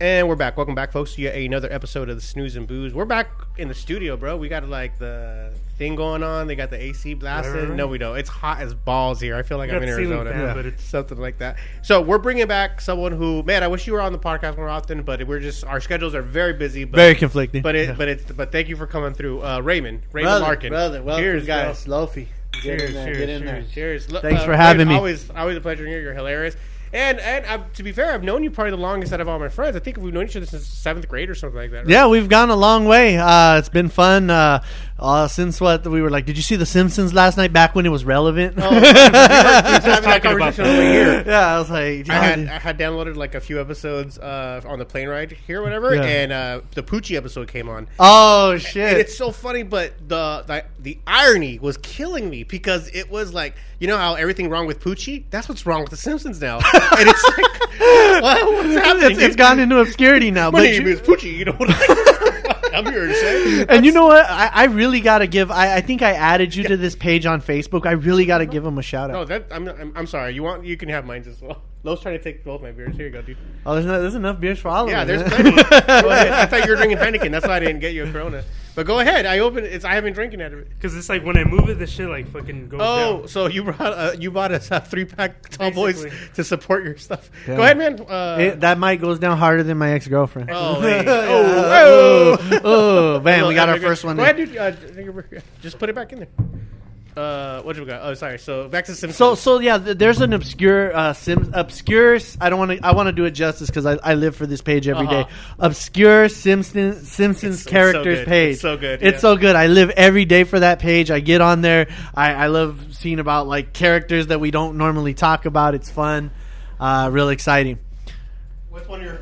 And we're back. Welcome back, folks, to yet another episode of the Snooze and Booze. We're back in the studio, bro. We got like the thing going on. They got the AC blasted. Right. No, we don't. It's hot as balls here. I feel like I'm in got the ceiling Arizona. fan, Yeah. but it's- something like that. So we're bringing back someone who, man, I wish you were on the podcast more often, but we're just our schedules are very busy. But, Very conflicting. But it, but it's, but thank you for coming through, uh, Raymond. Raymond brother, Larkin. brother, welcome, Cheers, guys. guys. Lofi, get Cheers, in there, cheers, get in there. cheers, cheers. Thanks uh, for having Raymond, me. Always, always a pleasure here. You're hilarious. And and uh, to be fair, I've known you probably the longest out of all my friends. I think we've known each other since seventh grade or something like that. right? Yeah, we've gone a long way. Uh, it's been fun uh, uh, since what we were like. Did you see The Simpsons last night? Back when it was relevant. Oh, we were having that talking about conversation on the way here. yeah, I was like, I had. I had downloaded like a few episodes uh, on the plane ride here, or whatever, Yeah. and uh, the Poochie episode came on. oh And shit! it's so funny, but the, the the irony was killing me because it was like you know how everything wrong with Poochie, that's what's wrong with the Simpsons now, and it's like what, what's happening? it's, it's gone into obscurity now. My But name you- is Poochie. You know what I'm here to say. and you know what? I, I really got to give. I, I think I added you to this page on Facebook. I really got to give him a shout No, out. that I'm, I'm I'm sorry. You want you can have mine as well. Lowe's trying to take both my beers. Here you go, dude. Oh, there's, not, there's enough beers for all Yeah, of us. Yeah, there's us. plenty. Go ahead. I thought you were drinking Heineken. That's why I didn't get you a Corona. But go ahead. I open it's. I haven't drinking out of it. Because it's like when I move it, the shit like fucking goes Oh, down. so you brought uh, you bought us a three pack Tall Boys Basically. to support your stuff. Yeah. Go ahead, man. Uh, It- that mic goes down harder than my ex girlfriend. oh, hey. oh, oh, oh, man, we got our first one. Go ahead, dude. Uh, drink your beer. just put it back in there. Uh, what do we got? Oh, sorry. So back to Simpsons. So, so yeah, th- there's an obscure, uh, Sim- obscure. s- I don't want to. I want to do it justice because I, I live for this page every day. Uh-huh. Obscure Simpsons Simpsons It's- it's so characters page. It's so good, It's yeah. so good. I live every day for that page. I get on there. I, I love seeing about like characters that we don't normally talk about. It's fun, uh, real exciting. what's one of your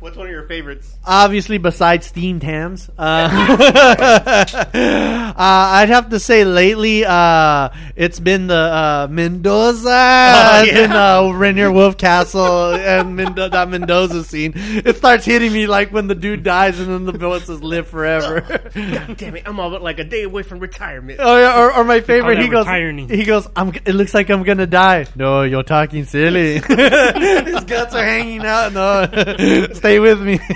what's one of your favorites? Obviously, besides steamed hams, uh, uh, I'd have to say lately uh, it's been the uh, Mendoza, Oh, it's been yeah. uh, Rainier Wolfcastle and Mendo- that Mendoza scene. It starts hitting me like when the dude dies and then the villain says "live forever." God damn it! I'm all but like a day away from retirement. Oh yeah, or, or my favorite, that he goes, retiring. he goes, I'm, it looks like I'm gonna die. No, you're talking silly. His guts are hanging out. No, stay with me.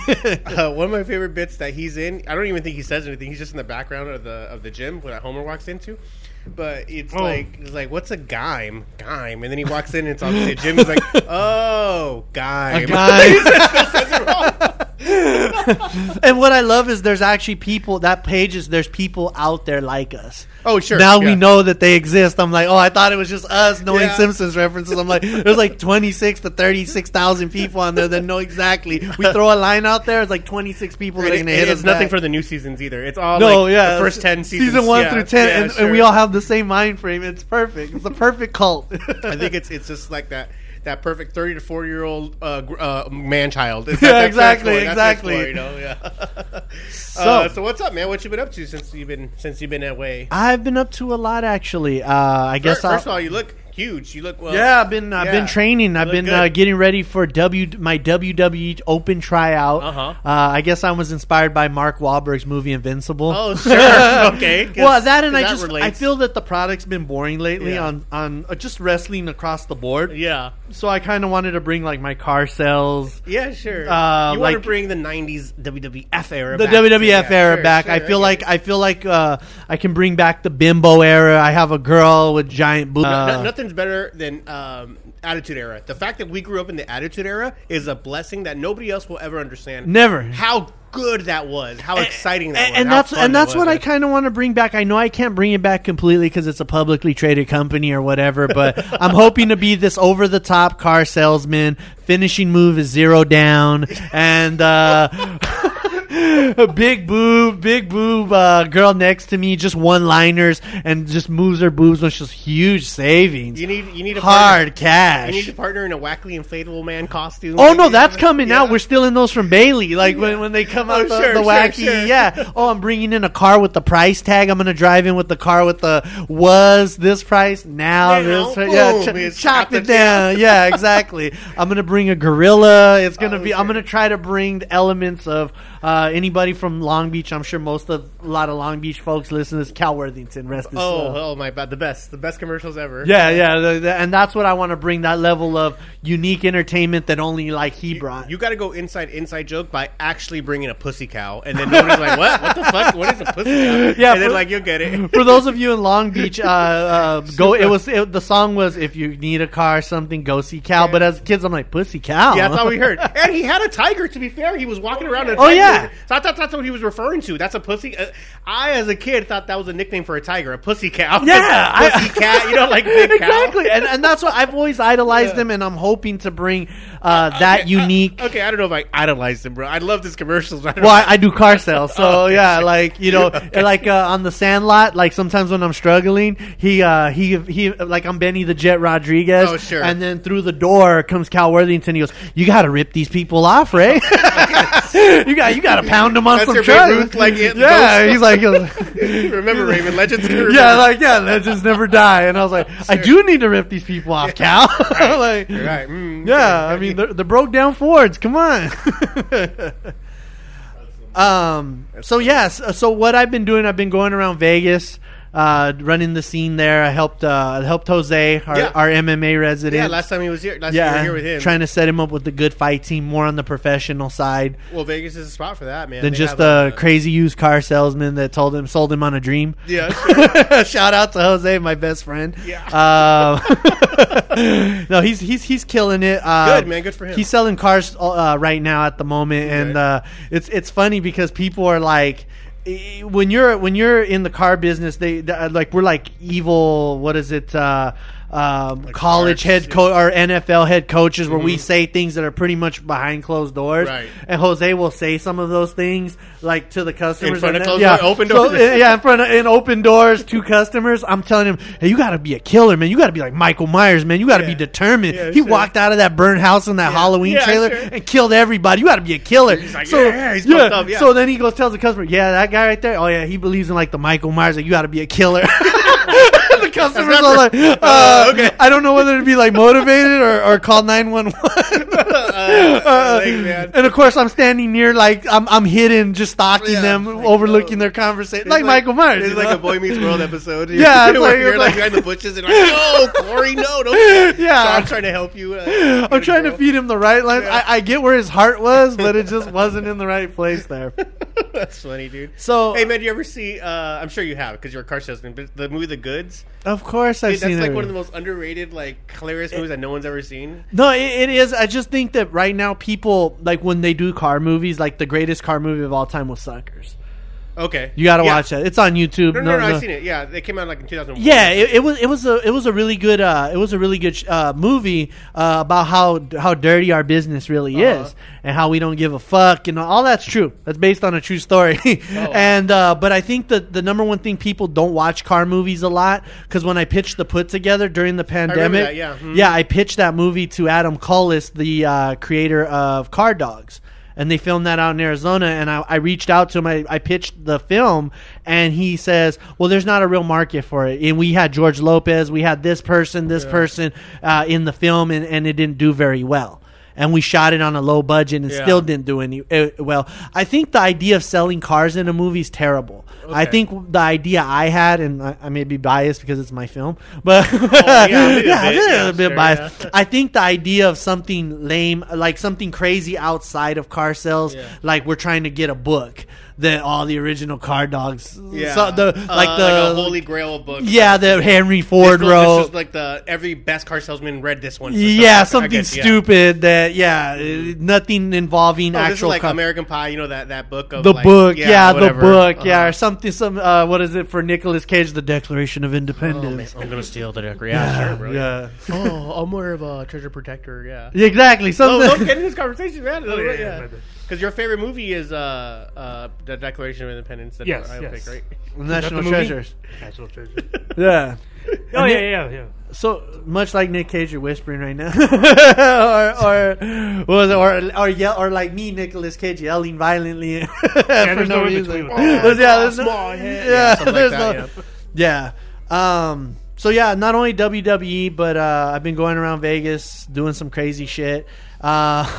Uh, one of my favorite bits that he's in. I don't even think he says anything. He's just in the background of the of the gym when Homer walks into. But it's Oh. like it's like what's a gime? Gime, and then he walks in and it's obviously a gym. He's like, oh, gime. and what I love is there's actually people that page is there's people out there like us. Oh, sure, Now yeah. we know that they exist. I'm like, oh, I thought it was just us knowing Yeah. Simpsons references. I'm like, there's like 26 to 36 thousand people on there that know exactly. We throw a line out there, it's like 26 people that are gonna it- hit it's us. nothing back. for the new seasons either. It's all no, like yeah, the first ten seasons, season one Yeah, through ten, yeah, and, and we all have the same mind frame. It's perfect. It's a perfect cult. I think it's it's just like that that perfect thirty to forty year old uh, uh, man child. Yeah, that's exactly, that's exactly. you know, yeah. So- uh, so what's up, man? What you been up to since you've been since you've been away? I've been up to a lot actually. Uh, I guess First, I'll- first of all, you look huge. You look well. Yeah, I've been I've yeah. been training. I've been uh, getting ready for W my WWE Open tryout. Uh-huh. Uh, I guess I was inspired by Mark Wahlberg's movie Invincible. Oh, sure. Okay. well, that and I just I feel that the product's been boring lately Yeah. on on uh, just wrestling across the board. Yeah. So I kind of wanted to bring like my car sales. Yeah, sure. Uh, you want to bring the '90s WWF era, The back. WWF Yeah, era sure, back. sure, I feel get like. I feel like uh, I can bring back the bimbo era. I have a girl with giant boobs. No- Uh, nothing's better than um, Attitude Era. The fact that we grew up in the Attitude Era is a blessing that nobody else will ever understand. Never. How good that was. How exciting that and, was. and that's and that's what I kind of want to bring back. I know I can't bring it back completely because it's a publicly traded company or whatever, but I'm hoping to be this over the top car salesman. Finishing move is zero down, and uh, a big boob, big boob uh, girl next to me, just one liners and just moves her boobs with just huge savings. You need you need a hard partner, cash. You need a partner in a wackly inflatable man costume. Oh no, that's coming Yeah. out. We're still in those from Bailey. Like when, when they come Oh, out the, sure, the sure, wacky, sure. yeah. Oh, I'm bringing in a car with the price tag. I'm gonna drive in with the car with the was this price now Now, this price. yeah. ch- it's it down. yeah, exactly. I'm gonna bring a gorilla. It's gonna Oh, be. I'm gonna try to bring the elements of uh, uh, anybody from Long Beach, I'm sure most of a lot of Long Beach folks listen to this. Cal Worthington, rest his Oh, soul. oh my bad, the best, the best commercials ever. Yeah, yeah, the, the- and that's what I want to bring that level of unique entertainment that only like he brought. You got to go inside inside joke by actually bringing a pussy cow, and then nobody's like, "What? What the fuck? What is a pussy cow?" Yeah, and then like you'll get it. For those of you in Long Beach, uh, uh, go. It was it, the song was "If you need a car, or something, go see Cal." But as kids, I'm like pussy cow. Yeah, that's all we heard. And he had a tiger. To be fair, he was walking around. A Oh, yeah. So I thought that's what he was referring to. That's a pussy. Uh, I, as a kid, thought that was a nickname for a tiger, a pussy cow. Yeah, I- pussy cat. You know, like exactly, and and that's what I've always idolized Yeah. him, and I'm hoping to bring uh, that Okay, unique. I, okay, I don't know if I idolized him, bro. I love his commercials. I Well, I, I do car sales, so Oh, okay. yeah, like you know, like uh, on the Sandlot, like sometimes when I'm struggling, he uh, he he like I'm Benny the Jet Rodriguez, Oh, sure. and then through the door comes Cal Worthington. He goes, "You got to rip these people off, Ray. you got you got to pound them on That's some your Babe truck." Ruth, like, it- yeah, he's like, remember Raven Legends. yeah, like yeah, legends never die, and I was like, I do need to rip these people off, Cal. like, You're right. Mm, yeah, okay. I mean, the, the broke down Fords. Come on. um. So yes. So what I've been doing, I've been going around Vegas, uh, running the scene there. I helped. Uh, helped Jose, our, Yeah. our MMA resident. yeah, last time he was here, last time you were here with him. trying to set him up with a good fight team, more on the professional side well, Vegas is a spot for that, man. than They just have a crazy used car salesman that told him sold him on a dream. Yeah, sure. Shout out to Jose, my best friend. Yeah. Uh, no, he's he's he's killing it. Uh, Good, man. Good for him. He's selling cars uh, right now at the moment, and Okay. uh, it's it's funny because people are like. When you're when you're in the car business, they like we're like evil. What is it? Uh, um, college sharks, head yeah. coach or NFL head coaches, where we say things that are pretty much behind closed doors. Right. And Jose will say some of those things like to the customers front and of closed yeah, door- open So, doors. eh, yeah, in front of in open doors to customers. I'm telling him, hey, you got to be a killer, man. You got to be like Michael Myers, man. You got to be determined. Yeah, he sure. walked out of that burned house in that Halloween Yeah, trailer sure. and killed everybody. You got to be a killer. He's like, so yeah, he's pumped up, yeah. So then he goes tells the customer, yeah, that guy right there. Oh yeah, he believes in like the Michael Myers. Like you got to be a killer. the customers are like, for- uh, Oh, okay. I don't know whether to be like motivated or, or call nine one one. Uh. And of course, I'm standing near, like I'm, I'm hidden, just stalking Yeah. them, Like, overlooking oh. their conversation, It's like, Michael Myers. It's you like know? a Boy Meets World episode. Yeah, it's where like- you're like like- behind the bushes and like, no, Corey, no, don't. Yeah. So I'm trying to help you. Uh, I'm trying to feed him the right lines. Yeah. I, I get where his heart was, but it just wasn't in the right place there. That's funny, dude. So, Hey man, do you ever see? Uh, I'm sure you have because you're a car salesman. But the movie The Goods, of course, I've Dude, that's seen like it. one of the most underrated, like hilarious movies that no one's ever seen. No, it, it is. I just think that right now, people like when they do car movies, like the greatest car movie of all time was Suckers. Okay, You got to Yeah. watch that. It's on YouTube. No, no, no, I've seen it. Yeah, they came out like in 2001. Yeah, it, it was it was a it was a really good uh, it was a really good uh, movie uh, about how how dirty our business really Uh-huh. is and how we don't give a fuck and all that's true. That's based on a true story. Oh. and uh, but I think that the number one thing people don't watch car movies a lot because when I pitched the put together during the pandemic, that, yeah. Mhm. yeah, I pitched that movie to Adam Collins, the uh, creator of Car Dogs. And they filmed that out in Arizona, and I, I reached out to him. I, I pitched the film, and he says, "Well, there's not a real market for it." And we had George Lopez, we had this person, this person uh, in the film, and, and it didn't do very well. And we shot it on a low budget, and Yeah. still didn't do any uh, well. I think the idea of selling cars in a movie is terrible. I think the idea I had, and I, I may be biased because it's my film, but Oh, yeah, a yeah, yeah, a bit sure, biased. I think the idea of something lame, like something crazy outside of car sales, like we're trying to get a book that all the original car dogs, yeah, so the Uh, like the a holy grail book. yeah, the Henry Ford was- wrote. This like the every best car salesman read this one. yeah, I something guess, yeah. stupid that yeah, uh, nothing involving No, this is actual like car- American Pie. You know that that book of the like- book, yeah, the book, yeah, Uh-huh. or something. Some uh, what is it for Nicolas Cage? The Declaration of Oh, man, Independence. I'm gonna steal the deck. Yeah, sure, bro. yeah. oh, I'm more of a treasure protector. Yeah. Yeah, exactly. No, Something. don't get in this conversation, man. Oh, yeah, yeah, yeah. my bad. Because your favorite movie is uh, uh, the Declaration of Independence. That Yes, I yes. pick, right? National movie? treasures. National treasure. Yeah. oh And yeah, it- yeah, yeah. So much like Nick Cage, you're whispering right now, or or what was it, or or yell, or like me, Nicholas Cage, yelling violently for there's no no in reason. between with There's- yeah, there's no, Small head. yeah, Yeah, something like there's that, no- yeah. Um. So yeah, not only WWE, but uh, I've been going around Vegas doing some crazy shit. Uh,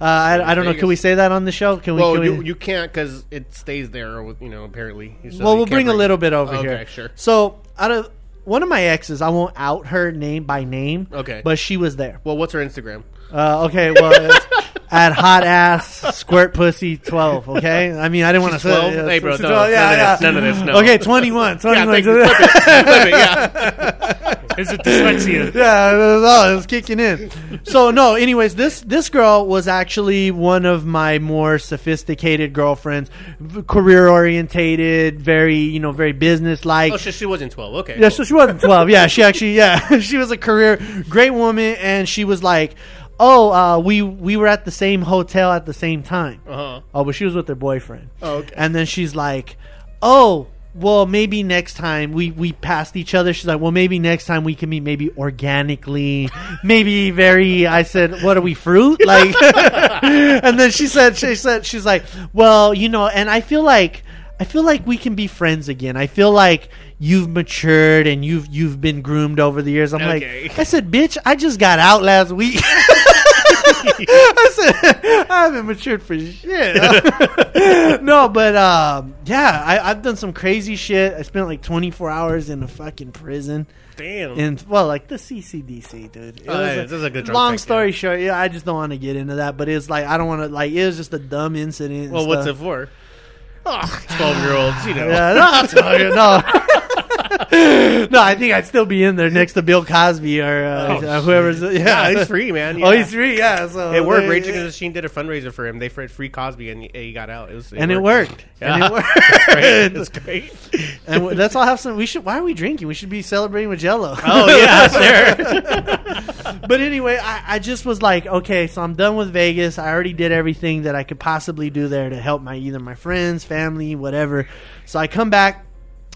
Uh, I, I don't know. Can we say that on the show? Can we? Well, can you, we you can't because it stays there. with- You know, apparently. So well, we'll can't bring a little bit over okay, here. sure. So, out of one of my exes, I won't out her name by name. Okay. But she was there. Well, what's her Instagram? Uh, okay. Well, it's at hot ass squirt pussy twelve. Okay. I mean, I didn't want to She's 12? say. Hey, bro, no, 12, yeah, none of yeah. this, none of this, no. Okay, 21. 21. Yeah, thank you. Flip it. Flip it, yeah. It's a dyslexia. yeah, it was, oh, it was kicking in. So no, anyways, this this girl was actually one of my more sophisticated girlfriends, career orientated, very you know very business like. Oh, shit, she wasn't 12. Okay. Yeah, so she wasn't 12. Yeah, she actually, yeah, she was a career, great woman, and she was like, oh, uh, we we were at the same hotel at the same time. Uh huh. Oh, but she was with her boyfriend. Oh, okay. And then she's like, oh, well, maybe next time we we passed each other. She's like, well, maybe next time we can meet, maybe organically, maybe very. I said, what are we fruit? Like, and then she said, she said, she's like, well, you know, and I feel like. I feel like we can be friends again. I feel like you've matured and you've you've been groomed over the years. I'm Okay. like, I said, bitch, I just got out last week. I said, I haven't matured for shit. no, but um, yeah, I, I've done some crazy shit. I spent like 24 hours in a fucking prison. Damn. And well, like the CCDC, dude. It Oh, yeah, a- this is a good long story yeah. short, yeah, I just don't want to get into that. But it's like I don't want to like it was just a dumb incident. well, what's it for? Oh, 12 year olds, you know. Yeah, no, I'll tell you, no. no, I think I'd still be in there next to Bill Cosby or uh, Oh, uh, whoever's. Yeah, Yeah, he's free, man. Oh, he's free. Yeah, so It worked. they- Rage Against the Machine did a fundraiser for him. They freed free Cosby, and he, got out. It was, and it worked. Yeah. And it worked. It's great. It's great. and let's all have some. We should. Why are we drinking? We should be celebrating with Jello. Oh yeah, sure. but anyway, I, I just was like, okay, so I'm done with Vegas. I already did everything that I could possibly do there to help my either my friends, family, whatever. So I come back.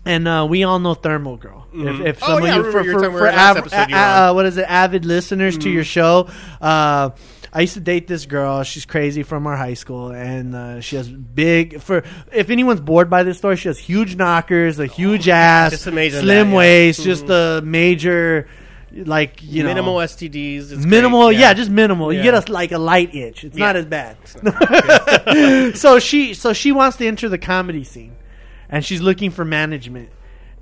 And uh, we all know Thermal Girl. If, if Oh, some yeah, of you for, for, for av- you uh, uh, what is it, avid listeners to your show, uh, I used to date this girl. She's crazy from our high school, and uh, she has big. For if anyone's bored by this story, she has huge knockers, a huge ass, amazing slim that, yeah. waist, just a major, like you know, minimal STDs. It's minimal great, yeah. just minimal. You get a like a light itch. It's not as bad. So she so she wants to enter the comedy scene and she's looking for management.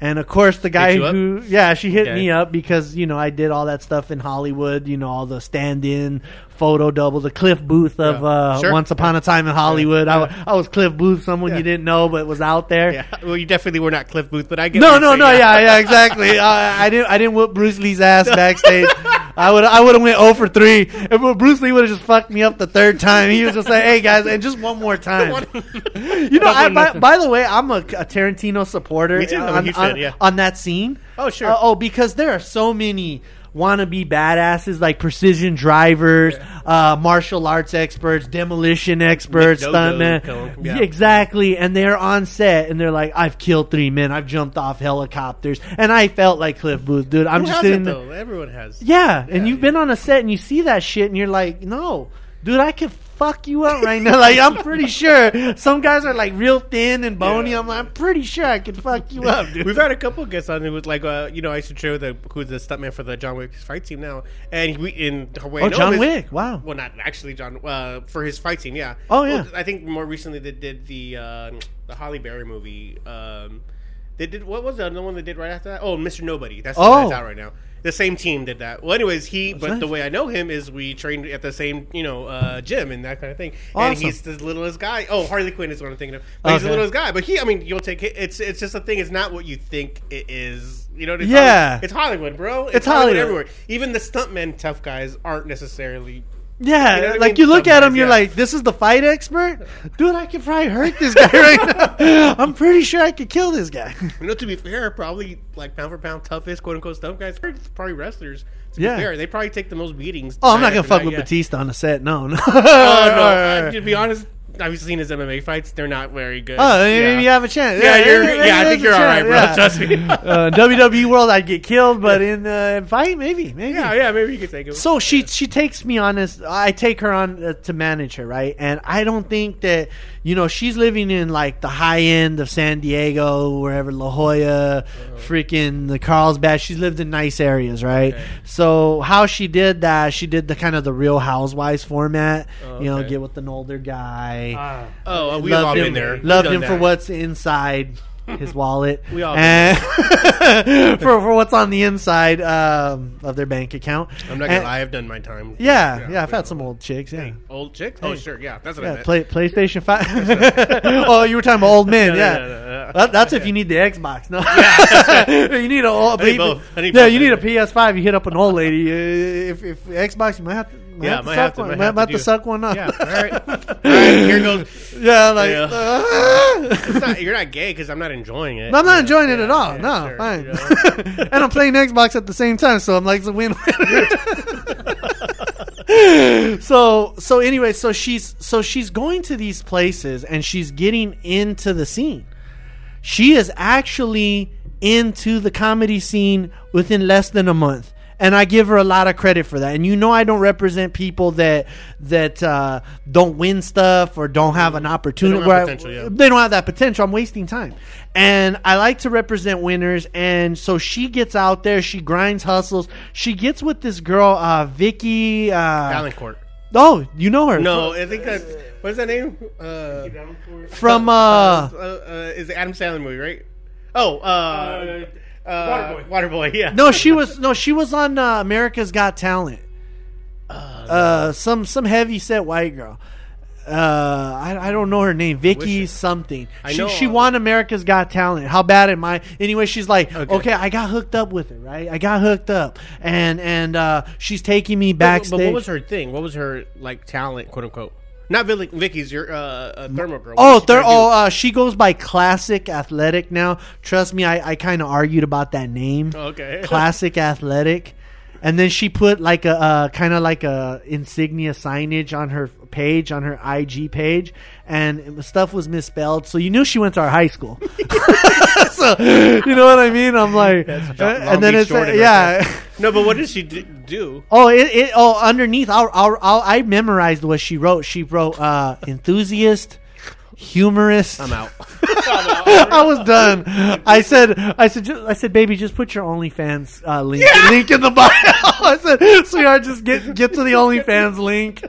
And of course the guy you up? who yeah she hit Okay. me up because you know i did all that stuff in hollywood you know all the stand-in photo double the cliff booth of Yeah. uh, Sure. once upon a time in hollywood I, Yeah. I was cliff booth someone Yeah. you didn't know but was out there Yeah. Well, you definitely were not Cliff Booth, but I get. no, no, no. Yeah, yeah, exactly. uh, I didn't. I didn't whoop Bruce Lee's ass backstage. I would. I would have went 0 for three. If Bruce Lee would have just fucked me up the third time, he was just like, "Hey guys, and just one more time." you know, I, by, by the way, I'm a, a Tarantino supporter too, on, fan, yeah. on that scene. Oh, sure. Uh, oh, because there are so many wannabe badasses like precision drivers, uh, martial arts experts, demolition experts, stuntmen. yeah. Yeah, Exactly, and they're on set, and they're like, "I've killed three men. I've jumped off helicopters," and I felt like Cliff Booth, dude. I'm Who just sitting. there- Everyone has. Yeah, and you've been on a set and you see that shit, and you're like, "No, dude, I could fuck you up right now." like, I'm pretty sure some guys are like real thin and bony. Yeah. I'm like, I'm pretty sure I could fuck you up, dude. We've had a couple guests on it with like uh you know I used to show the who's the stuntman for the John Wick fight team now and we in Hawaii oh, John Wick! Wow. well not actually John uh for his fight team yeah Oh, yeah. Well, I think more recently they did the uh, the Halle Berry movie um they did what was the other one they did right after that oh Mr Nobody that's the one Oh. that's out right now the same team did that. Well anyways he but nice. the way I know him is we trained at the same you know uh gym and that kind of thing Awesome. and he's the littlest guy. Oh Harley Quinn is what I'm thinking of. But he's the littlest guy. But he I mean you'll take it. It's it's just a thing. It's not what you think it is. You know it's Yeah. Hollywood, it's Hollywood bro. It's Hollywood. everywhere. Even the stuntmen tough guys aren't necessarily Yeah, You know what I like mean? you look at him, you're yeah. like, "This is the fight expert, dude. I could probably hurt this guy right now. I'm pretty sure I could kill this guy." you know to be fair probably like pound for pound toughest quote unquote stunt guys are probably wrestlers to Yeah. be fair they probably take the most beatings Oh, I'm not gonna fuck night, with yeah. Batista on the set. No, no. oh no I- to be honest I've seen his MMA fights. They're not very good. Oh, maybe yeah. you have a chance. Yeah, you're- maybe yeah, I think you're all right, bro. yeah. Trust me. uh, WWE world, I'd get killed, but in uh, fight, maybe, maybe. yeah, yeah, maybe you could take him. So she she takes me on this. I take her on uh, to manage her, right? And I don't think that you know she's living in like the high end of San Diego, wherever La Jolla, freaking the Carlsbad. She's lived in nice areas, right? Okay. So how she did that? She did the kind of the Real Housewives format. Oh, You know, get with an older guy. Ah, oh, we've Loved all him, been there. Loved him for what's inside his wallet. We all and for for what's on the inside um, of their bank account. I'm not gonna And- lie. I've done my time. Yeah, yeah, I've had some old chicks. Yeah, old chicks. Oh, Hey. sure. Yeah, that's what I meant. Play, PlayStation Five. oh, you were talking about old men. Yeah, Yeah, yeah, yeah, yeah. That, that's if you need the Xbox. No, you need a old. I need both. I need yeah, both. you need a PS5. You hit up an old lady. Uh, if, if Xbox, you might have to. Might Yeah, have to might suck have to- one. might Might have have to do- suck one up. Yeah. All right. All right. Here goes. Yeah, like Yeah. uh, It's not, you're not gay because I'm not enjoying it. No, I'm not Yeah, enjoying it at all. yeah, no, sure, fine. you know. and I'm playing Xbox at the same time, so I'm like it's a win. so so anyway, so she's so she's going to these places and she's getting into the scene. She is actually into the comedy scene within less than a month. And I give her a lot of credit for that. And you know I don't represent people that that uh, don't win stuff or don't have an opportunity. have where I- yeah. they don't have that potential. I'm wasting time. And I like to represent winners. And so she gets out there. She grinds, hustles. She gets with this girl, uh, Vicky. Uh, Valancourt. oh, you know her? No, I think that's what's that name? Uh, From uh, uh, uh, is the Adam Sandler movie, right? Oh, uh, uh, Waterboy. Waterboy. Yeah. no, she was no, she was on uh, America's Got Talent. Uh, some some heavy set white girl. Uh, I, I don't know her name. Vicky Wish something. I she, know- she won America's Got Talent. How bad am I? Anyway, she's like, okay. Okay. I got hooked up with her, right? I got hooked up, and and uh, she's taking me But, backstage. but what was her thing? What was her like talent, quote unquote? Not Vicky, Vicky's your uh, uh, thermal girl. What Oh, thir- oh, uh, she goes by Classic Athletic now. Trust me, I, I kind of argued about that name. Okay. Classic Athletic, and then she put like a uh, kind of like a insignia signage on her page on her IG page, and stuff was misspelled, so you knew she went to our high school. so you know what I mean? I'm like, That's uh, Long and then it's uh, Jordan yeah. No, but what did she d- do? Oh, it, it oh underneath. I'll, I'll, I'll, I memorized what she wrote. She wrote uh, enthusiast, humorist. I'm out. I was done. I said, I said, I said, baby, just put your OnlyFans uh, link link in the bio. I said, sweetheart, just get get to the OnlyFans link,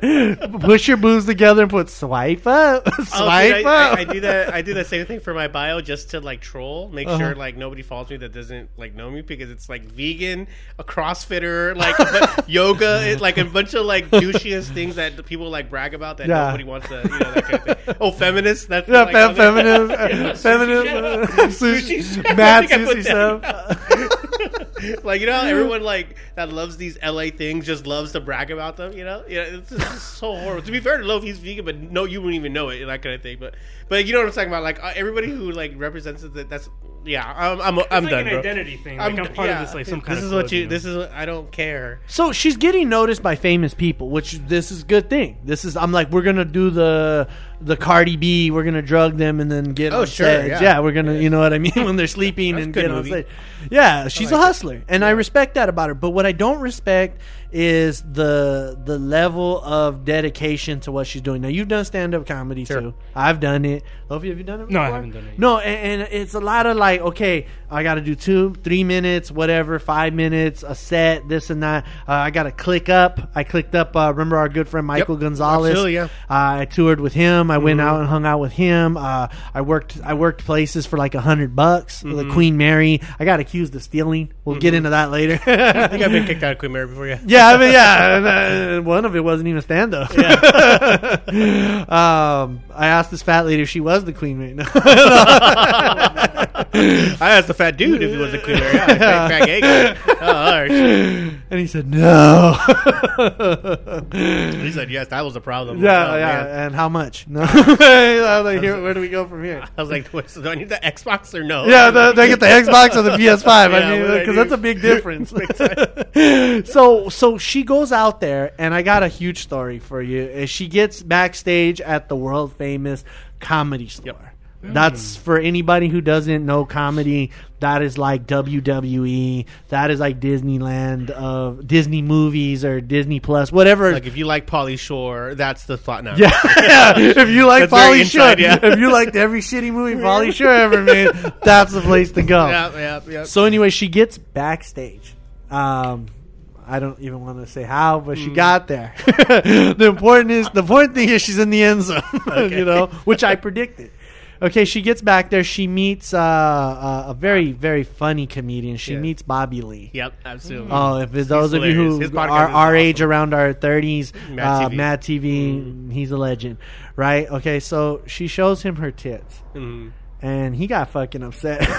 push your boobs together, and put swipe up, Oh, swipe dude, I, up. I, I do that. I do the same thing for my bio just to like troll, make Uh-huh. sure like nobody follows me that doesn't like know me because it's like vegan, a CrossFitter, like yoga, it, like a bunch of like douchiest things that people like brag about that Yeah. nobody wants to, you know, that kind of thing. Oh, feminist. That's Yeah, like, fem- feminist, Yeah. feminist, uh, Sushi sushi, chef. mad I think I sushi stuff. like you know, how everyone like that loves these LA things just loves to brag about them. You know, yeah, it's just so horrible. To be fair to Loaf, he's vegan, but no, you wouldn't even know it, that kind of thing. But but you know what I'm talking about? Like uh, everybody who like represents it, that that's yeah. I'm I'm, I'm like done, an bro. identity thing. Like I'm, part yeah, of this, like some kind This of. is what you. This is what, I don't care. So she's getting noticed by famous people, which this is a good thing. This is I'm like we're gonna do the the Cardi B, we're gonna drug them and then get Oh, on sure, stage. yeah. Yeah. we're gonna you know what I mean when they're sleeping and get on stage. Yeah, she's like a it. hustler, and I respect that about her. But what I don't respect is the the level of dedication to what she's doing. Now you've done stand up comedy Sure. too. I've done it. Lofi, have you done it? No, I haven't done it. No, and, and it's a lot of like, okay, I got to do two, three minutes, whatever, five minutes, a set, this and that. Uh, I got to click up. I clicked up. Uh, remember our good friend Michael Gonzalez? Absolutely, yeah. Uh, I toured with him. I went out and hung out with him. Uh, I worked. I worked places for like a hundred bucks. The Queen Mary. I got accused of stealing. We'll get into that later. I think I've been kicked out of Queen Mary before. Yeah. Yeah, I mean, yeah. and, uh, one of it wasn't even stand up. um, I asked this fat lady if she was the queen. Right I asked the fat dude if he was a Queen. Yeah, fat, fat gay. Oh, and he said no. He said yes. That was the problem. yeah, Oh, yeah. man. And how much? No. I was like, here, where do we go from here? I was like, so do I need the Xbox or no? Yeah, the, they get the Xbox or the PS5. Yeah, I mean, I because that's a big difference. So, so so she goes out there, and I got a huge story for you. Uh, She gets backstage at the world famous comedy store. That's for anybody who doesn't know comedy. That is like WWE. That is like Disneyland of Disney movies or Disney Plus, whatever. Like if you like Pauly Shore, that's the thought now. yeah, if you like Pauly Shore, inside, yeah. if you liked every shitty movie Pauly Shore ever made, that's the place to go. yeah, yeah, yeah. So anyway, she gets backstage. Um, I don't even want to say how, but Hmm. she got there. the important is the important thing is she's in the end zone, you know, which I predicted. Okay, she gets back there. She meets uh, uh, a very very funny comedian. She Yeah. meets Bobby Lee. Yep, absolutely. Oh, if it's those of you who are our awesome. age, around our thirties, Mad uh, TV. Mad TV, he's a legend, right? Okay, so she shows him her tits Mhm. and he got fucking upset.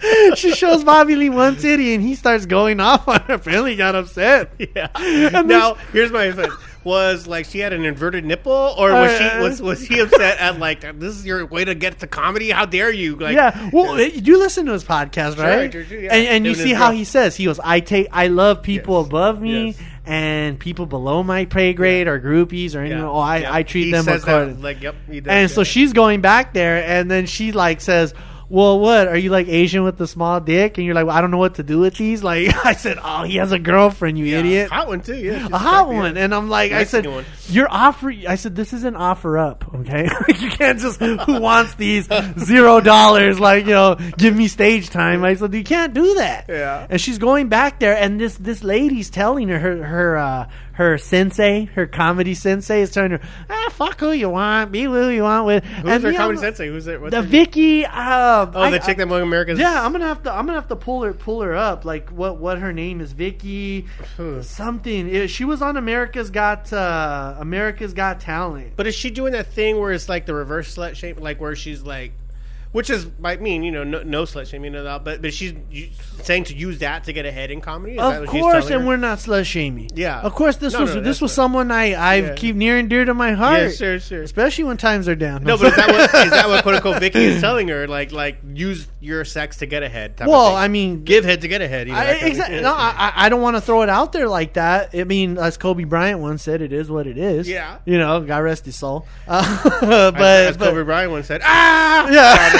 she shows Bobby Lee one titty, and he starts going off on her. Apparently, got upset. Yeah. And now, here's my offense. Was like she had an inverted nipple, or was she Uh, was was he upset at like this is your way to get to comedy? How dare you? Like, yeah, well, you listen to his podcast, right? Do, too, yeah. And, and you Doing see his how he says he goes, "I take, I love people Yes. above me Yes. and people below my pay grade or groupies or anything. Yeah. Oh, I, Yeah. I treat He them says that, according." like, yep, he does, and so yeah. she's going back there, and then she like says. Well, what are you like Asian with the small dick? And you're like, well, I don't know what to do with these. Like I said, oh, he has a girlfriend, you Yeah. idiot. hot one too. Yeah, a hot one. And I'm like, I said, one. you're offering. I said, this is an offer up, okay? you can't just who wants these zero dollars? Like you know, give me stage time. I said, you can't do that. Yeah. And she's going back there, and this this lady's telling her her her uh, her sensei, her comedy sensei, is telling her, ah, fuck who you want, be who you want with. Who's and me, comedy I'm- sensei? Who's it? What's The her- Vicky. Uh, Oh, the chick that won America's. yeah, I'm gonna have to. I'm gonna have to pull her pull her up. Like what what her name is? Vicky something. It- she was on America's Got uh, America's Got Talent. But is she doing that thing where it's like the reverse slut shape, like where she's like, which is might mean you know no, no slut shaming at all, but but she's saying to use that to get ahead in comedy. Is that Of course, and her? we're not slut shaming. Yeah. of course. This No, was no, this was what- someone I I Yeah. keep near and dear to my heart. Yeah, sure, sure. Especially when times are down. No, but is that what is that what quote unquote Vicky is telling her? Like like use your sex to get ahead. Type of well. I mean, give head to get ahead. You know, I, that kind of exactly. thing. No, I, I- I don't want to throw it out there like that. I mean, as Kobe Bryant once said, "It is what it is." Yeah. you know, God rest his soul. Uh, but, as, as but- Kobe Bryant once said, ah, yeah.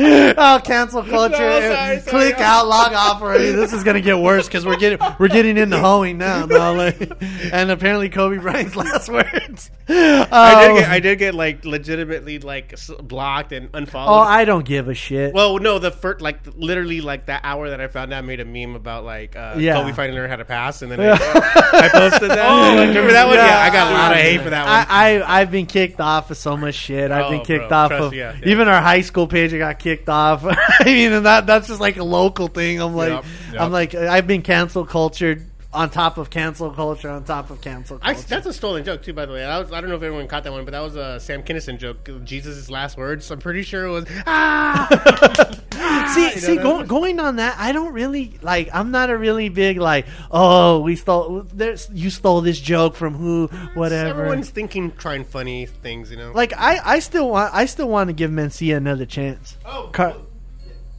oh, cancel culture! No, sorry, sorry. Click out, log off already. This is gonna get worse because we're getting we're getting into hoeing now. No, like, and apparently Kobe Bryant's last words. I Oh. did get I did get like legitimately like blocked and unfollowed. oh, I don't give a shit. Well, no, the first, like, literally, like that hour that I found out, made a meme about like uh, Yeah. Kobe finally learned how to pass, and then I, I posted that. Oh, remember that one? Yeah, Yeah. I got a lot of hate for that one. I, I I've been kicked off of so much shit. I've Oh, been kicked bro, off of yeah, yeah. even our high school page. I got kicked off. I mean, and that that's just like a local thing. I'm like, Yep, yep. I'm like, I've been cancel cultured on top of cancel culture on top of cancel I, culture. that's a stolen joke too, by the way. I, was, I don't know if everyone caught that one, but that was a Sam Kinison joke. Jesus' last words. I'm pretty sure it was ah. see, see, go, going on that, I don't really like. I'm not a really big like. Oh, we stole. There's you stole this joke from who? Whatever. Everyone's thinking, trying funny things, you know. like I, I still want. I still want to give Mencia another chance. oh, Car-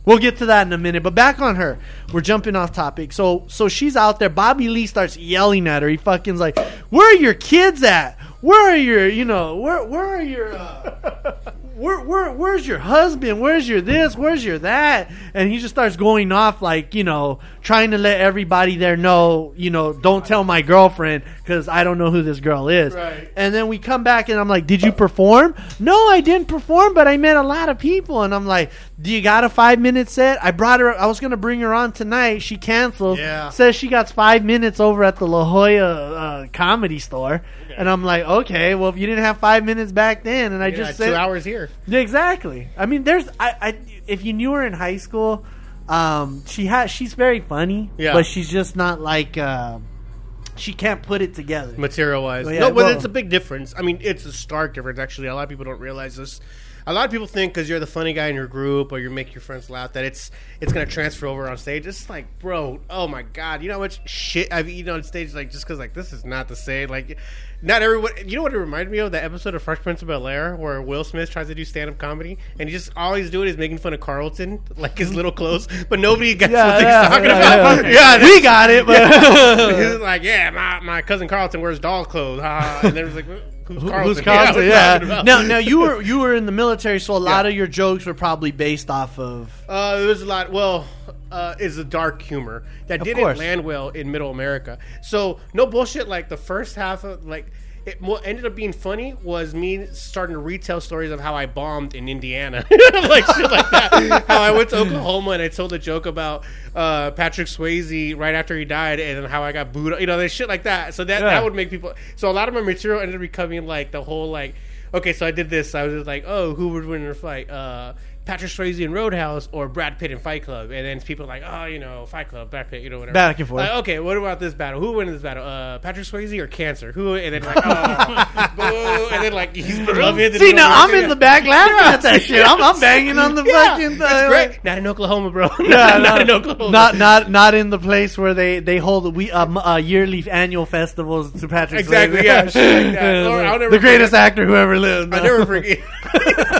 We'll get to that in a minute, but back on her. We're jumping off topic. So so she's out there. Bobby Lee starts yelling at her. He fucking's like, "Where are your kids at? Where are your, you know, where where are your uh, where, where where's your husband? Where's your this? Where's your that?" And he just starts going off like, you know, trying to let everybody there know, you know, don't tell my girlfriend cuz I don't know who this girl is. Right. And then we come back and I'm like, "Did you perform?" "No, I didn't perform, but I met a lot of people." And I'm like, "Do you got a 5-minute set?" I brought her I was going to bring her on tonight. She canceled. Yeah. Says she got 5 minutes over at the La Jolla uh, comedy store. And I'm like, "Okay, well if you didn't have 5 minutes back then and I just two hours here. Exactly. I mean, there's I, I if you knew her in high school, um, she has she's very funny, Yeah. but she's just not like uh, she can't put it together. material wise. Well, yeah, no, but well- it's a big difference. I mean, it's a stark difference. Actually, a lot of people don't realize this. A lot of people think because you're the funny guy in your group or you make your friends laugh that it's it's gonna transfer over on stage. It's like, bro, oh my god, you know how much shit I've eaten on stage like just because like this is not the same. Like, not everyone. You know what it reminded me of? That episode of Fresh Prince of Bel Air where Will Smith tries to do stand up comedy and he just all he's doing is making fun of Carlton, like his little clothes, but nobody gets Yeah, what he's yeah, talking yeah, about. yeah. Yeah, we got it, but he's like, yeah, my, my cousin Carlton wears doll clothes, and then was like, who's Carlton? who's Yeah, Carlton? you Yeah. Now, now you were you were in the military, so a lot Yeah. of your jokes were probably based off of. Uh, there was a lot. Well, uh, is a dark humor that Of didn't course. land well in Middle America. So no bullshit. Like the first half of like. It, what ended up being funny was me starting to retell stories of how I bombed in Indiana, like shit like that. how I went to Oklahoma and I told a joke about uh, Patrick Swayze right after he died, and then how I got booed. You know, there's shit like that. So that Yeah. that would make people. So a lot of my material ended up becoming like the whole like. Okay, so I did this. I was just like, oh, who would win in a fight? Uh, Patrick Swayze in Roadhouse or Brad Pitt in Fight Club? And then people are like, oh, you know, Fight Club, Brad Pitt, you know, whatever. Back and forth. Like, okay, what about this battle? Who wins this battle? Uh, Patrick Swayze or Cancer? Who? And then like, oh, boo. and then like he's beloved. See, now I'm in the back laughing at that shit. I'm, I'm banging on the Yeah, fucking. uh, great. Not in Oklahoma, bro. Yeah, not, not, in Oklahoma. Not not not in the place where they they hold we uh, m- uh, yearly annual festivals to Patrick. Exactly, Swayze. yeah, like I'll the, greatest forget- actor who ever lived. I never forget.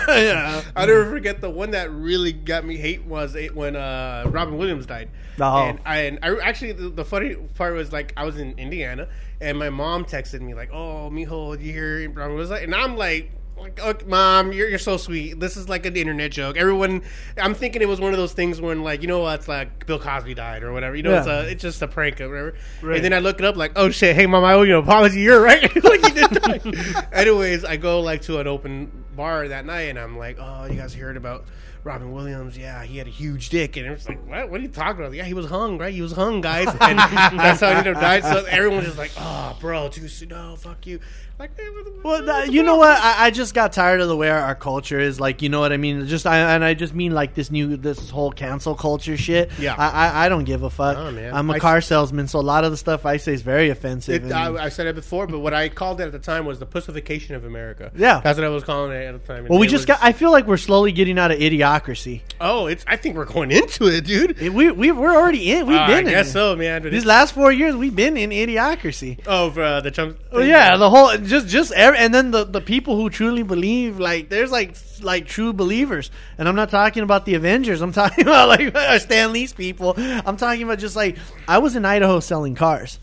yeah. I'll never forget the one that really got me hate was it when uh, Robin Williams died. Oh. And I, and I actually the, the funny part was like I was in Indiana and my mom texted me like, "Oh, mijo, you hear Robin Williams?" died?" And I'm like. Like, okay, mom, you're, you're so sweet. This is like an internet joke. Everyone, I'm thinking it was one of those things when, like, you know what? It's like Bill Cosby died or whatever. You know, it's a, it's just a prank or whatever. Right. And then I look it up, like, oh shit, hey mom, I owe you an apology. You're right. like you did. Anyways, I go like to an open bar that night, and I'm like, oh, you guys heard about Robin Williams? Yeah, he had a huge dick, and it's like, what? What are you talking about? Yeah, he was hung, right? He was hung, guys, and that's how he ended up dying. So everyone's just like, oh, bro, too soon. No, fuck you. Like, hey, what Well, that, you know what? I, I just got tired of the way our, our culture is. Like, you know what I mean? Just I, and I just mean like this new this whole cancel culture shit. Yeah. I I, I don't give a fuck. Oh. I'm a car salesman, so a lot of the stuff I say is very offensive. It, and- I, I said it before, but what I called it at the time was the pussification of America. Yeah. that's what I was calling it at the time. well, we just was- got. I feel like we're slowly getting out of idiocracy. Oh, it's. I think we're going into it, dude. It- we we we're already in. We've Uh, been I in. guess it. so, man. These last four years, we've been in idiocracy. oh, for uh, the Trump. Oh yeah, the whole just just every, and then the the people who truly believe like there's like like true believers, and I'm not talking about the Avengers. I'm talking about like Stan Lee's people. I'm talking about just like I was in Idaho selling cars.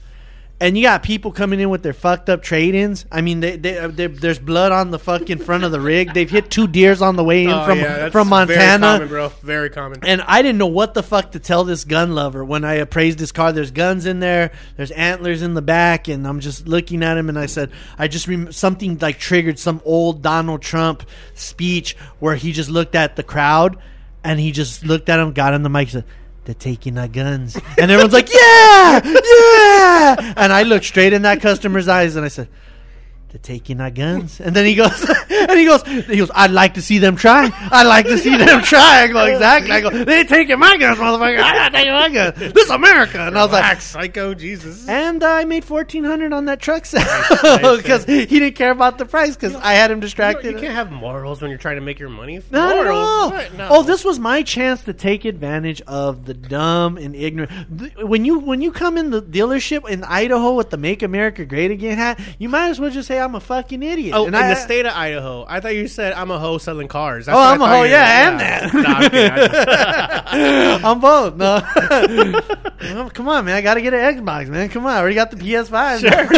And you got people coming in with their fucked up trade-ins. I mean, they, they, uh, they, there's blood on the fucking front of the rig. They've hit two deers on the way in Oh, from yeah, that's from Very Montana. common, bro. Very common. And I didn't know what the fuck to tell this gun lover when I appraised his car. There's guns in there, there's antlers in the back, and I'm just looking at him and I said, I just rem- something like triggered some old Donald Trump speech where he just looked at the crowd and he just looked at him, got on the mic, and said, they're taking our guns. And everyone's like, yeah, yeah. And I looked straight in that customer's eyes and I said, they're taking our guns. And then he goes, and he goes, he goes, I'd like to see them try. I'd like to see them try. I go, exactly. I go, they ain't taking my guns, motherfucker. I'm not taking my guns. This is America. And I was like, psycho, Jesus. and I made fourteen hundred on that truck sale because he didn't care about the price because I had him You, distracted. you can't have morals when you're trying to make your money. Not morals? at all. What? No. Oh, this was my chance to take advantage of the dumb and ignorant. When you when you come in the dealership in Idaho with the "Make America Great Again" hat, you might as well just say I'm a fucking idiot. Oh, and in I, the state of Idaho. I thought you said I'm a hoe selling cars. That's Oh, I'm a hoe, yeah, and that. Nah, I'm kidding. I'm both. No, Well, come on, man. I got to get an Xbox, man. Come on, I already got the PS5. Sure,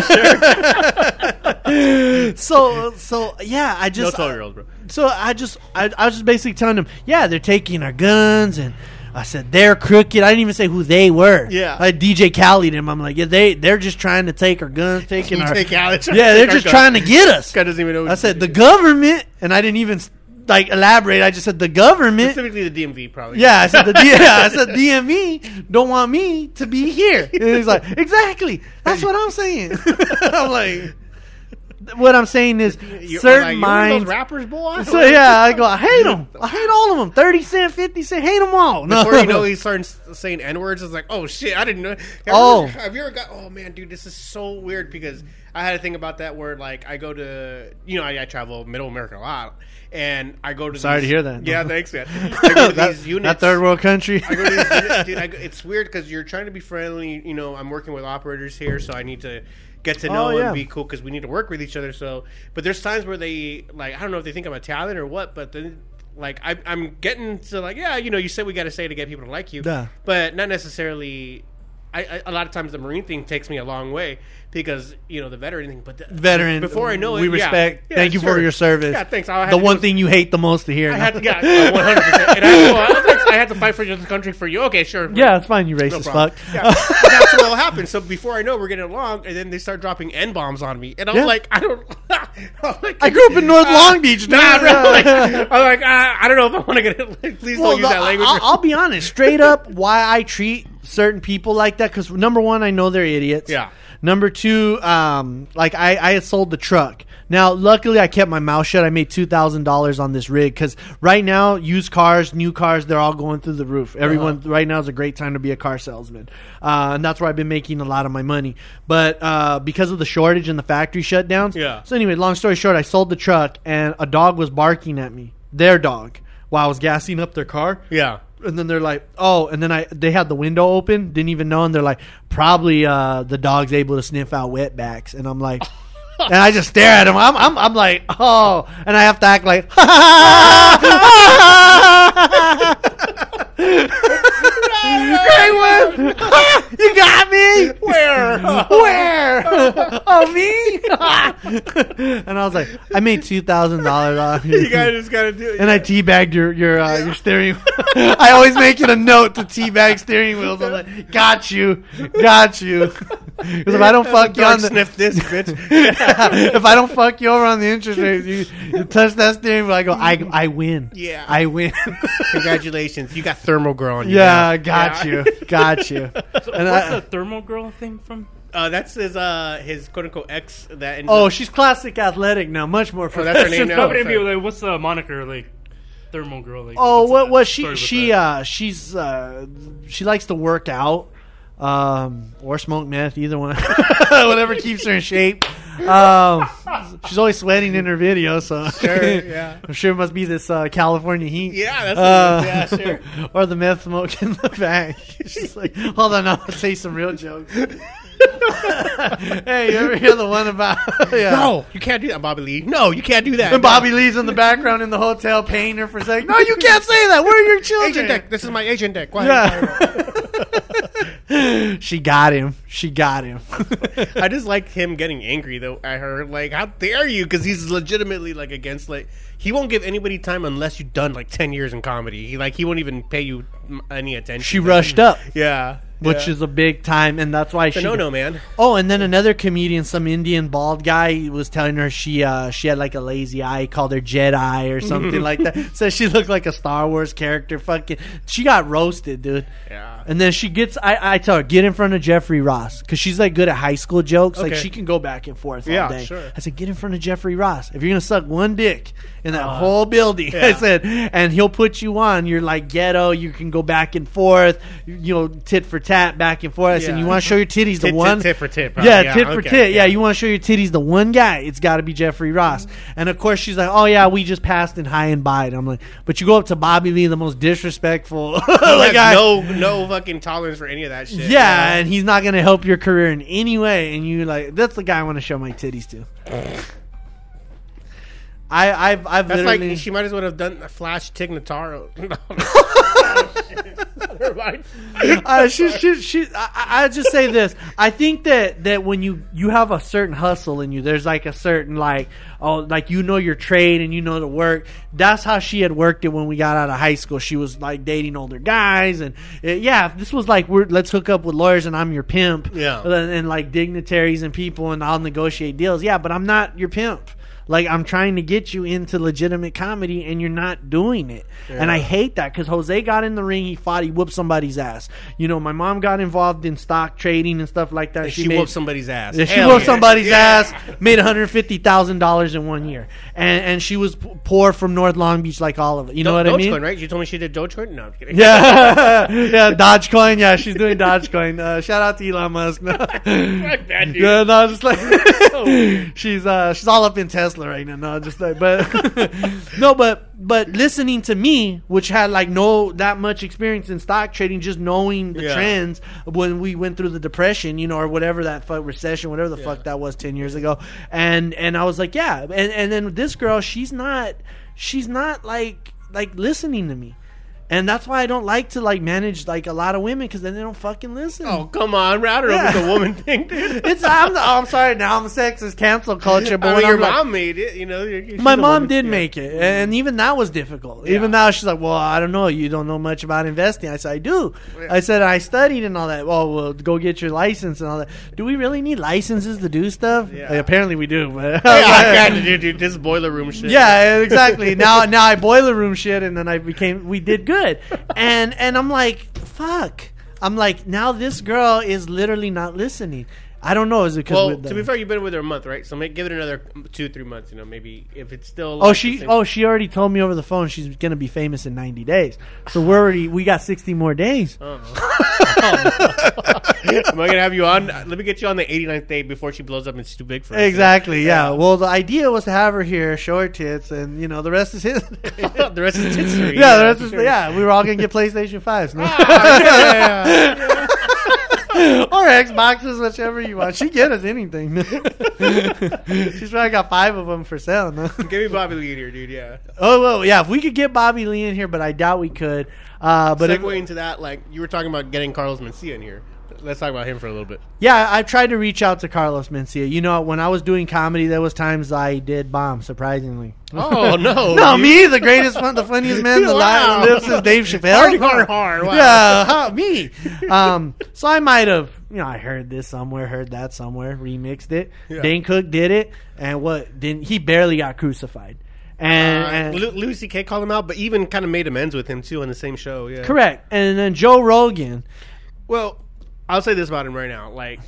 sure. so, so yeah, I no just uh, twelve year old, bro. so I just I, I was just basically telling them, yeah, they're taking our guns, and I said they're crooked. I didn't even say who they were. Yeah. I DJ Khaled them. I'm like, yeah, they they're just trying to take our guns, taking our DJ Khaled trying yeah, they're just trying to get us. Guy doesn't even know. I said the government, and I didn't even like elaborate. I just said the government. specifically the DMV, probably. Yeah, I said the yeah, I said DMV don't want me to be here. And he's like, exactly. That's what I'm saying. I'm like, what I'm saying is You- certain like, minds. rappers, boy. So yeah, I go. I hate them. I hate all of them. Thirty cent, fifty cent. Hate them all. No, Before you know, he starts saying n words. It's like, oh shit, I didn't know. Have you Oh. ever- have you ever got? Oh man, dude, this is so weird because I had a thing about that. Where like I go to, you know, I, I travel Middle America a lot, and I go to. Sorry these- to hear that. Yeah, thanks, man. I go to that, these units. that third world country. I go to these units, dude. I go, it's weird because you're trying to be friendly. You know, I'm working with operators here, so I need to get to oh, know Oh, yeah. and be cool because we need to work with each other. So, but there's times where they like I don't know if they think I'm a talent or what, but then like I, I'm getting to like yeah, you know, you said we got to say to get people to like you, Yeah. but not necessarily. I, I, a lot of times the marine thing takes me a long way because you know the veteran thing. But the, Veteran. before I know it, we respect. Yeah, thank you sure. for your service. Yeah, thanks. The one thing you hate the most to hear. I had to, yeah, one hundred percent. And I, well, like, I had to fight for this country for you. Okay, sure. yeah, it's fine. You racist problem. fuck. Yeah, that's what will happen. So before I know, we're getting along, and then they start dropping n bombs on me, and I'm like, I don't. Like, I grew up in North uh, Long Beach. Nah, bro. Like, I'm like, uh, I don't know if I want to get it. Like, please Well, don't use the- that language. I'll, I'll be honest, straight up, why I treat certain people like that because number one, I know they're idiots. Yeah. Number two, um, like I, I had sold the truck. Now, luckily, I kept my mouth shut. I made two thousand dollars on this rig because right now, used cars, new cars, they're all going through the roof. Everyone Uh-huh. right now is a great time to be a car salesman, uh, and that's where I've been making a lot of my money. But uh, because of the shortage and the factory shutdowns, Yeah. So anyway, long story short, I sold the truck, and a dog was barking at me. Their dog, while I was gassing up their car yeah. And then they're like, oh, and then I they had the window open, didn't even know, and they're like, probably uh, the dog's able to sniff out wetbacks, and I'm like, and I just stare at him. I'm I'm, I'm like, oh, and I have to act like, Great one, you got me. Where? Where? oh me? and I was like, I made two thousand dollars on you You guys just gotta do it. and I teabagged your your uh, your steering. I always make it a note to teabag steering wheels. I'm like, got you, got you. Because if I don't fuck you on the sniff this, bitch. if I don't fuck you over on the interest rate, you, you touch that steering wheel. I go, I I win. Yeah. I win. Congratulations, you got thermal girl on you. yeah, now. Got Yeah. you, got you. So And what's I- the thermal girl thing from? Uh, that's his uh his quote unquote ex that. ended Oh, up- she's classic athletic now, much more Oh, that's her professional. name now? No, but it'd be like, what's the moniker like? Thermal girl. Like, Oh, what's what was she? She that? uh, she's uh, she likes to work out, um, or smoke meth. Either one, whatever keeps her in shape. Um, she's always sweating in her video, so Sure, yeah. I'm sure it must be this uh, California heat. Yeah, that's Uh, yeah, sure. or the meth smoke in the back. She's like, hold on, I'll say some real jokes. hey, you ever hear the one about yeah. No, you can't do that, Bobby Lee. No, you can't do that. And Bobby Lee's in the background in the hotel paying her for saying, "No, you can't say that. Where are your children?" Agent deck. This is my agent deck. Go ahead. Yeah. she got him. She got him. I just like him getting angry though at her. Like, how dare you? Because he's legitimately like against like he won't give anybody time unless you've done like ten years in comedy. He like he won't even pay you any attention. she rushed up, Yeah, which yeah. is a big time, and that's why she. no no man. Oh, and then another comedian, some Indian bald guy, was telling her she uh, she had like a lazy eye, called her Jedi or something like that. Says she looked like a Star Wars character. Fucking, she got roasted, dude. Yeah. And then she gets, I, I tell her, get in front of Jeffrey Ross because she's like good at high school jokes. Like she can go back and forth Yeah, all day. sure. I said, get in front of Jeffrey Ross. If you're gonna suck one dick in that whole building, I Uh, said, and he'll put you on. You're like ghetto. You can go back and forth. You, know, tit for tat, back and forth. I said, Yeah. you want to show your titties the Tit, one tit, tit for tit. probably. yeah, tit for tit. Yeah, you want to show your titties the one guy. It's got to be Jeffrey Ross. And of course, she's like, "Oh yeah, we just passed in high and by." I'm like, "But you go up to Bobby Lee, the most disrespectful like guy." no no fucking tolerance for any of that shit. yeah, and he's not gonna help your career in any way. And you like, that's the guy I want to show my titties to. I, I've, I've That's literally. like she might as well have done a Flash Tig Notaro. Uh, she, she, she, I, I just say this. I think that, that when you, you have a certain hustle in you, there's like a certain like, oh, like you know your trade and you know the work. That's how she had worked it when we got out of high school. She was like dating older guys, and uh, yeah, this was like we're let's hook up with lawyers and I'm your pimp, Yeah. and, and like dignitaries and people, and I'll negotiate deals. Yeah, but I'm not your pimp. Like I'm trying to get you into legitimate comedy, and you're not doing it. And I hate that because Jose got in the ring, he fought, he whooped somebody's ass. You know, my mom got involved in stock trading and stuff like that. She, made, whooped somebody's ass. yeah, she Hell whooped yeah. somebody's Yeah. ass, made one hundred fifty thousand dollars in one year, and and she was poor from North Long Beach, like all of it. You know what I mean? Dogecoin, right? You told me she did Dogecoin. No, I'm kidding. Yeah, yeah, Dogecoin. Yeah, she's doing Dogecoin. Uh, shout out to Elon Musk. Fuck that dude. Yeah, no, just like she's uh she's all up in Tesla wrestler right now. No, just like, but no, but but listening to me, which had like no that much experience in stock trading, just knowing the Yeah. trends when we went through the depression, you know, or whatever that fuck recession, whatever the fuck that was ten years ago, and and I was like, yeah, and and then this girl, she's not, she's not like like listening to me. And that's why I don't like to like manage like a lot of women because then they don't fucking listen. Oh come on, I don't know if it's woman thing, dude. It's I'm, oh, I'm sorry now I'm a sexist cancel culture, but I mean, your I'm like- mom made it. You know, you're- my mom woman. did Yeah. make it, and even that was difficult. Even Yeah. now, she's like, "Well, I don't know. You don't know much about investing." I said, "I do." Yeah. I said, "I studied and all that." Well, well, go get your license and all that. Do we really need licenses to do stuff? Yeah. Like, apparently, we do. But Yeah, God, dude, dude, this boiler room shit. yeah, exactly. now, now I boiler room shit, and then I became. We did good, and and I'm like, fuck. I'm like, now this girl is literally not listening. I don't know. Is it because? Well, to be fair, you've been with her a month, right? So make, give it another two, three months. You know, maybe if it's still. Oh, like the she oh she already told me over the phone she's gonna be famous in ninety days. So we're already we got sixty more days. Oh. Am I gonna have you on? Let me get you on the 89th day before she blows up and she's too big for us. Exactly. Yeah. Well, the idea was to have her here, show her tits, and you know the rest is his. the rest is history. yeah, the rest is yeah. We were all gonna get PlayStation fives, no? Ah, yeah, yeah, or Xboxes, whichever you want. She get us anything. She's probably got five of them for sale. No? Give me Bobby Lee in here, dude. Yeah. Oh well, yeah. If we could get Bobby Lee in here, but I doubt we could. Uh, but if, segue into that, like you were talking about getting Carlos Mencia in here. Let's talk about him for a little bit. Yeah, I tried to reach out to Carlos Mencia. You know, when I was doing comedy, there was times I did bomb. Surprisingly. Oh no, no, you- me, the greatest fun, the funniest man, the Wow. live lips is Dave Chappelle. Hard, hard, hard. Wow. Yeah, me. Um, so I might have, you know, I heard this somewhere, heard that somewhere, remixed it. Yeah. Dane Cook did it, and what? Didn't he barely got crucified? And, Uh, and Lu- Louis C.K. called him out, but even kind of made amends with him too on the same show. Yeah, correct. And then Joe Rogan. Well, I'll say this about him right now. Like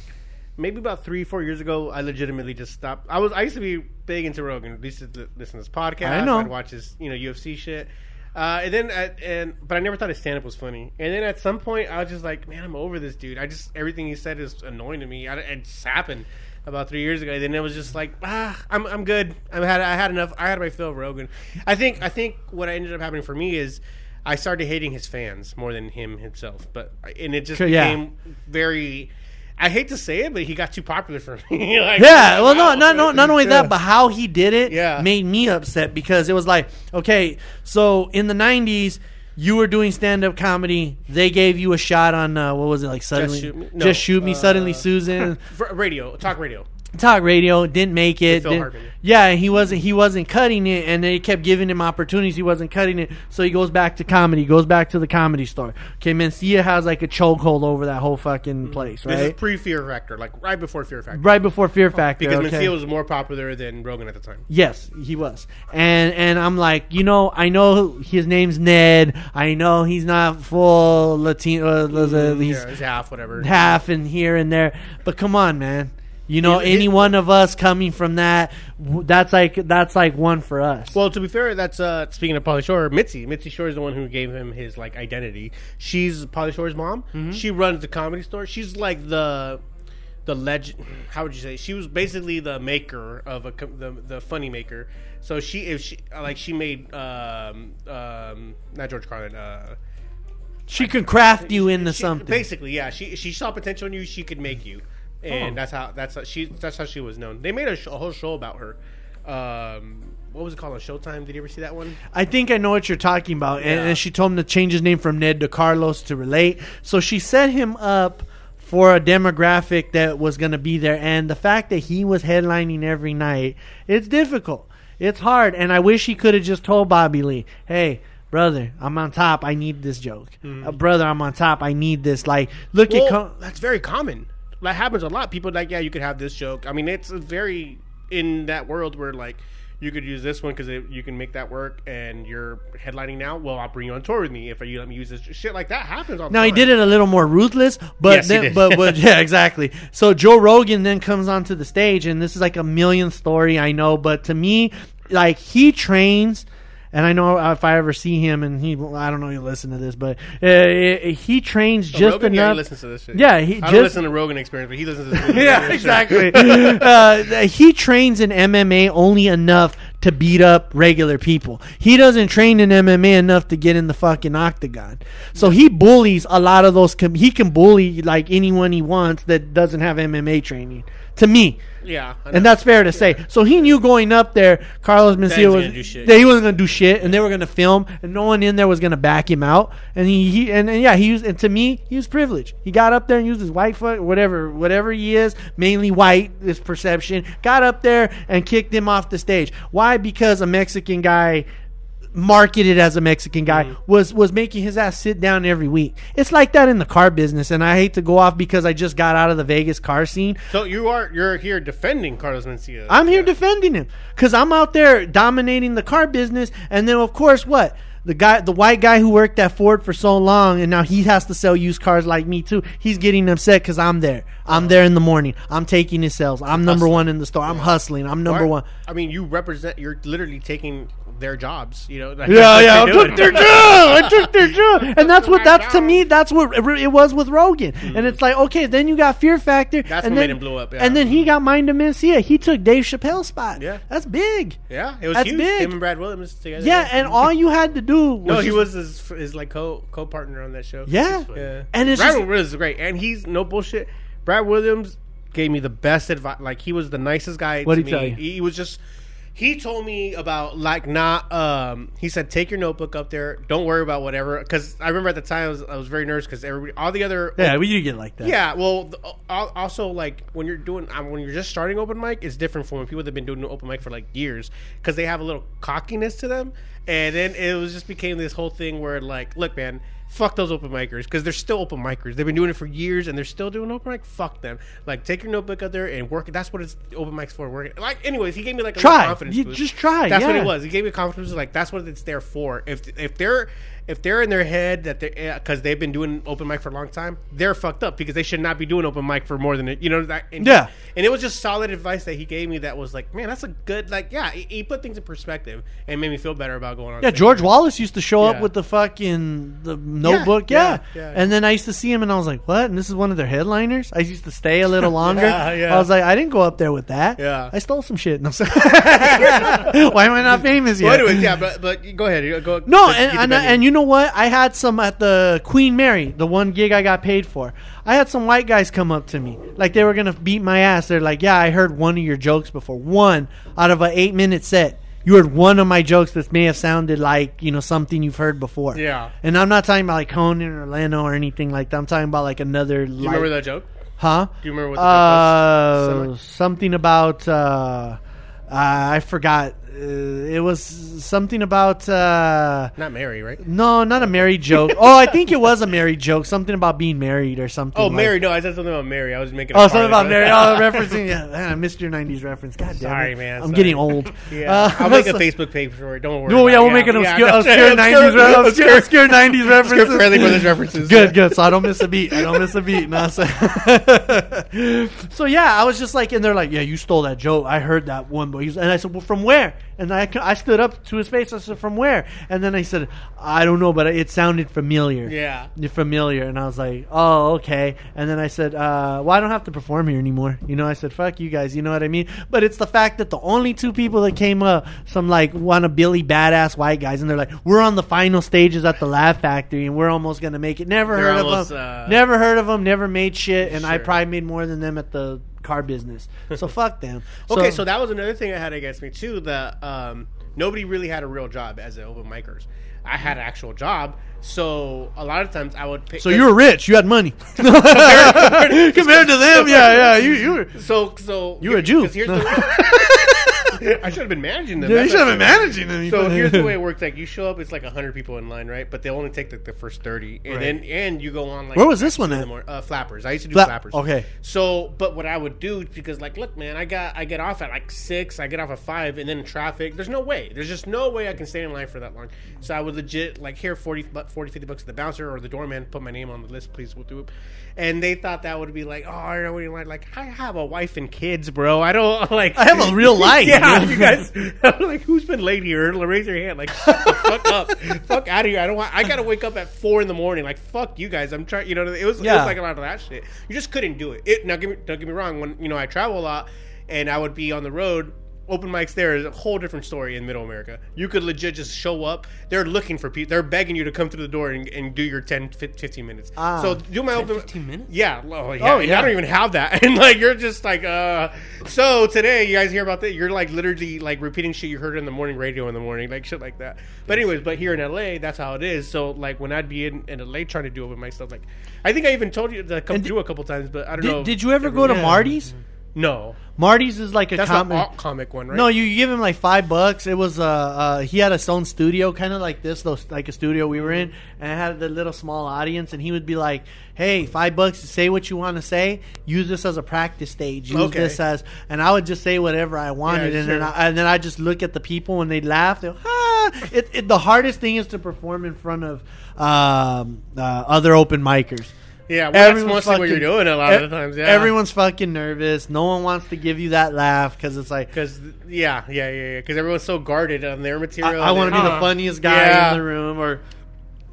maybe about three, four years ago, I legitimately just stopped. I was I used to be big into Rogan. I used to listen to his podcast. I know. I'd watch his you know UFC shit. Uh, and then at, and but I never thought his stand up was funny. And then at some point, I was just like, man, I'm over this dude. I just everything he said is annoying to me. I, it just happened about three years ago. And then it was just like, ah, I'm I'm good. I had I had enough. I had my fill of Rogan. I think I think what ended up happening for me is. I started hating his fans more than him himself, but and it just Sure, yeah. became very. I hate to say it, but he got too popular for me. Like, Yeah, well, no, not not not only Yeah. that, but how he did it Yeah. made me upset because it was like, okay, so in the '90s, you were doing stand-up comedy. They gave you a shot on uh, what was it like? Suddenly, Shoot Me? Just shoot me. uh, suddenly, Susan. Radio, talk radio. Talk radio didn't make it. Didn't- yeah, he wasn't he wasn't cutting it, and they kept giving him opportunities. He wasn't cutting it, so he goes back to comedy. Goes back to the comedy store. Okay, Mencia has like a chokehold over that whole fucking place, Mm-hmm. This is pre Fear Factor, like right before Fear Factor. right before Fear Factor, Because okay. Mencia was more popular than Rogan at the time. Yes, he was. And and I'm like, you know, I know his name's Ned. I know he's not full Latino. Uh, uh, he's yeah, half, whatever. half and here and there. But come on, man. You know, It- it- any one of us coming from that, that's like that's like one for us. Well, to be fair, that's uh, speaking of Pauly Shore, Mitzi. Mitzi Shore is the one who gave him his like identity. She's Pauly Shore's mom. Mm-hmm. She runs the comedy store. She's like the the legend. How would you say? She was basically the maker of a the the funny maker. So she if she like she made um um not George Carlin. Uh, she can craft you into she- something. Basically, yeah. She she saw potential in you. She could make you, and Oh. that's how that's how she that's how she was known. They made a, sh- a whole show about her. Um, what was it called on Showtime? Did you ever see that one? I think I know what you're talking about. And, Yeah. and she told him to change his name from Ned to Carlos to relate. So she set him up for a demographic that was going to be there. And the fact that he was headlining every night, it's difficult. It's hard. And I wish he could have just told Bobby Lee, hey, brother, I'm on top. I need this joke. Uh, brother, I'm on top. I need this. Like, look. Well, at. Com- that's very common. That happens a lot. People like, yeah, you could have this joke. I mean, it's very in that world where like you could use this one because you can make that work, and you're headlining now. Well, I'll bring you on tour with me if you let me use this shit. Like that happens all the Now he did it a little more ruthless, but Yes, he then, but but yeah, exactly. So Joe Rogan then comes onto the stage, and this is like a million story, I know, but to me, like he trains, and I know if I ever see him, and he, I don't know, he'll listen to this, but uh, he trains Oh, just Rogan, Yeah, he enough. listens to this shit. Yeah, he I don't just- listen to Rogan Experience, but he listens to this. yeah, exactly. uh, he trains in MMA only enough to beat up regular people. He doesn't train in MMA enough to get in the fucking octagon. So he bullies a lot of those. Com- he can bully like anyone he wants that doesn't have MMA training. To me, Yeah, and that's fair to say. So he knew going up there, Carlos Mencia was gonna do shit. that he wasn't going to do shit, and they were going to film, and no one in there was going to back him out. And he, he and, and yeah, he was. And to me, he was privileged. He got up there and used his white foot, whatever, whatever he is, mainly white. This perception got up there and kicked him off the stage. Why? Because a Mexican guy marketed as a Mexican guy Mm-hmm. was was making his ass sit down every week. It's like that in the car business, and I hate to go off because I just got out of the Vegas car scene. so you are you're here defending Carlos Mencia. I'm here defending him because I'm out there dominating the car business, and then of course what the guy, the white guy who worked at Ford for so long, and now he has to sell used cars like me too. He's getting upset because I'm there. I'm there in the morning. I'm taking his sales. I'm number hustling. one in the store. I'm hustling. I'm number one. I mean, you represent. You're literally taking their jobs. You know. Like, Yeah, yeah, I took their job. I took their job, and that's what that's to me. That's what it was with Rogan, and mm. it's like okay, then you got Fear Factor. That's and what then, made him blow up, yeah. And then he got Mind of Mencia. He took Dave Chappelle's spot. Yeah. that's big. Yeah, it was That's huge. big. Him and Brad Williams together. Yeah, and all you had to do was no, he just- was his, his like co co partner on that show. Yeah. yeah. And it's Brad just- Williams is great, and he's no bullshit. Brad Williams gave me the best advice. Like he was the nicest guy. What'd to he tell you? He was just. He told me about like not. Um, he said take your notebook up there. Don't worry about whatever. Because I remember at the time I was, I was very nervous because everybody, all the other Yeah, we do get like that. Yeah, well, th- al- also like when you're doing um, when you're just starting open mic, it's different from when people that have been doing open mic for like years because they have a little cockiness to them, and then it was just became this whole thing where like, look, man, fuck those open micers because they're still open micers. They've been doing it for years and they're still doing open mic. Fuck them. Like, take your notebook out there and work. That's what it's open mics for. Work. Like, anyways, he gave me like a Try. confidence. You boost. just try, That's what it was. He gave me confidence. Like, that's what it's there for. If if they're if they're in their head that they eh, because they've been doing open mic for a long time, they're fucked up because they should not be doing open mic for more than a, you know that. And, Yeah. and it was just solid advice that he gave me that was like, man, that's a good like yeah. He, he put things in perspective and made me feel better about going on. Yeah. George Wallace used to show up with the fucking the notebook, yeah. yeah, yeah. And then I used to see him, and I was like, "What?" And this is one of their headliners. I used to stay a little longer. Yeah, yeah. I was like, "I didn't go up there with that. Yeah. I stole some shit." No, I'm sorry. Why am I not famous yet? Well, anyways, yeah, but but go ahead. Go, No, and and, and you know what? I had some at the Queen Mary, the one gig I got paid for. I had some white guys come up to me like they were gonna beat my ass. They're like, "Yeah, I heard one of your jokes before. One out of an eight minute set." You heard one of my jokes that may have sounded like you know something you've heard before. Yeah. and I'm not talking about like Conan or Leno or anything like that. I'm talking about like another. Do you remember that joke? Huh? Do you remember what the Uh, was? something about uh, uh, I forgot. Uh, it was something about uh, Not Mary, right? no, not a Mary joke. oh, I think it was a Mary joke. Something about being married or something. Oh, like- Mary. No, I said something about Mary. I was making. Oh, a something about Mary. Oh, referencing. Yeah, man, I missed your '90s reference. God damn Sorry, it. man, I'm sorry. getting old. Yeah, Uh, I'll make a Facebook page for it. Don't worry. No, yeah, we'll it. make an obscure, yeah, obscure '90s, re- obscure, obscure, obscure '90s obscure references. Farrelly Brothers references. Good, good. So I don't miss a beat. I don't miss a beat. No, so, so yeah, I was just like, and they're like, "Yeah, you stole that joke. I heard that one." But he's, and I said, "Well, from where?" And I, I stood up to his face. I said, "From where?" And then I said, "I don't know, but it sounded familiar." Yeah. Familiar, and I was like, "Oh, okay." And then I said, uh, "Well, I don't have to perform here anymore." You know, I said, "Fuck you guys." You know what I mean? But it's the fact that the only two people that came up, some like one of Billy badass white guys, and they're like, "We're on the final stages at the Laugh Factory, and we're almost gonna make it." Never They're heard almost, of them. uh, never heard of them. Never made shit, and I probably made more than them at the car business. So fuck them. Okay, so that was another thing I had against me too. That um, nobody really had a real job as an open micers. I had an actual job, so a lot of times I would. Pick, So you were rich. You had money compared to them. Yeah, yeah. You you were. so so You were a Jew. Here's the, I should have been managing them. Yeah, you should have been managing them. So here's the way it works: like you show up, it's like hundred people in line, right? But they only take like the first thirty, and Right. then and you go on like Where was this one at? morning. Uh, flappers. I used to do Flap- flappers. okay. So, but what I would do because like, look, man, I got I get off at like six, I get off at five, and then traffic. There's no way. There's just no way I can stay in line for that long. So I would legit like here 40, 40 50 bucks to the bouncer or the doorman, put my name on the list, please. We'll do it. And they thought that would be like, oh, I don't know what you like. Like, I have a wife and kids, bro. I don't like. I have a real life. Yeah, yeah, you guys. I'm like, who's been late here? Raise your hand. Like, fuck up, fuck out of here. I don't want. I gotta wake up at four in the morning. Like, fuck you guys. I'm trying. You know, it was it was like a lot of that shit. You just couldn't do it. It now, get me, don't get me wrong. When you know I travel a lot, and I would be on the road. Open mics there is a whole different story in Middle America. You could legit just show up. They're looking for people. They're begging you to come through the door and, and do your 10, 15 minutes. Ah. so do my open. 15 minutes? Yeah. Oh, yeah. Oh, and yeah. I don't even have that. And like you're just like, uh. So today, you guys hear about that? You're like literally like repeating shit you heard in the morning radio in the morning, like shit like that. But anyways, but here in LA, that's how it is. So like when I'd be in, in LA trying to do it with myself, like I think I even told you to come And through a couple times, but I don't know. Did, did you ever go to Yeah. Marty's? No, Marty's is like a that's comic. alt comic one, right? No, you give him like five bucks. It was uh, uh he had his own studio, kind of like this, though, like a studio we were in, and it had the little small audience. And he would be like, "Hey, five bucks to say what you want to say. Use this as a practice stage. Use Okay. this as." And I would just say whatever I wanted, Yeah, and then sure. I, and then I just look at the people when they laugh. They're ah. It, it, the hardest thing is to perform in front of um, uh, other open micers. Yeah, well, that's Everyone's mostly what you're fucking- doing a lot e- of the times. Yeah, Everyone's fucking nervous. No one wants to give you that laugh because it's like because yeah, yeah, yeah, yeah. Because everyone's so guarded on their material. I want to be the funniest guy Yeah. in the room or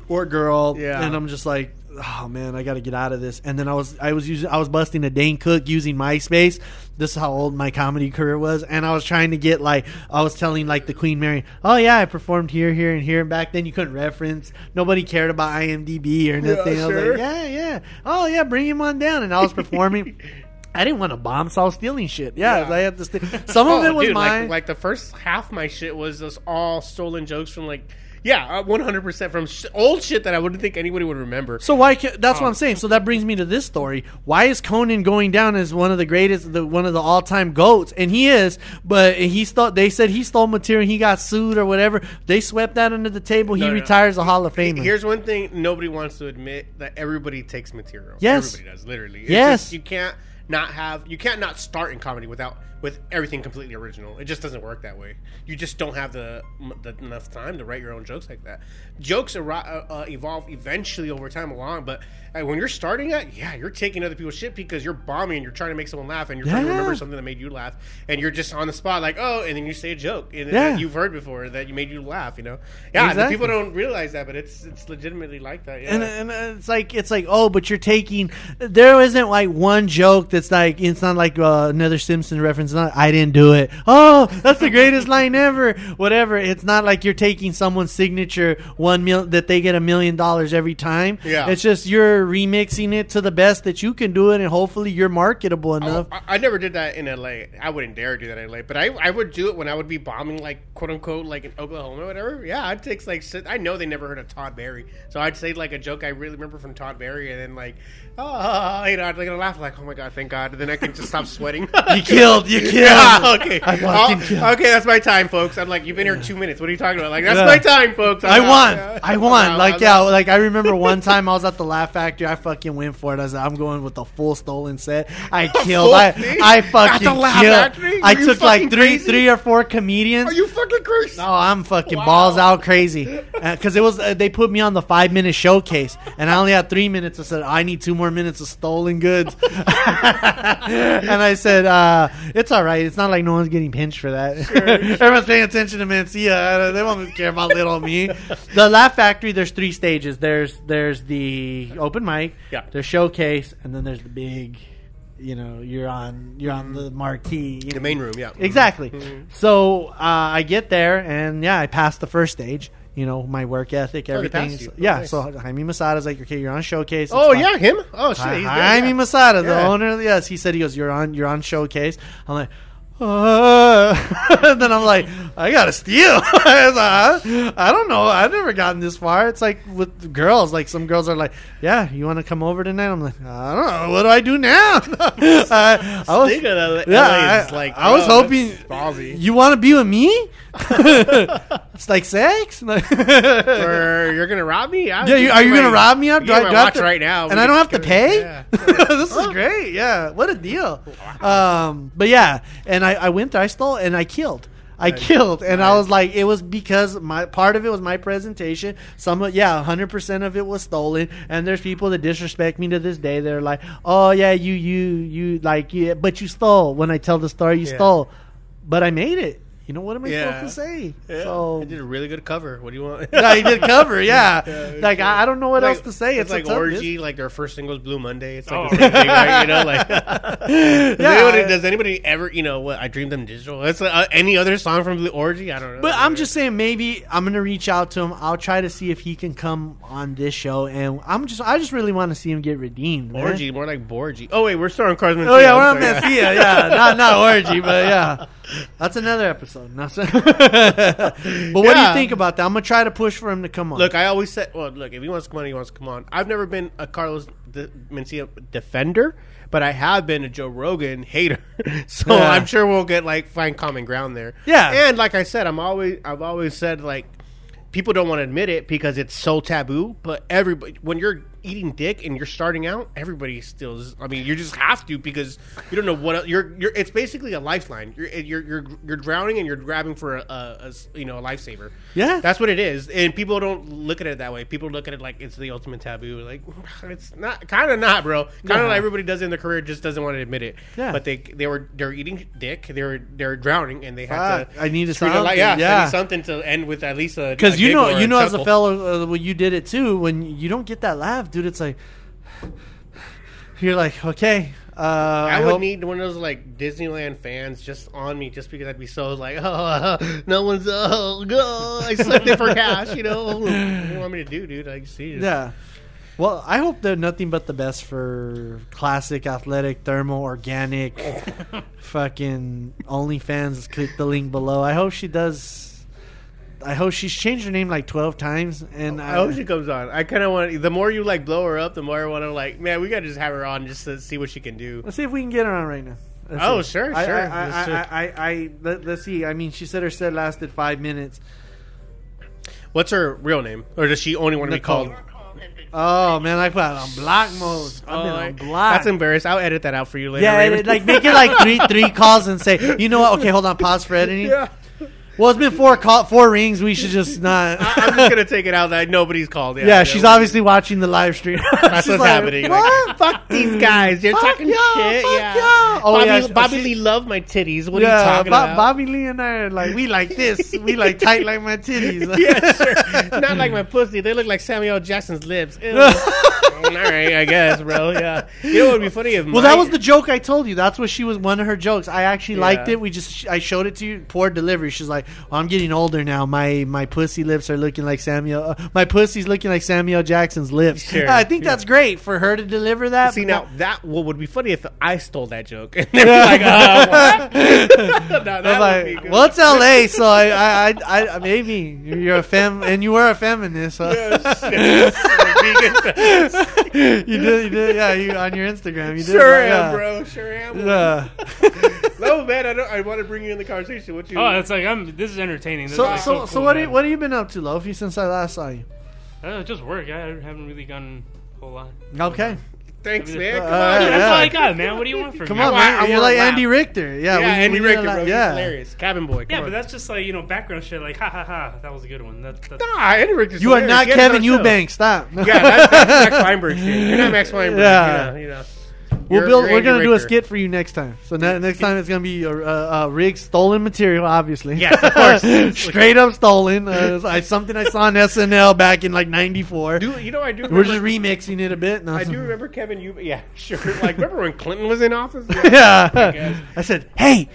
or girl, Yeah. and I'm just like, oh man, I got to get out of this. And then I was I was using I was busting a Dane Cook using MySpace. This is how old my comedy career was, and I was trying to get like I was telling like the Queen Mary, oh yeah, I performed here, here, and here. And back then you couldn't reference. Nobody cared about IMDb or nothing. I was like, yeah, yeah, oh yeah, bring him on down. And I was performing. I didn't want to bomb, so I was stealing shit. Yeah, Yeah. I had to. St- Some of Oh, it was dude, mine. Like, like the first half of my shit was just all stolen jokes from like, yeah, uh, one hundred percent from sh- old shit that I wouldn't think anybody would remember. So why? Ca- that's what Oh. I'm um, saying. So that brings me to this story. Why is Conan going down as one of the greatest, the one of the all time goats? And he is, but he stole. They said he stole material. He got sued or whatever. They swept that under the table. He No, no. retires a Hall of Famer. Here's one thing nobody wants to admit that everybody takes material. Yes. everybody does. Literally, It's Yes. just- you can't not have. You can't not start in comedy without with everything completely original. It just doesn't work that way. You just don't have the, the enough time to write your own jokes like that. Jokes uh, uh, evolve eventually over time along, but uh, when you're starting at, yeah, you're taking other people's shit because you're bombing and you're trying to make someone laugh and you're trying to remember something that made you laugh and you're just on the spot like, oh, and then you say a joke and Yeah. that you've heard before that you made you laugh. You know, yeah, Exactly. people don't realize that, but it's it's legitimately like that. Yeah. and, and it's like it's like oh, but you're taking. There isn't like one joke that's like it's not like uh, another Simpson reference. It's Not I didn't do it. Oh, that's the greatest line ever. Whatever. It's not like you're taking someone's signature one mil that they get a million dollars every time. Yeah. It's just you're remixing it to the best that you can do it, and hopefully you're marketable enough. I, I never did that in LA. I wouldn't dare do that in LA, but I, I would do it when I would be bombing, like quote unquote, like in Oklahoma or whatever. Yeah, I'd take like shit- I know they never heard of Todd Barry, so I'd say like a joke I really remember from Todd Barry, and then like, oh, you know, I'd like laugh like, oh my god, thank God, and then I can just stop sweating. you killed. You killed. Yeah, okay. I fucking killed. okay, that's my time, folks. I'm like, you've been here two minutes. What are you talking about? Like, that's my time, folks. I'm I won. I won. Like yeah, like I remember one time I was at the Laugh Factory. I fucking went for it. I said I'm going with the full stolen set. I killed. I? I At fucking the Laugh killed. Factory? I took like three crazy? three or four comedians. Are you fucking crazy? No, I'm fucking Wow. balls out crazy because it was uh, they put me on the five minute showcase and I only had three minutes. I said I need two more minutes of stolen goods, and I said uh, it's all right. It's not like no one's getting pinched for that. Everyone's paying attention to Mencia. They won't care about little me. The Laugh Factory. There's three stages. There's there's the open mic. Yeah. There's showcase, and then there's the big. You know, you're on you're on the marquee. The know. main room, yeah. Exactly. Mm-hmm. So uh, I get there, and yeah, I pass the first stage. You know, my work ethic, everything. passed you. Oh, yeah. nice. So Jamie Masada's like, okay, you're on showcase. It's Oh yeah, him. Oh shit, he's Jamie yeah. Masada, the Yeah. owner. of Yes, he said he goes, you're on, you're on showcase. I'm like. Uh, and then I'm like, I gotta steal. I, like, I don't know. I've never gotten this far. It's like with girls. Like some girls are like, "Yeah, you want to come over tonight?" I'm like, I don't know. What do I do now? I, I was, Speaking of LA, yeah, is I, like, I was hoping ballsy. you want to be with me. it's like sex. Or you're gonna rob me? I Yeah, you, are you gonna rob me up? Get my do I watch to, right now, and I don't have to pay. Yeah. this is great. Yeah, what a deal. Um, but yeah, and I, I went there. I stole and I killed. I Nice. killed, and I was like, it was because my part of it was my presentation. Some, of, yeah, hundred percent of it was stolen. And there's people that disrespect me to this day. They're like, oh yeah, you, you, you, like, yeah, but you stole. When I tell the story, you Yeah. stole, but I made it. You know what am I Yeah. supposed to say? Yeah. So I did a really good cover. What do you want? yeah, he did cover. Yeah, Yeah, like I, I don't know what Like- else to say. It's, like a tough orgy. Like their first single is Blue Monday. It's like Oh. the same thing, right? You know, like does, anybody, does anybody ever? You know what? I dreamed them digital. That's uh, any other song from Blue Orgy. I don't know. But I'm just saying, maybe I'm gonna reach out to him. I'll try to see if he can come on this show, and I'm just, I just really want to see him get redeemed. man. orgy, more like Borgy. Oh wait, we're still on Cars Oh yeah, we're on. Mencia. Yeah, not not orgy, but yeah, that's another episode. But what do you Yeah. think about that? I'm gonna try to push for him to come on. Look, I always said, well, look, if he wants to come on, he wants to come on. I've never been a Carlos De- Mencia defender, but I have been a Joe Rogan hater. so Yeah. I'm sure we'll get like find common ground there. Yeah. and like I said, I'm always, I've always said like people don't want to admit it because it's so taboo. But everybody, when you're eating dick and you're starting out, everybody still. Is, I mean, you just have to because you don't know what el- you're. You're. It's basically a lifeline. You're you're you're, you're drowning and you're grabbing for a you know a lifesaver. Yeah. that's what it is. And people don't look at it that way. People look at it like it's the ultimate taboo. Like it's not. Kind of not, bro. Kind of Yeah. like everybody does in their career, just doesn't want to admit it. Yeah. But they they were they're eating dick. They were they're drowning and they had to. I needed screw their li- something, Yeah, yeah. Need something to end with at least a because a you know, you know, as a fellow, uh, when you did it too, when you don't get that laugh, dude, it's like you're like, okay, uh, I, I would hope- need one of those like Disneyland fans just on me, just because I'd be so like, oh, no one's, oh, go, I slept in for cash, you know. What do you want me to do, dude? I see. it. Yeah. Well, I hope they're nothing but the best for classic, athletic, thermal, organic, fucking OnlyFans. Click the link below. I hope she does. I hope she's changed her name like twelve times, and I hope she comes on. I kind of want. The more you like blow her up, the more I want to like. Man, we gotta just have her on just to see what she can do. Let's see if we can get her on right now. Let's Oh, see. sure, I, sure. I, I, Let's I, see. I, I, I, let, us see. I mean, she said her set lasted five minutes. What's her real name, or does she only want to be called? Oh man, I put it on block mode. I've been Oh, on block. That's embarrassed. I'll edit that out for you later. yeah, like make it like three three calls and say, you know what? Okay, hold on, pause for editing. yeah. Well, it's been four call, four rings. We should just not. I'm just gonna take it out that nobody's called. Yeah, yeah, she's obviously watching the live stream. That's what's like, happening. What? Fuck these guys. They're Fuck talking y'all, shit. yeah. y'all. Oh, Bobby, yeah, Bobby she- Lee love my titties. What are you talking Bob- about? Bobby Lee and I are like we like this. We like tight like my titties. yeah, sure. Not like my pussy. They look like Samuel Jackson's lips. All right, I guess, bro. Yeah. You know what would be funny if Well, my- that was the joke I told you. That's what she was. One of her jokes. I actually liked it. We just I showed it to you. Poor delivery. She's like, well, I'm getting older now. My my pussy lips are looking like Samuel. Uh, my pussy's looking like Samuel Jackson's lips. Sure. I think that's great for her to deliver that. See now that what would be funny if I stole that joke and they're like, uh. No, that I'm would be like, good. well, it's L.A., so I, I, I, I maybe you're a fem, and you were a feminist. So. Like, you did, you did, yeah. You on your Instagram, you did. Sure yeah. am, bro. Sure am. Yeah. No, man. I don't. I want to bring you in the conversation. What you? Oh, it's like I'm. This is entertaining. This So, is so, cool, so what? Are you, what have you been up to, Lofi, since I last saw you? Uh, just work. I haven't really gone a whole lot. Okay, Thanks, man. Come uh, on. That's yeah. all I got, man. What do you want from come me? Come on, I- man. I You're like laugh. Andy Richter. Yeah, Yeah, we- Andy we need Richter, a lot- bro. He's Yeah. hilarious. Cabin boy. Come Yeah, on. but that's just like you know background shit. Like ha ha ha. That was a good one. That, that's, Nah, Andy Richter's You are not He Kevin own show. Eubanks. Stop. Yeah, that's, that's Max Weinberg shit. You're not Max Weinberg. Yeah. You know, you know. We'll build. We're gonna do a skit for you next time. So ne- next time it's gonna be uh, uh, Riggs stolen material, obviously. Yes, of course. Straight up stolen. Uh, I, something I saw on SNL back in like '94. Do you know I do? We're just remixing it a bit. No, I do remember Kevin. You yeah, sure. Like remember when Clinton was in office? yeah. guess. I said, "Hey,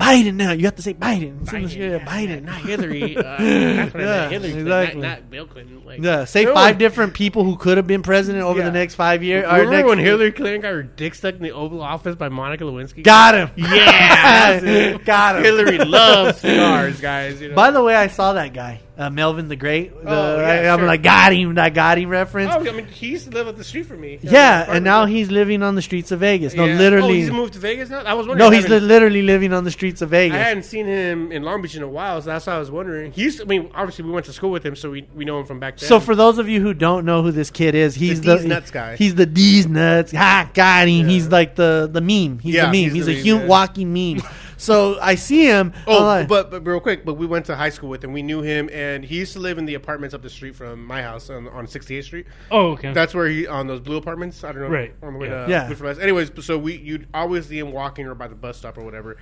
Biden now. You have to say Biden. It's in the- Biden, yeah, Biden. not Hillary. Uh, that's Yeah. Hillary, exactly. not, not Bill Clinton. Like, Yeah, say five when- different people who could have been president over Yeah. the next five years. Or Remember next when Hillary Clinton got her dick stuck in the Oval Office by Monica Lewinsky? got him? Yeah, got him. Hillary loves cigars, guys. You know? By the way, I saw that guy, uh, Melvin the Great. The, Oh, yeah, I, am sure. like, got him. That got him reference. oh, I mean, he used to live up the street from me. yeah, and now he's living on the streets of Vegas. No, Yeah. Oh, literally. he's moved to Vegas now. I was wondering. no, he's li- literally living on the streets of Vegas. I hadn't seen him in Long Beach in a while, so that's why I was wondering. He used to, I mean, obviously we went to school with him, so we, we know him from back then. So for those of you who don't know who this kid is, he's The the, nuts guy. He's the D's nuts. Ha, got him. Yeah. He's like the the meme. He's Yeah, the meme. he's He's, the a meme, hum- walking meme. so I see him. Oh, I'm like, but, but real quick, but we went to high school with him. We knew him, and he used to live in the apartments up the street from my house on, on 68th Street. oh okay. That's where he on those blue apartments. I don't know, Right. On the way Yeah. to Yeah. Blue from us. Anyways, so we you'd always see him walking or by the bus stop or whatever.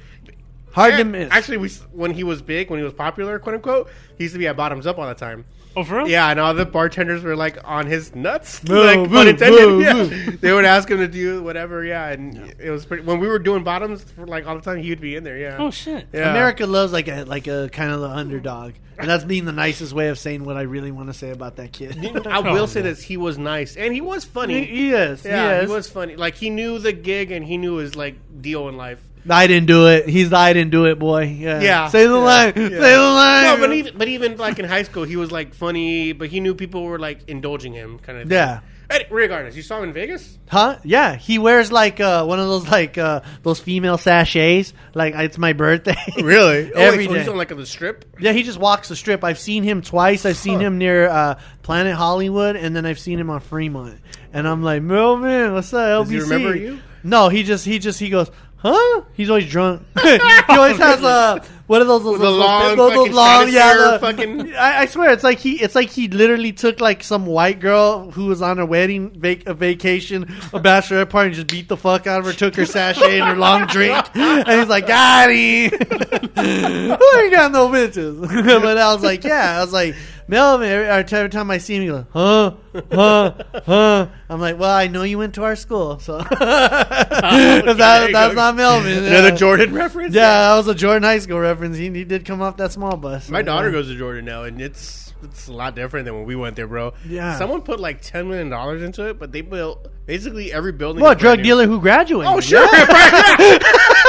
Hard to miss. Actually, we when he was big, when he was popular, quote unquote, he used to be at Bottoms Up all the time. Oh, for real? Yeah, and all the bartenders were like on his nuts. Boo, like boo, pun intended. boo, yeah. boo. They would ask him to do whatever. Yeah, and it was pretty. When we were doing bottoms for like all the time, he would be in there. Yeah. Oh shit. yeah. America loves like a like a kind of the underdog, and that's being the nicest way of saying what I really want to say about that kid. I oh, will Oh, say no. this: he was nice and he was funny. he, he is. yeah, he, is. he was funny. Like he knew the gig and he knew his like deal in life. I didn't do it. He's I didn't do it boy. Yeah. Yeah. Say the Yeah. line. Yeah. Say the line. No, but even but even like in high school, he was like funny, but he knew people were like indulging him, kind of. Yeah. Hey, regardless, you saw him in Vegas. Huh? Yeah, he wears like uh, one of those like uh, those female sachets. Like it's my birthday. Really? Oh, wait, so he's on like the strip. yeah, he just walks the strip. I've seen him twice. I've seen Huh. him near uh, Planet Hollywood, and then I've seen him on Fremont. And I'm like, Melvin, what's up, LBC? Does he remember you? No, he just he just he goes, huh? He's always drunk. he always has a what are those? those, those, long those, those fucking long, yeah. The, fucking- I, I swear, it's like he, it's like he literally took like some white girl who was on a wedding vac- a vacation, a bachelorette party, and just beat the fuck out of her, took her sachet and her long drink, and he's like, got him. Who ain't got no bitches? but I was like, yeah, I was like. Melvin, every, every time I see him, he goes, huh, huh, huh. I'm like, well, I know you went to our school, so if that, that's not Melvin. Another yeah. Jordan reference. Yeah, that was a Jordan High School reference. He, he did come off that small bus. My daughter uh, goes to Jordan now, and it's it's a lot different than when we went there, bro. Yeah. someone put like ten million dollars into it, but they built basically every building. Well, a drug new. dealer who graduated. Oh, sure.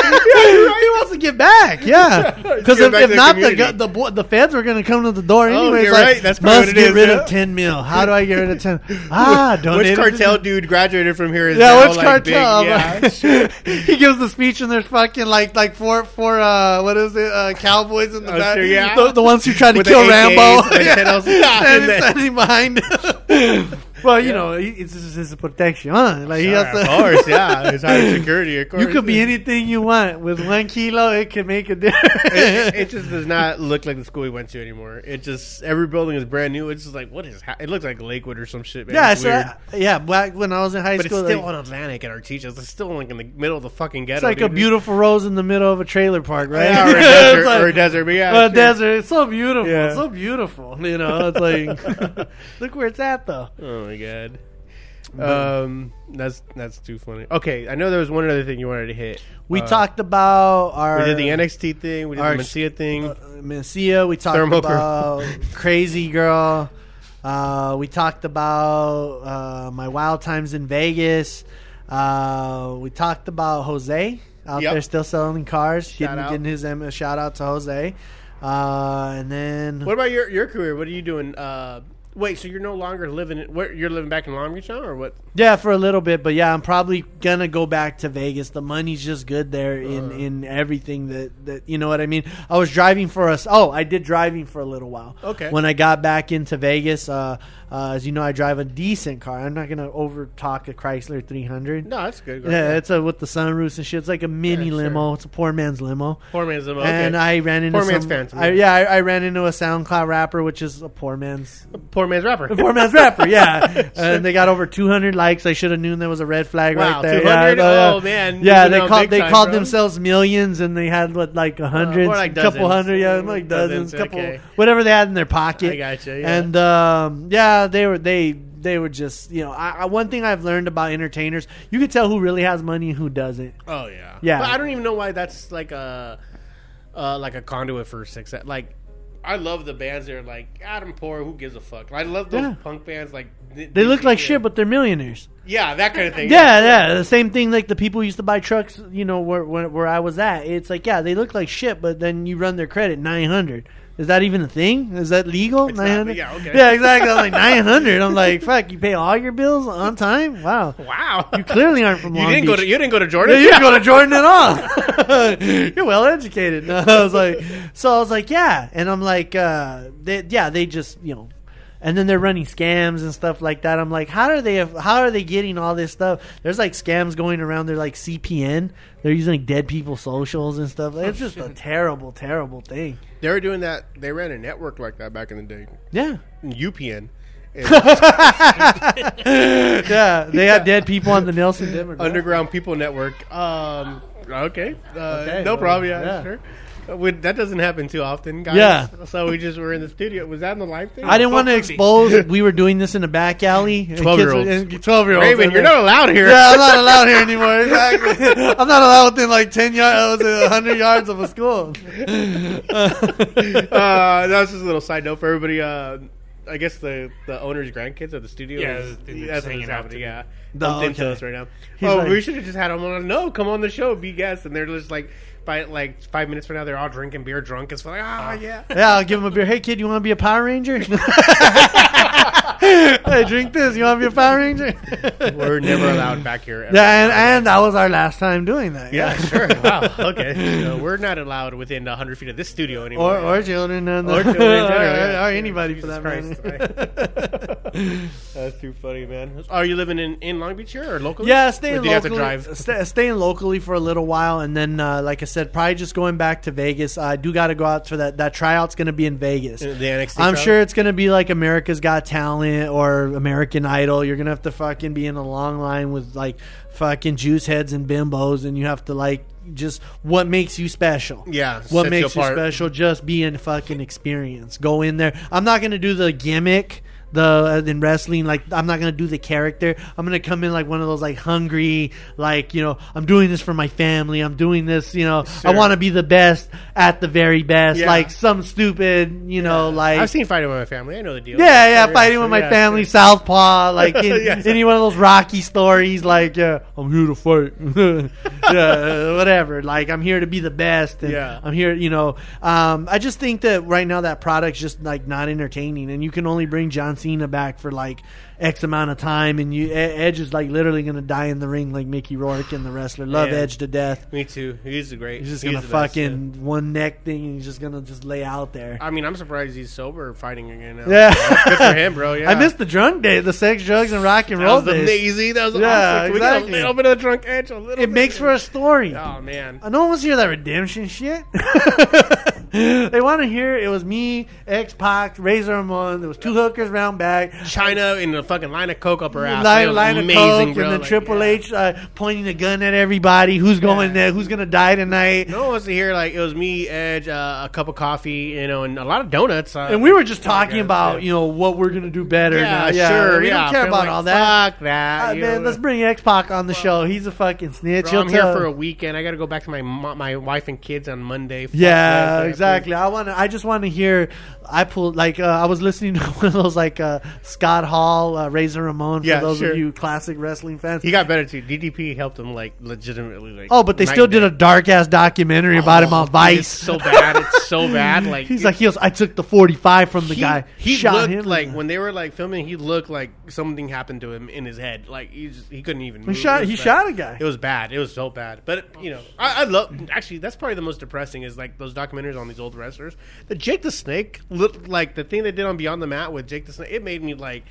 Yeah. he wants to get back. Yeah, because if, if not, the community. the the feds were going to come to the door Oh, anyway. you're like, right. That's must get is, rid yeah. of ten mil. How do I get rid of ten? Ah, donate Which it cartel dude graduated from here? Is Yeah, which like, big? cartel? Yeah, he gives the speech and there's fucking like like four four uh what is it uh cowboys in the Oh, back sure, yeah. the, the ones who tried to With kill Rambo and yeah. 10 else- standing, standing behind him. Well you know he- it's just his protection huh like he Sure, has of course, yeah. It's higher security, of course. you could be anything you want with one kilo it can make a difference it, it just does not look like the school we went to anymore. It just every building is brand new. It's just like what is? Ha- it looks like Lakewood or some shit. Man. yeah it's so. I- uh, yeah back when I was in high but it's school still like, on Atlantic and our teachers. It's still like in the middle of the fucking ghetto. it's like a beautiful rose in the middle of a trailer park right Yeah, or a It's desert, like- or a desert. But yeah, Well, sure. desert. It's so beautiful. Yeah. It's so beautiful. You know, it's like, look where it's at though. Oh my god. Um, that's that's too funny. Okay, I know there was one other thing you wanted to hit. We Uh, talked about our We did the NXT thing. We did our- the Mencia thing. uh, Mencia. We talked Thermal about Crazy Girl. Uh, we talked about uh, my wild times in Vegas. Uh, we talked about Jose out Yep. there still selling cars. Shout Getting, out. getting his um, shout out to Jose. Uh, and then what about your your career? What are you doing? Uh, wait, so you're no longer living? In, where you're living back in Long Beach now, or what? Yeah, for a little bit, but yeah, I'm probably gonna go back to Vegas. The money's just good there in Uh. in everything that that you know what I mean. I was driving for us. Oh, I did driving for a little while. Okay. When I got back into Vegas, uh, uh, as you know, I drive a decent car. I'm not gonna over talk a Chrysler 300. No, that's good. Yeah, it's a with the sunroofs and shit. It's like a mini Yeah, sure. limo. It's a poor man's limo. poor man's limo. Okay. And I ran into Poor man's some. fancy. I, yeah, I, I ran into a SoundCloud rapper, which is a poor man's a poor man's rapper. Poor man's rapper, yeah. And they got over 200 likes. I should have known there was a red flag Wow, right there. 200? Yeah, yeah. Oh, man. Yeah, they called they time, called bro. themselves millions, and they had what like a hundred, more like couple hundred, yeah, like Dozens, dozens, couple, okay. whatever they had in their pocket. I gotcha, yeah. And um, yeah, they were they they were just you know I, I, one thing I've learned about entertainers, you can tell who really has money and who doesn't. Oh yeah, Yeah. But I don't even know why that's like a uh, like a conduit for success. Like, I love the bands that are like Adam Poor. Who gives a fuck? I love those Yeah. punk bands. Like They look like shit, but they're millionaires. yeah, that kind of thing. Yeah, yeah. The same thing like the people used to buy trucks, you know, where, where where I was at. It's like, yeah, they look like shit, but then you run their credit nine hundred. Is that even a thing? Is that legal? It's not, Nine but hundred. yeah, okay. Yeah, exactly. I'm like nine hundred. I'm like, fuck. You pay all your bills on time. Wow. Wow, You clearly aren't from you Long didn't go to you didn't go to Yeah, Jordan. you didn't go to Jordan at all. You're well educated. No, I was like, so I was like, yeah, and I'm like, uh, they, yeah, they just, you know, and then they're running scams and stuff like that. I'm like, how are they? How are they getting all this stuff? There's like scams going around. They're like CPN. They're using like dead people socials and stuff. It's just a terrible, terrible thing. They were doing that. They ran a network like that back in the day. Yeah, UPN. Yeah. They had dead people on the Nelson. Underground People Network. Um, Okay. Uh, Okay, no well, problem. Yeah, yeah. sure. Uh, that doesn't happen too often, guys. Yeah. So we just were in the studio. Was that in the live thing? I didn't want to 12:50. expose. We were doing this in a back alley. 12-year-olds. Twelve year olds. Raven, you're not allowed here. Yeah, I'm not allowed here anymore. Exactly. I'm not allowed within like ten yards, hundred yards of a school. uh, that's just a little side note for everybody. Uh, I guess the the owner's grandkids at the studio. Yeah, is- they're that's hanging out happening. Yeah, Oh, bumped into okay. us right now. He's oh, like- we should have just had them on. No, come on the show, be guests, and they're just like by like five minutes from now, they're all drinking beer, drunk as fuck. Like, ah, yeah. Yeah, I'll give them a beer. Hey, kid, you want to be a Power Ranger? hey, drink this. You want to be a Power Ranger? We're never allowed back here. ever. Yeah, and, and that was our last time doing that. Yeah, sure. Wow. Okay. So we're not allowed within 100 feet of this studio anymore. Or, or children, and Or or, children in general, yeah. or anybody for that Christ. matter. That's too funny, man. Are you living in, in Long Beach here or locally? Yeah, Or staying do you have to locally. drive? sta- staying locally for a little while, and then, uh, like I said, probably just going back to Vegas. I do got to go out for that. That tryout's going to be in Vegas. The NXT I'm crowd? sure it's going to be like America's Got Talent or American Idol. You're going to have to fucking be in a long line with like fucking juice heads and bimbos, and you have to like just what makes you special. Yeah, what makes you, apart. special? Just be in fucking experience. Go in there. I'm not going to do the gimmick. The uh, in wrestling, like I'm not gonna do the character. I'm gonna come in like one of those like hungry, like you know, I'm doing this for my family. I'm doing this, you know, I want to be the best at the very best. Yeah. Like some stupid, you know, like I've seen Fighting with My Family. I know the deal. yeah, yeah, Sure, fighting with my yeah, family, sure. Southpaw, like in, any one of those Rocky stories, like yeah, I'm here to fight, yeah, whatever. Like I'm here to be the best, and Yeah. I'm here, you know. Um, I just think that right now that product's just like not entertaining, and you can only bring John Cena back for like X amount of time, and you Edge is like literally gonna die in the ring like Mickey Rourke and the wrestler. Love Yeah. Edge to death. Me too. He's a great. He's just gonna the best, fucking one neck thing, and he's just gonna just lay out there. I mean, I'm surprised he's sober fighting again. Now. Yeah. That's good for him, bro. Yeah, I missed the drunk day, the sex, drugs, and rock and That roll was days. amazing. That was Yeah, awesome. Can we get exactly. a little bit of drunk edge. A little. It makes for a story. Oh man. I no one wants to hear that redemption shit. they want to hear it was me, X Pac, Razor Ramon. There was two hookers round back. China in a fucking line of coke up her ass. Line, line of coke, bro. and then Like, Triple yeah. H uh, pointing a gun at everybody. Who's going Yeah. there? Who's gonna die tonight? No one wants to hear like it was me, Edge, uh, a cup of coffee, you know, and a lot of donuts. Uh, And we were just talking yeah, about yeah. you know what we're gonna do better. yeah, now. sure, we don't care about like, all that. Fuck that. Uh, man, know. let's bring X Pac on the show. He's a fucking snitch. Bro, I'm here for a weekend. I got to go back to my my wife and kids on Monday. Fuck Yeah, exactly. I want. I just want to hear. I pulled like uh, I was listening to one of those like uh, Scott Hall, uh, Razor Ramon. For Yeah, those sure. of you classic wrestling fans. He got better too. DDP helped him like legitimately. Like oh, but they still did a dark ass documentary about him Oh, on Vice. It's so bad. It's so bad. Like He's like, he was, I took the forty five from the he, guy. He shot looked him like when they were like filming. He looked like something happened to him in his head. Like he just, he couldn't even. he shot. He bad. shot a guy. It was bad. It was so bad. But you know, I, I love. Actually, that's probably the most depressing is like those documentaries on these old wrestlers. The Jake the Snake, looked like the thing they did on Beyond the Mat with Jake the Snake. It made me like,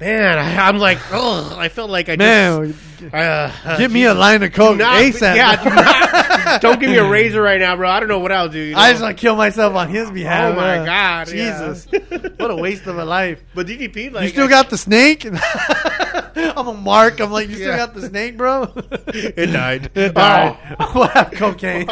man. I, I'm like, oh, I felt like I Man, just. Uh, give me a line of coke not, ASAP. Yeah, do not, don't give me a razor right now, bro. I don't know what I'll do. you I just want to kill myself on his behalf. Oh my Uh, God, yeah. Jesus! what a waste of a life. But DDP, like, you still got the snake? I'm a mark. I'm like, you still Yeah. got the snake, bro? it died. It we'll have Cocaine.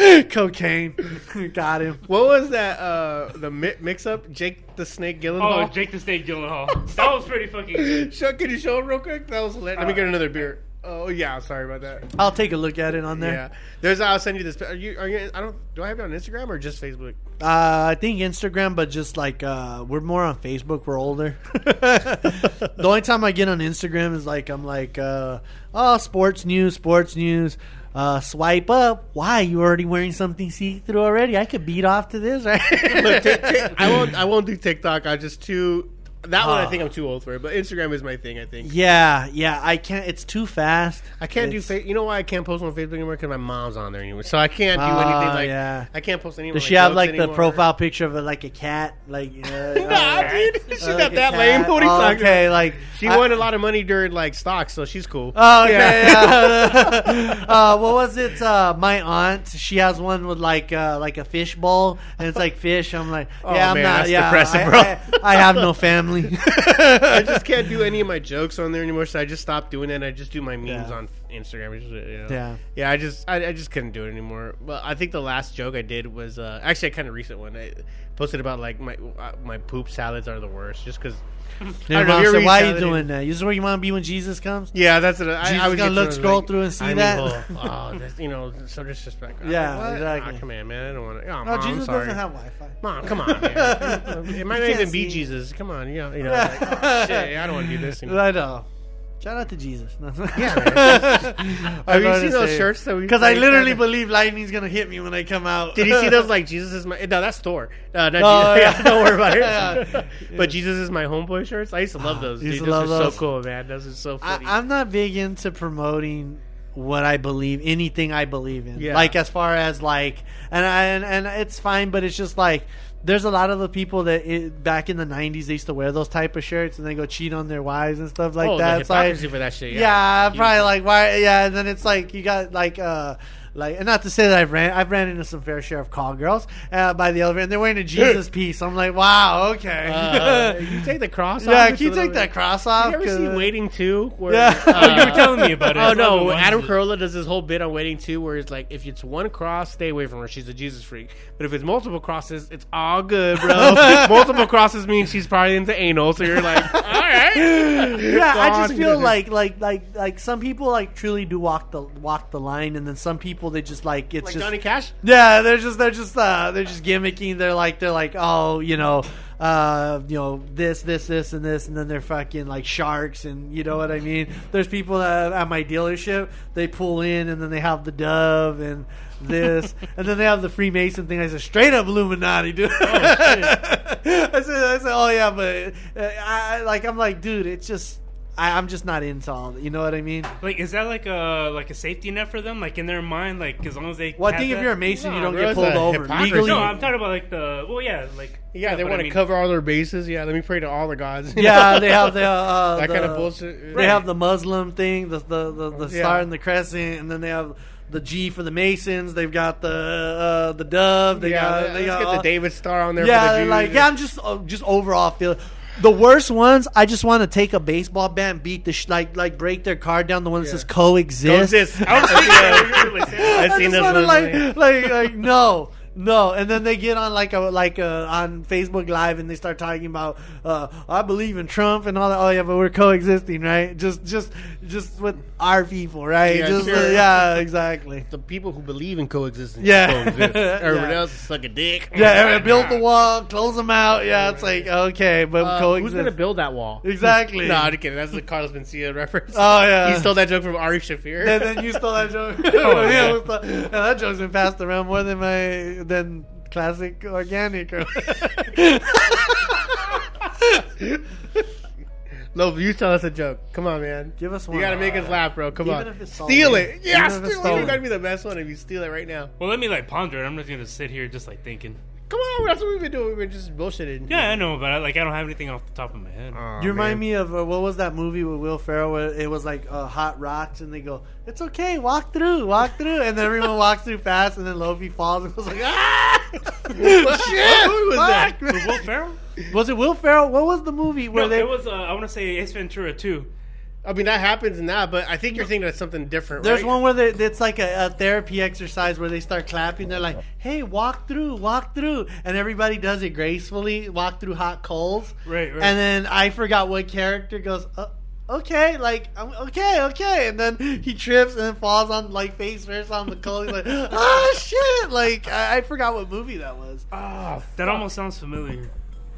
Cocaine. Got him. What was that? Uh, the mi- mix-up, Jake the Snake Gyllenhaal. Oh, Jake the Snake Gyllenhaal. That was pretty fucking good. Show, can you show him real quick? That was hilarious. Let me Uh, get another beer. Oh yeah, sorry about that. I'll take a look at it on there. Yeah, there's. I'll send you this. Are you? Are you? I don't. Do I have it on Instagram or just Facebook? Uh, I think Instagram, but just like uh, we're more on Facebook. We're older. the only time I get on Instagram is like I'm like, uh, oh, sports news, sports news. Uh, swipe up. Why you already wearing something see through already? I could beat off to this, right? Look, Tik- Tik- I won't. I won't do TikTok. I just too. That one, I Oh. think I'm too old for it. But Instagram is my thing. I think. yeah, yeah. I can't. It's too fast. I can't It's- do. Fa- you know why I can't post on Facebook anymore? Because my mom's on there anymore. So I can't do Oh, anything like. yeah. I can't post any. Does she have like the profile picture of like a cat? Like, Nah, dude, she's uh, not like a that lame. cat? What are you Oh, talking Okay, about? like She I- won a lot of money during like stocks, so she's cool. Oh, okay. yeah. uh, what was it? Uh, my aunt. She has one with like uh, like a fish bowl, and it's like fish. I'm like, Oh, yeah, I'm man, not. that's yeah, depressing, I, bro. I, I have no family. I just can't do any of my jokes on there anymore, so I just stopped doing it. and I just do my memes Yeah. on Instagram. You know? Yeah. yeah. I just I, I just couldn't do it anymore. But I think the last joke I did was uh, actually a kind of recent one. I posted about like my uh, my poop salads are the worst, just because. Your don't mom said, "Why are you doing that? This is where you want to be when Jesus comes." Yeah, that's it. I, Jesus I was gonna look, scroll through and see that? oh, that's, you know, so disrespectful. I'm Yeah, like, what? exactly. Ah, come on, man. I don't want to. Oh, No, Mom, Jesus sorry. doesn't have Wi-Fi. Mom, come on, man. it might not even be. Jesus. Come on, you know, you know. Like, oh, shit, I don't want to do this. Anymore. I know. Shout out to Jesus. Yeah, Have you seen those shirts that we? Because I literally believe lightning's gonna hit me when I come out. Did you see those? Like Jesus is my. No, that's Thor. Uh, not Oh, Jesus. yeah. don't worry about it. Yeah. but Jesus is my homeboy shirts. I used to love those. Used Dude, to those love are those. so cool, man. Those are so funny. I, I'm not big into promoting what I believe, anything I believe in. Yeah. Like as far as like, and I, and and it's fine, but it's just like. There's a lot of the people that it, back in the '90s they used to wear those type of shirts and they go cheat on their wives and stuff like oh, that. the It's like, hypocrisy for that shit. yeah, Yeah, probably like why? Yeah, and then it's like you got like uh like and not to say that I've ran I've ran into some fair share of call girls uh, by the elevator and they're wearing a Jesus piece. I'm like, wow, okay. Uh, you take the cross. off, yeah, can you take that bit- cross off? You ever 'Cause- see Waiting Two? Where, Yeah. uh, Oh, you were telling me about it. Oh no, Adam. Carolla does this whole bit on Waiting Two, where it's like, if it's one cross, stay away from her. She's a Jesus freak. But if it's multiple crosses, it's all good, bro. multiple crosses means she's probably into anal. So you're like, all right. yeah, I just feel like like like like some people like truly do walk the walk the line, and then some people they just like it's like just Johnny Cash. yeah, they're just they're just uh they're just gimmicking. They're like they're like oh you know uh you know this this this and this, and then they're fucking like sharks, and you know what I mean. There's people that at my dealership they pull in, and then they have the dove and. This and then they have the Freemason thing. I said straight up Illuminati, dude. I said, I said, oh yeah, but uh, I I- like I'm like, dude, it's just I, I'm just not into all. that. You know what I mean? Like, is that like a like a safety net for them? Like in their mind, like as long as they. Well, I have think if you're a Mason, you don't get pulled over hypocrisy. legally. No, I'm talking about like the. Well, yeah, like. Yeah, they but want I to mean- cover all their bases. Yeah, let me pray to all the gods. yeah, they have the uh, that the- kind of bullshit. They have the Muslim thing, the the the, the Yeah. star and the crescent, and then they have the G for the Masons. They've got the uh, the dove. They yeah, got they got get the David Star on there. yeah, for the they're like yeah. I'm just uh, just overall feel. The worst ones, I just want to take a baseball bat, and beat the sh- like like break their card down. The one that says coexist. Coexist. I was thinking that when you were, like, that. I've I seen just this wanna, one, like, like, like, no, no, and then they get on like a like a, on Facebook Live and they start talking about uh, I believe in Trump and all that. Oh yeah, but we're coexisting, right? Just, just, just with our people, right? Yeah, just, sure. uh, yeah, exactly. the people who believe in coexistence. Yeah. coexist. Everybody Yeah. else suck a dick. Yeah, and build the wall, close them out. Yeah, it's like okay, but Uh, coexist. who's gonna build that wall? Exactly. no, I'm just kidding. That's the Carlos Mencia reference. Oh yeah. he stole that joke from Ari Shaffir. and then you stole that joke. Oh, yeah, yeah. we and that joke's been passed around more than my than classic organic. no, you tell us a joke. Come on, man. Give us one. You gotta make us laugh, bro. Come Even on. if it's. Steal it. Yeah, Even if steal it's it. stolen. You gotta be the best one if you steal it right now. Well, let me like ponder it. I'm just gonna sit here just like thinking. Come on, that's what we've been doing. We've been just bullshitting. Yeah, I know, but I, like I don't have anything off the top of my head. Aw, You remind man. me of uh, what was that movie with Will Ferrell where it was like uh, hot rocks and they go, "It's okay, walk through, walk through," and then everyone walks through fast and then Lofi falls and goes like, "Ah!" Shit! What was that? Fuck. With Will Ferrell? Was it Will Ferrell? What was the movie where No, they? it was. Uh, I want to say Ace Ventura too. I mean, that happens in that, but I think you're thinking of something different. There's right? one where they, it's like a, a therapy exercise where they start clapping. They're like, "Hey, walk through, walk through," and everybody does it gracefully. Walk through hot coals. Right, right. And then I forgot what character goes. Uh, okay, like um, okay, okay, and then he trips and then falls on like face first on the coal. He's like, "Ah, shit!" Like I, I forgot what movie that was. Oh, That almost sounds familiar.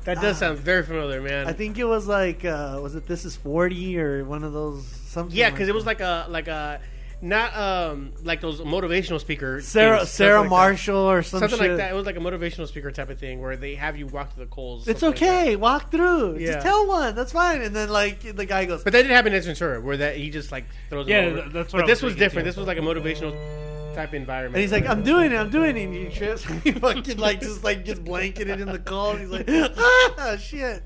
That does sound very familiar, man. I think it was like, uh, was it This Is Forty or one of those something? yeah, because it was like a like a not um like those motivational speaker Sarah things, Sarah something like that. Marshall or some something shit. like that. It was like a motivational speaker type of thing where they have you walk through the coals. It's something like okay. Walk through. Yeah. Just tell one. That's fine. And then like the guy goes, But that didn't happen in Ventura, where that he just like throws. Yeah, them over. that's what But I this was was different. too. This was like a motivational type environment. and he's like, I'm doing it. I'm doing it. And he trips. He fucking like just like gets blanketed in the cold. He's like, ah, shit.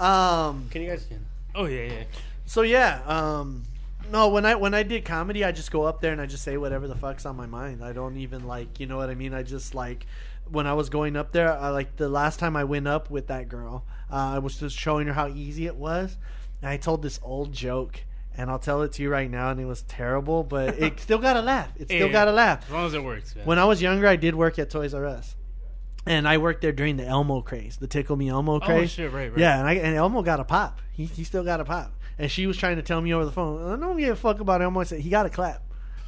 Um. "Can you guys?" Oh yeah, yeah. So yeah. Um. No, when I when I did comedy, I just go up there and I just say whatever the fuck's on my mind. I don't even like, you know what I mean. I just like when I was going up there. I like the last time I went up with that girl. Uh, I was just showing her how easy it was. And I told this old joke, and I'll tell it to you right now, and it was terrible, but it still got a laugh. It still Yeah. got a laugh. As long as it works. Man. When I was younger, I did work at Toys R Us, and I worked there during the Elmo craze, the Tickle Me Elmo craze. oh craze. shit! Right, right. Yeah, and, I, and Elmo got a pop. He, he still got a pop. And she was trying to tell me over the phone, I don't give a fuck about Elmo. I said, he got a clap.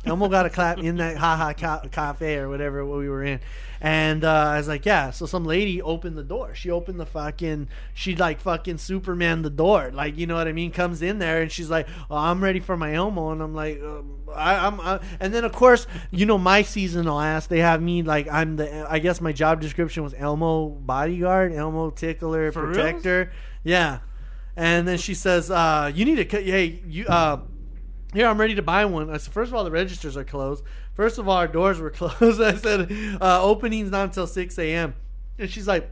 Elmo got a clap in that Ha Ha ca- Cafe or whatever we were in. And uh, I was like, yeah. So some lady opened the door. She opened the fucking, she like fucking Superman the door. Like, you know what I mean? Comes in there and she's like, oh, I'm ready for my Elmo. And I'm like, um, I, I'm, I, and then of course, you know, my seasonal ass, they have me like, I'm the, I guess my job description was Elmo bodyguard, Elmo tickler, For protector. Yeah. And then she says, uh, "You need to, cut hey, you, uh, here, I'm ready to buy one." I said, first of all, the registers are closed. First of all, our doors were closed." I said, uh, "Opening's not until 6 a.m." And she's like,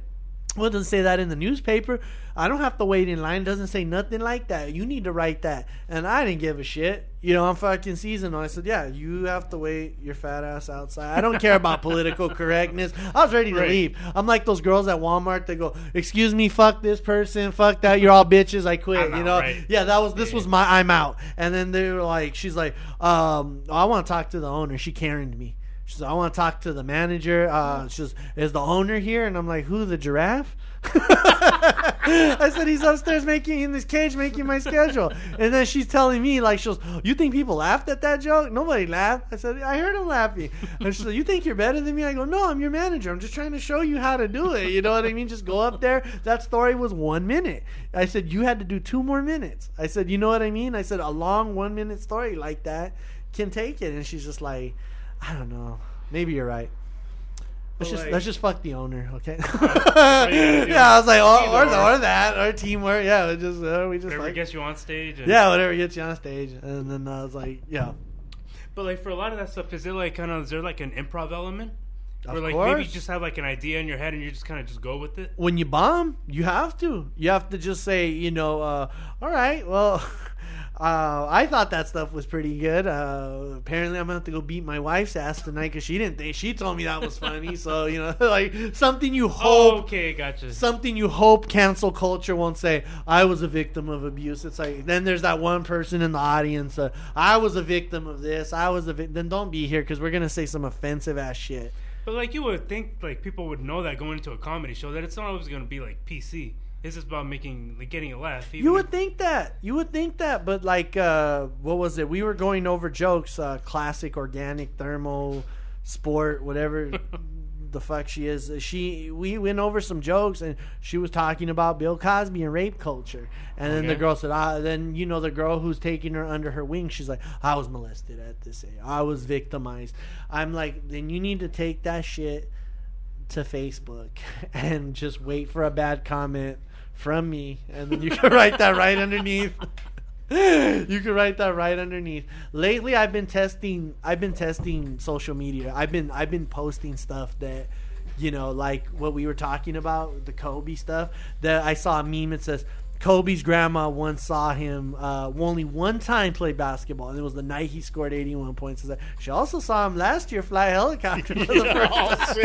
"Well, it doesn't say that in the newspaper. I don't have to wait in line. It doesn't say nothing like that. You need to write that." And I didn't give a shit. You know, I'm fucking seasonal. I said, "Yeah, you have to wait your fat ass outside. I don't care about political correctness. I was ready to Right. leave. I'm like those girls at Walmart that go, "Excuse me, fuck this person, fuck that. You're all bitches. I quit." I'm you out, know, right. yeah, that was this was my I'm out. And then they were like, she's like, um, I want to talk to the owner. She Karened me. She's like, I want to talk to the manager. Uh, she's is the owner here? And I'm like, who? The giraffe? I said he's upstairs making in this cage making my schedule. And then she's telling me like she's you think people laughed at that joke? Nobody laughed. I said I heard them laughing. And she's like, you think you're better than me? I go, no, I'm your manager. I'm just trying to show you how to do it. You know what I mean? Just go up there. That story was one minute. I said you had to do two more minutes. I said you know what I mean? I said a long one minute story like that can take it. And she's just like, I don't know. Maybe you're right. Let's just like- let's just fuck the owner, okay? you gotta do. yeah, I was like, oh, or, or, or. that, or teamwork. Yeah, we just uh, we just Whatever like, gets you on stage. And, yeah, whatever gets you on stage. And then I was like, yeah, But like for a lot of that stuff, is it like kind of is there like an improv element? Of Or like maybe you just have like an idea in your head and you just kind of just go with it. when you bomb, you have to. You have to just say, you know, uh, all right, well, uh, I thought that stuff was pretty good. Uh, apparently, I'm gonna have to go beat my wife's ass tonight because she didn't think she told me that was funny. so you know, like something you hope. Oh, okay, gotcha. Something you hope cancel culture won't say. I was a victim of abuse. It's like then there's that one person in the audience. Uh, I was a victim of this. I was a victim. Then don't be here because we're gonna say some offensive ass shit. But like you would think, like people would know that going into a comedy show that it's not always going to be like PC. It's just about making, like, getting a laugh. You would if- think that. You would think that, but like, uh, what was it? We were going over jokes, uh, classic, organic, thermo, sport, whatever the fuck she is. She, we went over some jokes, and she was talking about Bill Cosby and rape culture. And then the girl said, ah, then you know the girl who's taking her under her wing. She's like, I was molested at this age. I was victimized. I'm like, then you need to take that shit to Facebook and just wait for a bad comment from me, and then you can write that right underneath. you can write that right underneath. Lately, I've been testing. I've been testing social media. I've been I've been posting stuff that, you know, like what we were talking about the Kobe stuff. That I saw a meme that says. Kobe's grandma once saw him uh, only one time play basketball, and it was the night he scored 81 points. She also saw him last year fly a helicopter for the first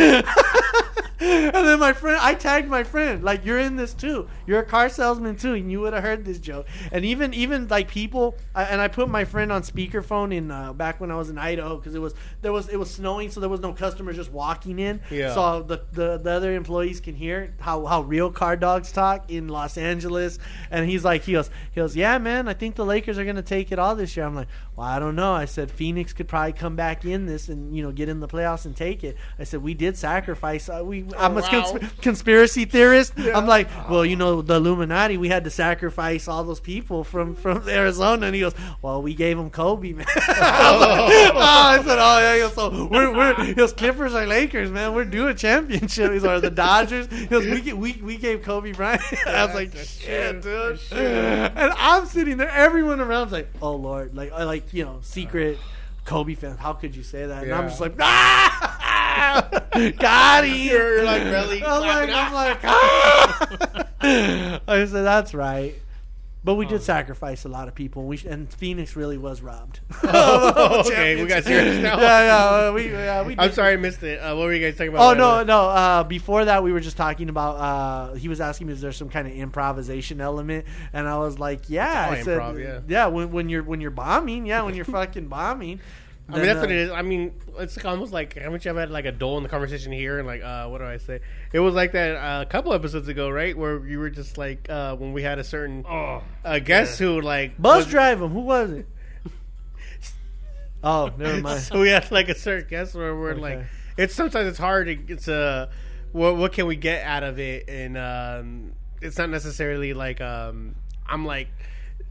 time. and then my friend, I tagged my friend, like you're in this too. You're a car salesman too, and you would have heard this joke. And even even like people, I, and I put my friend on speakerphone in uh, back when I was in Idaho because it was there was it was snowing, so there was no customers just walking in. Yeah. So the, the the other employees can hear how how real car dogs talk in Los Angeles. And he's like, he goes, he goes, yeah, man, I think the Lakers are gonna take it all this year. I'm like, well, I don't know. I said Phoenix could probably come back in this and you know get in the playoffs and take it. I said we did sacrifice. Uh, we I'm a wow. consp- conspiracy theorist. I'm like, well, you know, the Illuminati. We had to sacrifice all those people from from Arizona. And he goes, well, we gave them Kobe, man. I, like, oh, I said, oh yeah. He goes, so we're we're he goes, Clippers are Lakers, man. We're due a championship. He's or the Dodgers. He goes, we we we gave Kobe Bryant. I was like, shit, true. dude. That's. And I'm sitting there. Everyone around's like, oh lord, like like you know secret. Kobe fans, how could you say that? And I'm just like, ah, got him. You're- like, belly I'm like. I'm like, ah. I said, that's right. But we Oh. did sacrifice a lot of people. We sh- and Phoenix really was robbed. Oh, okay, we got serious now. yeah, yeah. We, yeah, we I'm did- sorry, I missed it. Uh, what were you guys talking about? Oh no, no. Uh, before that, we were just talking about. Uh, he was asking me, "Is there some kind of improvisation element?" And I was like, "Yeah." I said, improv, yeah. When, when you're when you're bombing, yeah, when you're fucking bombing. I mean, that's uh, what it is. I mean, it's like almost like how much I've had like a dull in the conversation here, and like, uh, what do I say? It was like that uh, a couple episodes ago, right? Where you were just like, uh, when we had a certain Oh, uh, guest who like Bus was- drive him. Who was it? oh, never mind. So we had like a certain guest where we're Okay. like, it's sometimes it's hard to it's a what what can we get out of it, and um, it's not necessarily like um, I'm like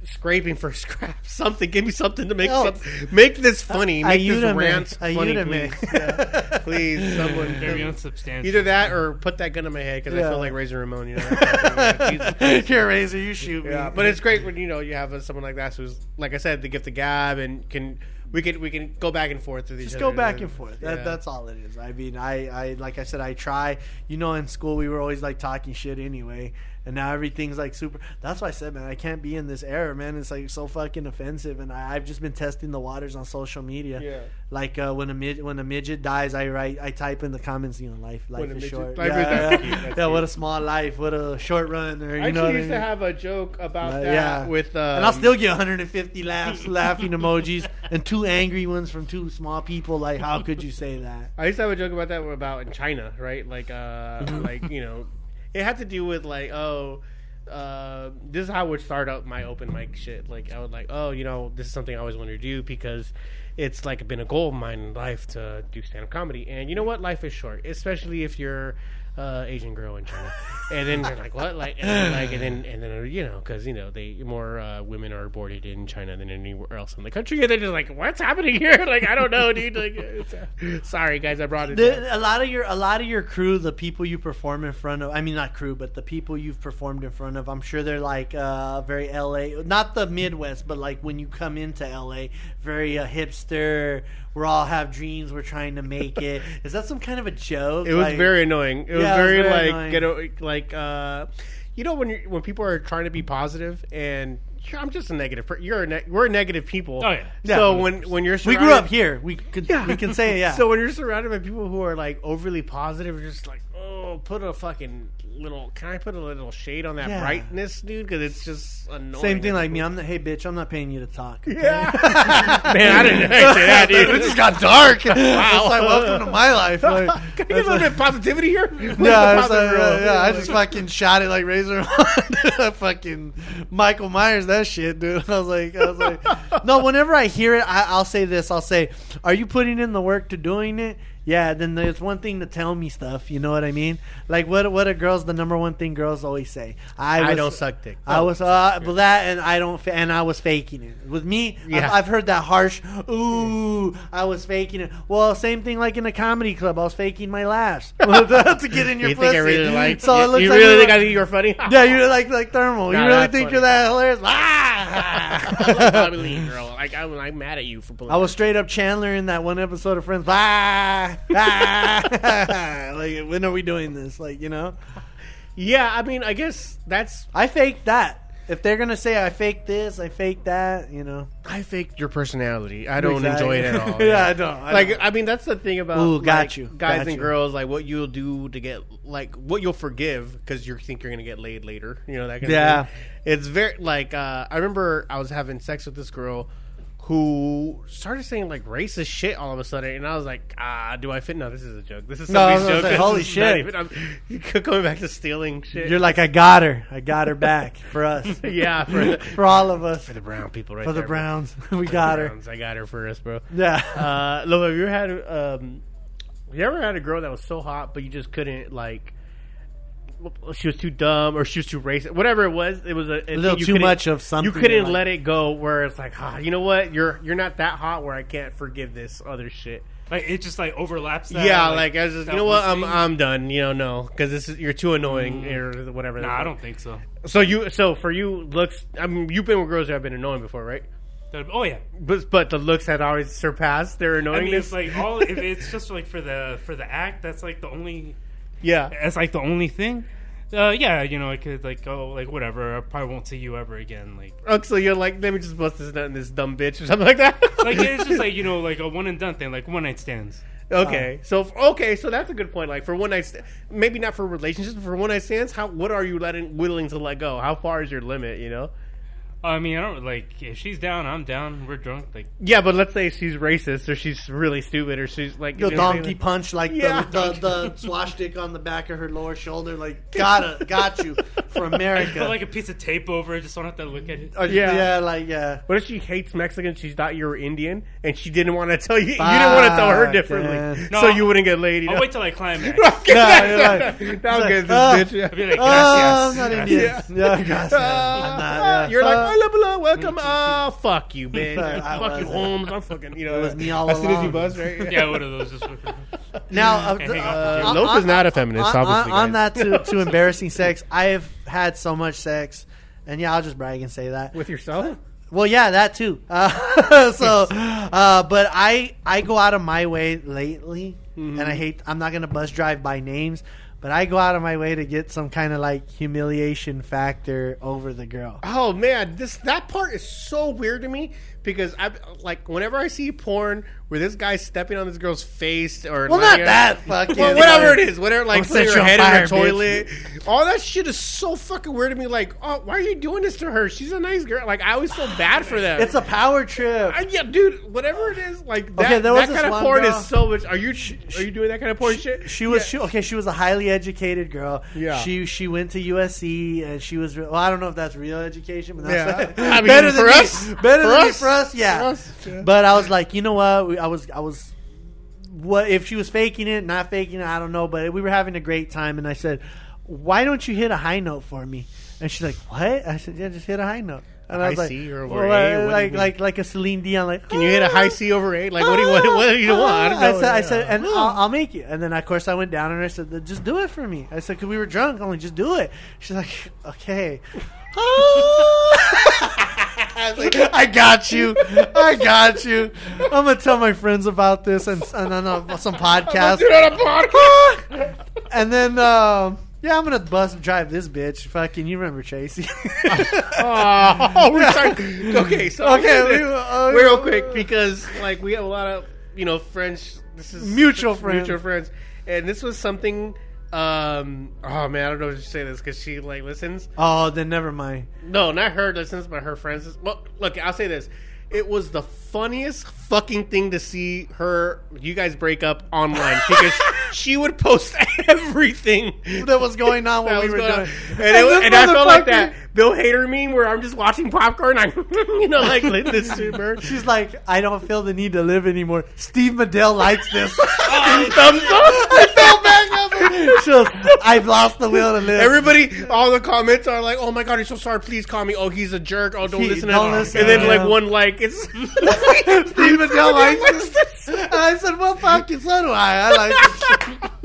scraping for scraps something. Give me something to make some, make this funny. Make this Ayúdame. rant funny, Ayúdame. please. Yeah. please, someone. very unsubstantial. Either that or put that gun in my head because I feel like Razor Ramon. You know, that kind of thing. Yeah, Jesus Christ. Here, Razor, you shoot me. Yeah, but it's great when you know you have uh, someone like that who's, like I said, the gift of gab and can we can we can go back and forth with each just other. go back and forth. That, Yeah. That's all it is. I mean, I, I like I said, I try. You know, in school we were always like talking shit anyway, and now everything's like super. That's why I said, man, I can't be in this era, man. It's like so fucking offensive, and I, I've just been testing the waters on social media. Yeah. Like uh, when a mid when a midget dies, I write I type in the comments, you know, life life When is midget- short. life yeah, is- yeah. Yeah, what a small life, what a short run, or you I know I used to have a joke about Uh, that yeah. with, um, and I'll still get 150 laughs, laughing emojis, and two angry ones from two small people. Like, how could you say that? I used to have a joke about that about in China, right? Like, uh, Mm-hmm. like you know, it had to do with like, oh, uh, this is how I would start out my open mic shit. Like, I would like, oh, you know, this is something I always wanted to do because it's like been a goal of mine in life to do stand up comedy. And you know what? Life is short, especially if you're uh, Asian girl in China. and then they're like, what? Like, and then, like, and then, and then, you know, because you know, they more uh, women are aborted in China than anywhere else in the country. And they're just like, what's happening here? Like, I don't know, dude. Like, it's, uh, sorry, guys, I brought it. The, a lot of your a lot of your crew, the people you perform in front of, I mean not crew, but the people you've performed in front of, I'm sure they're like uh, very LA, not the Midwest, but like when you come into LA, very uh, hipster. We all have dreams. We're trying to make it. Is that some kind of a joke? It was Like- very annoying. It was Yeah, it was very, very like annoying. get o- like uh, you know when you when people are trying to be positive and I'm just a negative. Per- you're a ne- we're negative people. Oh, yeah. So Yeah. when when you're We grew up here. We could Yeah. we can say yeah. So when you're surrounded by people who are like overly positive, you're just like, oh, put a fucking little. Can I put a little shade on that Yeah. brightness, dude? Because it's just annoying. Same thing like me. I'm the hey bitch. I'm not paying you to talk. okay? Yeah. Man, I didn't say that, dude. it just got dark. wow. It's like welcome to my life. Like, Can you get a little bit of positivity here? Where's the Yeah, it's positive like, yeah, uh, yeah, I just fucking shot it like Razor. fucking Michael Myers, that shit, dude. I was like, I was like, no. Whenever I hear it, I, I'll say this. I'll say, "Are you putting in the work to doing it?" Yeah. Then there's one thing to tell me stuff. You know what I mean? Like what? What are girls? The number one thing girls always say. I, I don't suck dick. I was uh, but that, and I don't, fa- and I was faking it. With me, Yeah. I've, I've heard that harsh. Ooh, I was faking it. Well, same thing like in a comedy club. I was faking my laughs to get in your You pussy. think I really like? So you, it looks you like really think I think you're funny? Yeah, you're like like thermal. Nah, you really think funny. you're that hilarious? Ah! Bobby Lee, girl. Like I'm, I'm mad at you for pulling. I was straight up Chandler in that one episode of Friends. Ah, ah. like when are we doing this? Like you know, Yeah, I mean, I guess that's I faked that. If they're gonna say I faked this, I faked that, you know. I faked your personality. I don't Exactly. enjoy it at all. Yeah, I don't. I like, don't. I mean, that's the thing about Ooh, got like, you, guys got and you. girls. Like, what you'll do to get like what you'll forgive because you think you're gonna get laid later. You know that kind Yeah. of thing. It's very like uh, I remember I was having sex with this girl who started saying like racist shit all of a sudden, and I was like, ah, do I fit? No, this is a joke. This is No, somebody's gonna joke. say, holy This is not shit. even- I'm going back to stealing shit. You're like I got her. I got her back for us. yeah, for the, for all of us. for the brown people, right For the there, bro. Browns, we For got her. Browns. I got her for us, bro. Yeah. Uh, Lo, have you ever had um, you ever had a girl that was so hot, but you just couldn't like? She was too dumb, or she was too racist. Whatever it was, it was a, A little too much of something. You couldn't like- let it go. Where it's like, ah, you know what? You're you're not that hot where I can't forgive this other shit. Like it just like overlaps. That, yeah, like, I was just, you know what? I'm. I'm done. You know, no, because this is you're too annoying or whatever. Nah, I don't think so. So you so for you looks. I mean, you've been with girls that have been annoying before, right? Oh yeah, But but the looks had always surpassed their I mean annoyingness. it's like all if it's just like for the for the act. That's like the only. Yeah, That's like the only thing. Uh, yeah, you know, I could like go like whatever. I probably won't see you ever again. Like, Oh, so you're like, let me just bust this nut in this dumb bitch or something like that. like it's just like you know, like a one and done thing, like one night stands. okay, so okay, so that's a good point. Like for one night, st- maybe not for relationships, but for one night stands, how what are you letting willing to let go? How far is your limit? You know? I mean, I don't like if she's down, I'm down. We're drunk. Like, Yeah, but let's say she's racist or she's really stupid or she's like Yo, you know donkey saying? punch like Yeah. the, the the swastika on the back of her lower shoulder. Like, gotta got you for I America. put like a piece of tape over it, just don't have to look at it. Or- Yeah. yeah, like yeah. What if she hates Mexicans? She thought you were Indian, and she didn't want to tell you. You didn't want to tell her differently, man. No, so you wouldn't get laid. You I'll know? wait till I climax. No, you're like- I'll get this Uh, bitch. I'll be like, Oh, I'm not. Indian. Yeah, gracias. Uh, I'm not, yeah. You're like, Uh, blah, blah, welcome. Uh, fuck you, bitch. I fuck you. Holmes. I'm fucking, you know. It was me all as soon as you along. buzz, right? Yeah, one of those. Just Now, uh, Can't hang uh, off the on- Loaf is not a feminist, on, obviously, on, on that to, to embarrassing sex, I have had so much sex, and yeah, I'll just brag and say that. With yourself? Well, yeah, that too. Uh, so, uh, but I I go out of my way lately, Mm-hmm. and I hate. I'm not gonna bus drive by names, but I go out of my way to get some kind of like humiliation factor over the girl. Oh man, this that part is so weird to me because I like whenever I see porn where this guy's stepping on this girl's face or Well, like, not that fucking. well, whatever it is, whatever, like I'll putting set her you on head in fire, the bitch. toilet, all that shit is so fucking weird to me. Like, oh, why are you doing this to her? She's a nice girl. Like, I always feel bad for them. It's a power trip. I, yeah, dude. Whatever it is, like that, Okay, there was that kind of porn girl- is so much. Are you are you doing that kind of porn shit? She was Yeah. she, okay. She was a highly educated girl. Yeah. She she went to USC and she was. Well, I don't know if that's real education, but that's Yeah. I mean, better for than us- me. Better for than me us- for us. Yeah. us, yeah. But I was like, you know what? I was I was. What if she was faking it, not faking it? I don't know. But we were having a great time, and I said, "Why don't you hit a high note for me?" And she's like, "What?" I said, "Yeah, just hit a high note." And I High was like, C over well, A, or what do you like like like a Celine Dion, like Can you hit a high C over eight? Like, what do you what, what do you ah, want? I don't I know. said, I said, and I'll, I'll make you. And then of course I went down and I said, just do it for me. I said, because we were drunk, I'm like, just do it. She's like, okay. I, like, I got you. I got you. I'm gonna tell my friends about this and, and on uh, some podcast. On a podcast. And then, um, yeah, I'm gonna bus drive this bitch. Fucking, you remember Tracy? oh, we're sorry. Okay, so Okay, we- uh, real quick because like we have a lot of you know friends. This is Mutual friends. mutual friends, and this was something. Um, oh man, I don't know what to say this because she like listens. oh, then never mind. No, not her listens, but her friends. Well, look, I'll say this: it was the funniest fucking thing to see her, you guys break up online because she would post everything That was going on while we were doing. on. And, it was, and I felt like that Bill Hader meme where I'm just watching popcorn. I, you know, like this super. She's like, I don't feel the need to live anymore. Steve Medell likes this. Thumbs up. I fell back up. Goes, I've lost the will to live. Everybody, all the comments are like, "Oh my god, he's so sorry. Please call me. Oh, he's a jerk. Oh, don't He- listen to don't him." listen and then to like one like it's Steve Medell likes this. And I said, well, fucking so do I. I like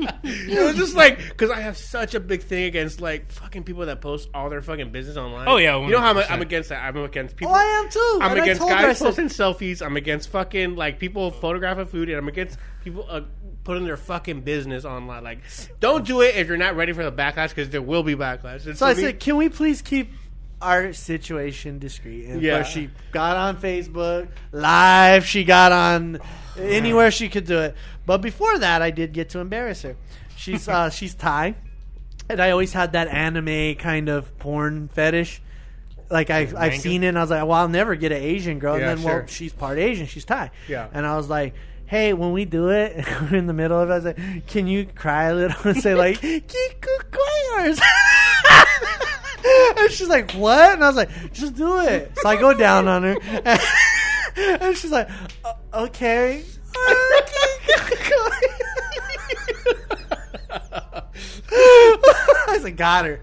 it. it was just like because I have such a big thing against like fucking people that post all their fucking business online. Oh, yeah, you know how I'm, 100%. I'm against that. I'm against people. Oh, I am too. I'm And I against told her, I guys said, posting selfies. I'm against fucking like people photographing food, and I'm against people uh, putting their fucking business online. Like, don't do it if you're not ready for the backlash because there will be backlash. And So I me- said, can we please keep our situation discreet? And Yeah. she got on Facebook live. She got on anywhere she could do it. But before that, I did get to embarrass her. She's uh, she's Thai, and I always had that anime kind of porn fetish. Like I, I've seen it, and I was like, "Well, I'll never get an Asian girl." Yeah, and then, sure. well, she's part Asian, she's Thai. Yeah. And I was like, "Hey, when we do it, we're in the middle of it. I was like, can you cry a little and say like? And she's like, "What?" And I was like, "Just do it." So I go down on her, and she's like, "Okay." I said, "Got her,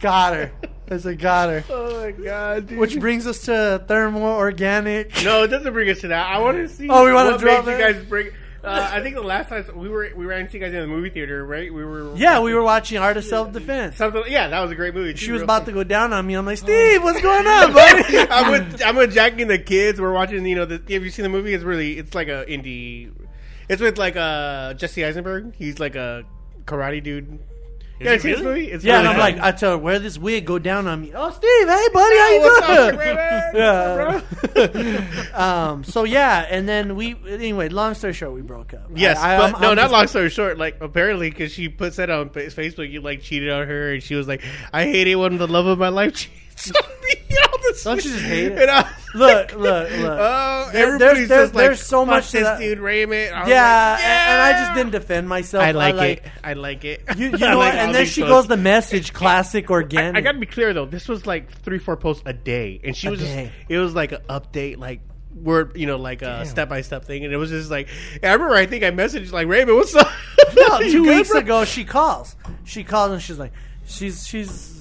got her." I said, "Got her." oh my god, dude. Which brings us to thermal organic. no, it doesn't bring us to that. I want to see. Oh, we wanna what drop you guys bring. Uh, I think the last time we were we ran into you guys in the movie theater, right? We were Yeah, we were watching Art of Self Defense. something. Yeah, that was a great movie. She was about to go down on me. I'm like, Steve, what's going on, buddy. I'm with I'm with Jack and the kids. We're watching. You know, the, have you seen the movie? It's really it's like a indie. It's with like uh Jesse Eisenberg. He's like a karate dude. Is Yeah, it it's his really? movie. It's Yeah, and I'm like. I tell her, wear this wig, go down on me. Oh, Steve, hey, buddy, how you what's doing? Raymond? yeah. um. So yeah, and then we anyway. Long story short, we broke up. Yes, I, I, but I'm- no, I'm not just- long story short. Like apparently, because she put that on Facebook, you like cheated on her, and she was like, "I hate it when the love of my life cheats on me." All this Don't you just hate it? And I- Look, look, look. Oh, There- everybody's there's- just like, there's so "Fuck much to this that." dude Raymond. I was yeah, like, and- and I just didn't defend myself. I like, it. I like it. You, you know like what? And then she posts. goes the message classic organic. I, I gotta be clear though. This was like three, four posts a day, and she A was day. just. It was like an update, like word, you know, like a step by step thing, and it was just like. I remember, I think I messaged like Raymond, "What's up?" no, two weeks ago she calls. She calls and she's like, she's she's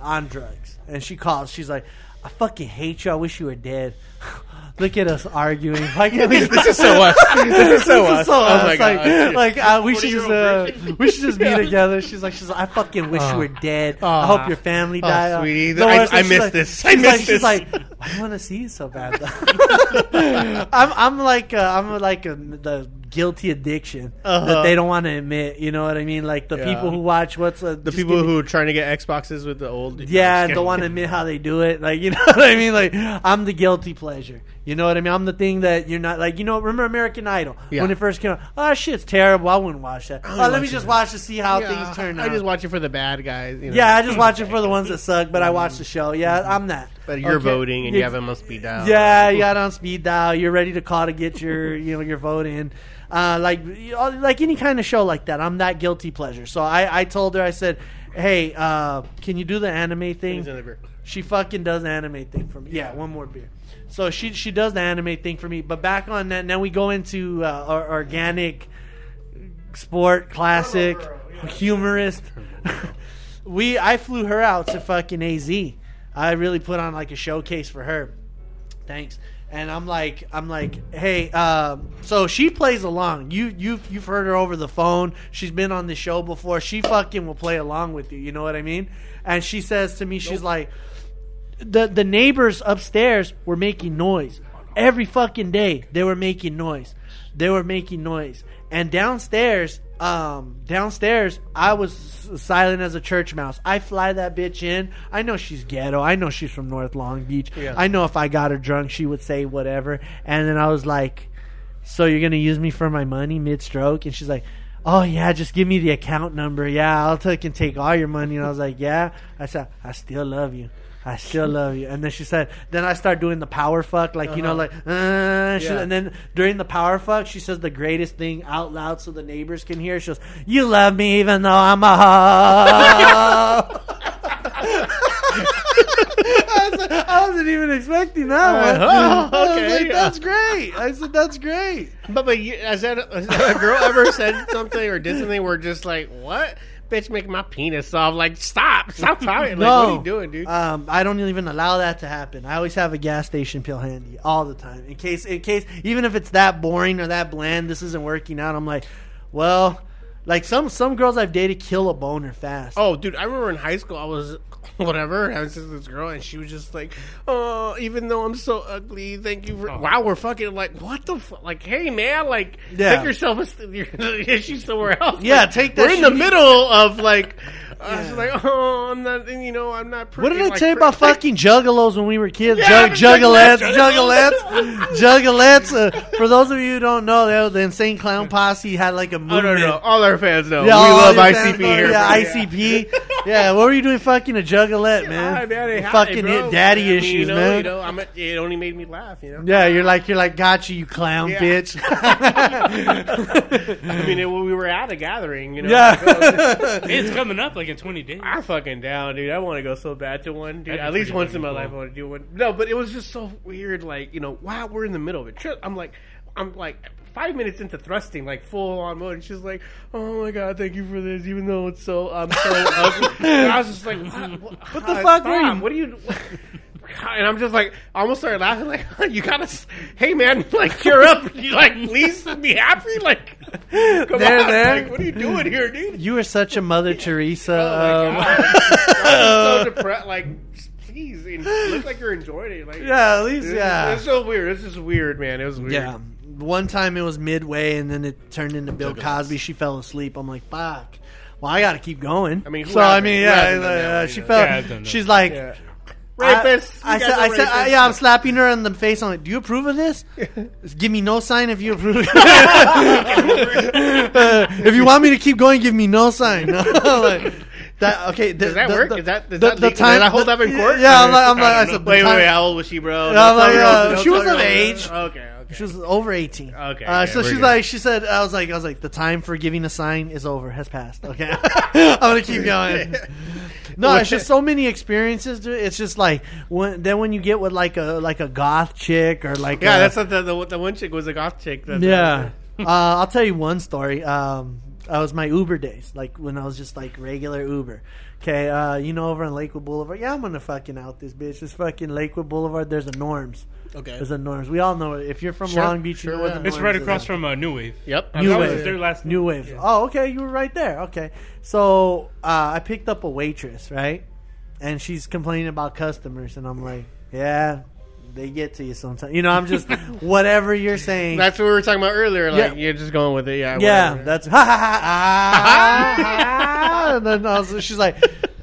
on drugs, and she calls. She's like, I fucking hate you. I wish you were dead. Look at us arguing. Why can't we? This is so us. This is so This us. is so oh us. my like, god. like uh, we should just uh, we should just be together. She's like, she's like, I fucking wish you were dead. I hope your family Oh, died. sweetie, I- I thing, she's like- this. I miss like, she's this. like, I want to see you so bad. Though. I'm, I'm like, uh, I'm like a, the guilty addiction Uh-huh. that they don't want to admit. You know what I mean? Like the Yeah. people who watch what's uh, the people me- who are trying to get Xboxes with the old. yeah, don't want to admit how they do it. Like, you know what I mean? Like, I'm the guilty pleasure. You know what I mean? I'm the thing that you're not like. You know, remember American Idol Yeah. when it first came out? Oh, shit's terrible. I wouldn't watch that. Oh, wouldn't let me just it. watch to see how Yeah, things turn I out. I just watch it for the bad guys. You know? yeah, I just watch it for the ones that suck, but I watch the show. Yeah, I'm that. But you're Okay? voting and you have them on speed dial. Yeah, you got on speed dial. You're ready to call to get your, you know, your vote in. Uh, like, like any kind of show like that. I'm that guilty pleasure. So I, I told her, I said, hey, uh, can you do the anime thing? Here's another beer. She fucking does the anime thing for me. Yeah, one more beer. So she she does the anime thing for me. But back on that, now we go into uh, our organic sport classic humorist. we I flew her out to fucking AZ. I really put on like a showcase for her. Thanks. And I'm like, I'm like, hey, um, so she plays along. You, you've, you've heard her over the phone. She's been on the show before. She fucking will play along with you. You know what I mean? And she says to me, she's like, the the neighbors upstairs were making noise every fucking day. They were making noise. They were making noise. And downstairs, um, downstairs, I was silent as a church mouse. I fly that bitch in. I know she's ghetto. I know she's from North Long Beach. Yeah. I know if I got her drunk, she would say whatever. And then I was like, "So you're gonna use me for my money mid stroke?" And she's like. Oh yeah, just give me the account number. Yeah, I'll take and take all your money. And I was like, yeah. I said, I still love you. I still love you. And then she said, then I start doing the power fuck, like you know, like, uh, she- Yeah. and then during the power fuck, she says the greatest thing out loud so the neighbors can hear. She goes, "You love me even though I'm a hoe." I, was like, I wasn't even expecting that one. Uh, I was okay, like, yeah. that's great. I said, that's great. But but you, has that has that a girl ever said something or did something where just like what bitch making my penis soft? Like stop, stop talking. Like no, what are you doing, dude? Um, I don't even allow that to happen. I always have a gas station pill handy all the time in case, in case, even if it's that boring or that bland, this isn't working out. I'm like, well, like some some girls I've dated kill a boner fast. Oh, dude, I remember in high school I was whatever having sex with this girl, and she was just like, "Oh, even though I'm so ugly, thank you for." Oh. Wow, we're fucking like, what the fuck? Like, hey man, like, Yeah. take yourself a st- your issue somewhere else. Yeah, Like, take that We're in the middle of like, I was like, oh, I'm not, you know, I'm not. What did pretty, I like, tell you about pretty- fucking juggalos when we were kids? Yeah, Jug, juggalettes, juggalettes, juggalettes, juggalettes. Uh, for those of you who don't know, they- the Insane Clown Posse had like a Oh movement. no, no, all our fans know. Yeah, we love ICP know- here. Yeah. ICP. Yeah, what were you doing fucking a juggalette, Yeah, man? daddy, hi, fucking bro. hit daddy I mean, issues, you know, man. You know, I'm a, it only made me laugh. You know. Yeah, you're like you're like gotcha, you clown Yeah. bitch. I mean, it, we were at a gathering. You know. yeah. It's coming up like in 20 days. I'm fucking down, dude. I want to go so bad to one, dude. At least once in my fucking life, I want to do one. No, but it was just so weird. Like, you know, wow, we're in the middle of it. I'm like, I'm like five minutes into thrusting, like full on mode. And she's like, "Oh my god, thank you for this, even though it's so I'm so ugly." And I was just like, "What, what, What the fuck you- What are you?" What? And I'm just like, I almost started laughing. Like, you gotta, hey man, like cheer up. You like, please be happy. Like, come There, on. there. Like, what are you doing here, dude? you are such a Mother Teresa. Oh my um, god! I'm so depressed. Like, please, you look like you're enjoying it. Like, yeah, at least it's, yeah. it's so weird. It's just weird, man. It was weird. Yeah. One time it was midway and then it turned into Bill Cosby. She fell asleep. I'm like, fuck. well, I got to keep going. I mean, so I mean, Who yeah, hasn't uh, she you know? felt. Yeah, I've done that. she's like. Yeah. I- Rapists. I, said, I said, yeah, I'm slapping her in the face. I'm like, do you approve of this? give me no sign if you approve. Uh, if you want me to keep going, give me no sign. Like, that okay? Does that the- work? the- Is that- does the- that the legal- does that hold the- up in court? Yeah, I'm like, I'm like I I said, the Wait, wait, time- wait. How old was she, bro? Yeah, I'm like, uh, she was of age. Okay, okay. She was over 18. Okay, Uh, so she's good. like, she said, I was like, I was like, the time for giving a sign is over, has passed. Okay, I'm gonna keep going. No, it's just so many experiences. Dude. It's just like when then when you get with like a like a goth chick or like yeah, a, that's not the, the the one chick was a goth chick. Yeah. uh, I'll tell you one story. Um, that was my Uber days, like when I was just like regular Uber. Okay, uh, you know, over on Lakewood Boulevard. Yeah, I'm gonna fucking out this bitch. This fucking Lakewood Boulevard. There's a Norms. Okay. There's a Norms. We all know it. If you're from Sure, Long Beach, sure, you know what yeah. the It's right is. across from uh, New Wave. Yep. New That Wave. was their last New name. Wave. Yeah. Oh, okay. You were right there. Okay. So uh, I picked up a waitress, right? And she's complaining about customers, and I'm like, yeah, they get to you sometimes. You know, I'm just whatever you're saying. That's what we were talking about earlier. Like Yeah. you're just going with it. Yeah. yeah, whatever. that's ha ha ha. ah, ah. and then I was, she's like,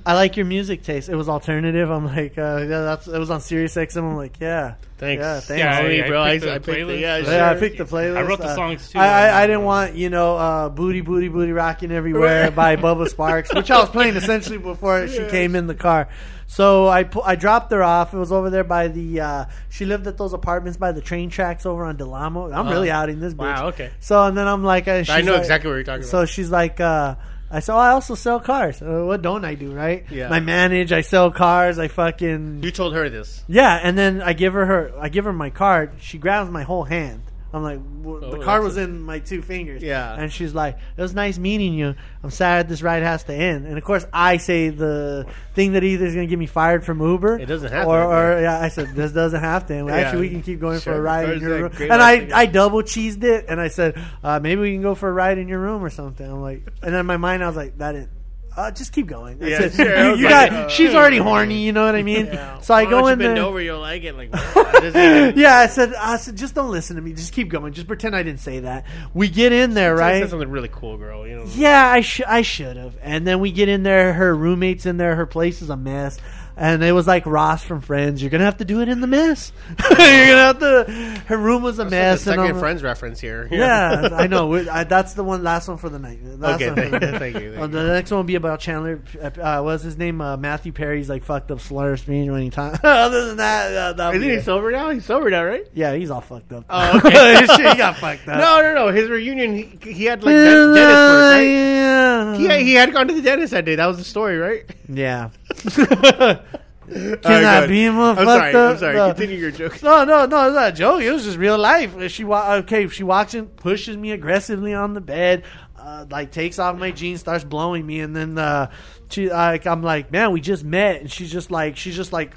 I like your music taste. It was alternative. I'm like, uh, yeah, that's it was on Sirius XM. I'm like, yeah, Thanks. Yeah, thanks. Yeah, Homie, I- I bro. I, picked the I picked the, playlist. yeah, Yeah, sure. Yeah, I picked the playlist. I wrote the Uh, songs, too. I, I, I didn't want you know uh, "Booty Booty Booty Rocking Everywhere" by Bubba Sparxxx, which I was playing essentially before she came in the car. So I pu- I dropped her off. It was over there by the. Uh, she lived at those apartments by the train tracks over on Del Amo. I'm really Oh. outing this bitch. Wow, okay. So and then I'm like, uh, she's I know like- exactly what you're talking So about. So she's like, uh, I said, oh, I also sell cars. Uh, what don't I do, right? Yeah. I manage. I sell cars. I fucking You told her this. yeah, and then I give her her I give her my card. She grabs my whole hand. I'm like, well, the Oh, card that's was in my two fingers. Yeah. and she's like, "It was nice meeting you. I'm sad this ride has to end." And of course, I say the thing that either is going to get me fired from Uber. It doesn't have to or, end, or yeah. yeah, I said this doesn't have to. end. Yeah. Actually, we can keep going for a ride in your room. And. I I double cheesed it, and I said uh, maybe we can go for a ride in your room or something. I'm like, and then in my mind I was like, that didn't. Uh, just keep going. I Yeah, said, sure. You, you like, got. uh, she's already horny. You know what I mean? Yeah. So I Why go don't in you bend there. over, you'll like it. Like, what? Yeah, I said, I said, just don't listen to me. Just keep going. Just pretend I didn't say that. We get in there, I right? said something really cool, girl. You know. Yeah, I should, I should have. And then we get in there. Her roommate's in there. Her place is a mess. And it was like Ross from Friends. You're gonna have to do it in the mess. You're gonna have to. Her room was a That's mess. the second I'm- Friends reference here. Yeah, I know. We- I, that's the one. Last one for the night. Last Okay, thank the you, night. thank you, thank Uh, you. the next one will be about Chandler. Uh, what's his name? Uh, Matthew Perry's like fucked up slur speech when he talks. Other than that, uh, that'll Isn't he it. sober now? He's sober now, right? Yeah, he's all fucked up. Oh, okay. He got fucked up. No, no, no. His reunion, he, he had like den- dentist work, right? yeah. He, he had gone to the dentist that day. That was the story, right? Yeah. Can Can that be more I'm sorry. up? I'm sorry. No. Continue your joke. No, no, no, it's not a joke. It was just real life. She wa- okay, she walks in, pushes me aggressively on the bed, uh, like takes off my jeans, starts blowing me, and then uh, she, like, I'm like, man, we just met, and she's just like, she's just like,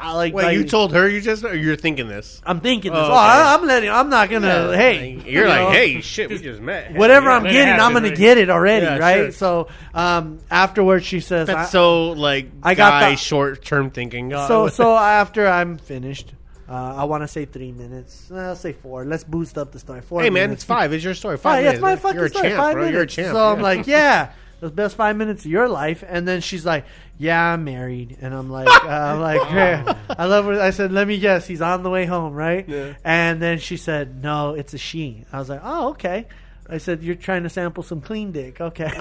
ah, like, Wait, like- you told her you just, or you're thinking this? I'm thinking this. Oh, Oh, okay. I, I'm letting. I'm not gonna. hey, Like, you you're like, know? hey, shit, we just met. Whatever Yeah, I'm let it getting, I'm gonna right? get it already, Yeah, right? sure. So um, afterwards, she says, That's I- so like I got guy the- short term thinking. Oh, So so after I'm finished, uh, I want to say three minutes. Uh, I'll say four. Let's boost up the story. Four. hey man, minutes. it's five. It's your story. Five. yeah, it's my man. fucking You're a story. champ, five bro. minutes. You're a champ. So I'm like, yeah, the best five minutes of your life. And then she's like, yeah, I'm married. And I'm like, uh, I'm like, "Yeah." I love what I said. Let me guess, he's on the way home, right? Yeah. And then she said, no, it's a she. I was like, oh, okay. I said, you're trying to sample some clean dick. Okay.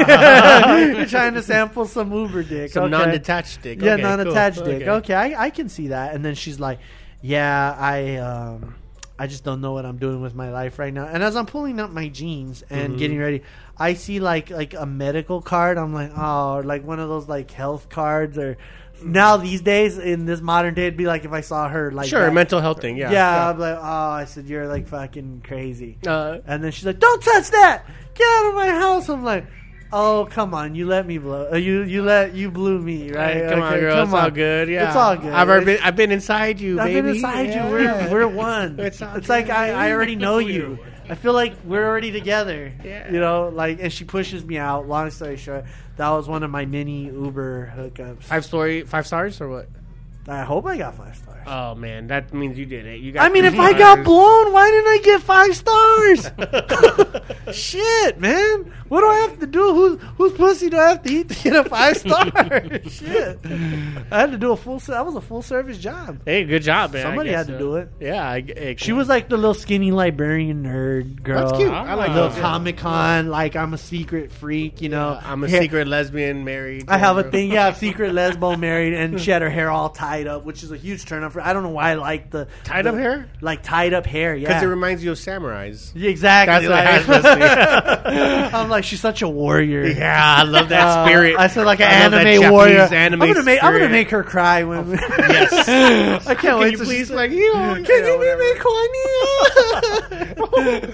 you're trying to sample some Uber dick. some okay. non-detached dick. Yeah, Okay, non-attached cool. dick. Okay, I, I can see that. And then she's like, "Yeah, I um, I just don't know what I'm doing with my life right now." And as I'm pulling up my jeans and Mhm. getting ready, I see like like a medical card. I'm like, oh, like one of those like health cards or. Now these days, in this modern day, it'd be like if I saw her like Sure, that. mental health thing. Yeah. Yeah, I'm like, oh, I said you're like fucking crazy. Uh, And then she's like, "Don't touch that! Get out of my house!" I'm like, "Oh, come on! You let me blow. Uh, you you let you blew me, right? Hey, come on, girl. come it's all on. good. Yeah, It's all good. I've already been. I've been inside you, I've baby. been inside Yeah. you. We're we're one. It's It's, all like. I, I already know you. I feel like we're already together. Yeah. You know, like, and she pushes me out. Long story short, that was one of my mini Uber hookups. Five story, five stars or what? I hope I got five stars. Oh man, that means you did it. You got. I mean, if three I got blown, why didn't I get five stars? Shit, man. What do I have to do? Whose whose pussy do I have to eat to get a five star? Shit. I had to do a full. se- That was a full service job. Hey, good job, man. Somebody guess had to so. do it. Yeah, I, hey, She was like the little skinny librarian nerd girl. That's cute. Ah. I like Little. Comic Con, like I'm a secret freak, you know. I'm a Hair- secret lesbian married. I have a thing, yeah, secret lesbo married, and she had her hair all tied up, which is a huge turn on for. I don't know why I like the Tied the- up hair? like tied up hair, yeah. because it reminds you of samurais. Yeah, exactly. That's like- it has I'm like, she's such a warrior. Yeah, I love that Uh, spirit. I said like an I love that anime Japanese warrior. Anime I'm gonna make. I'm gonna make her cry when. Yes. I can't Can wait. you till please like you? Can you be me corny?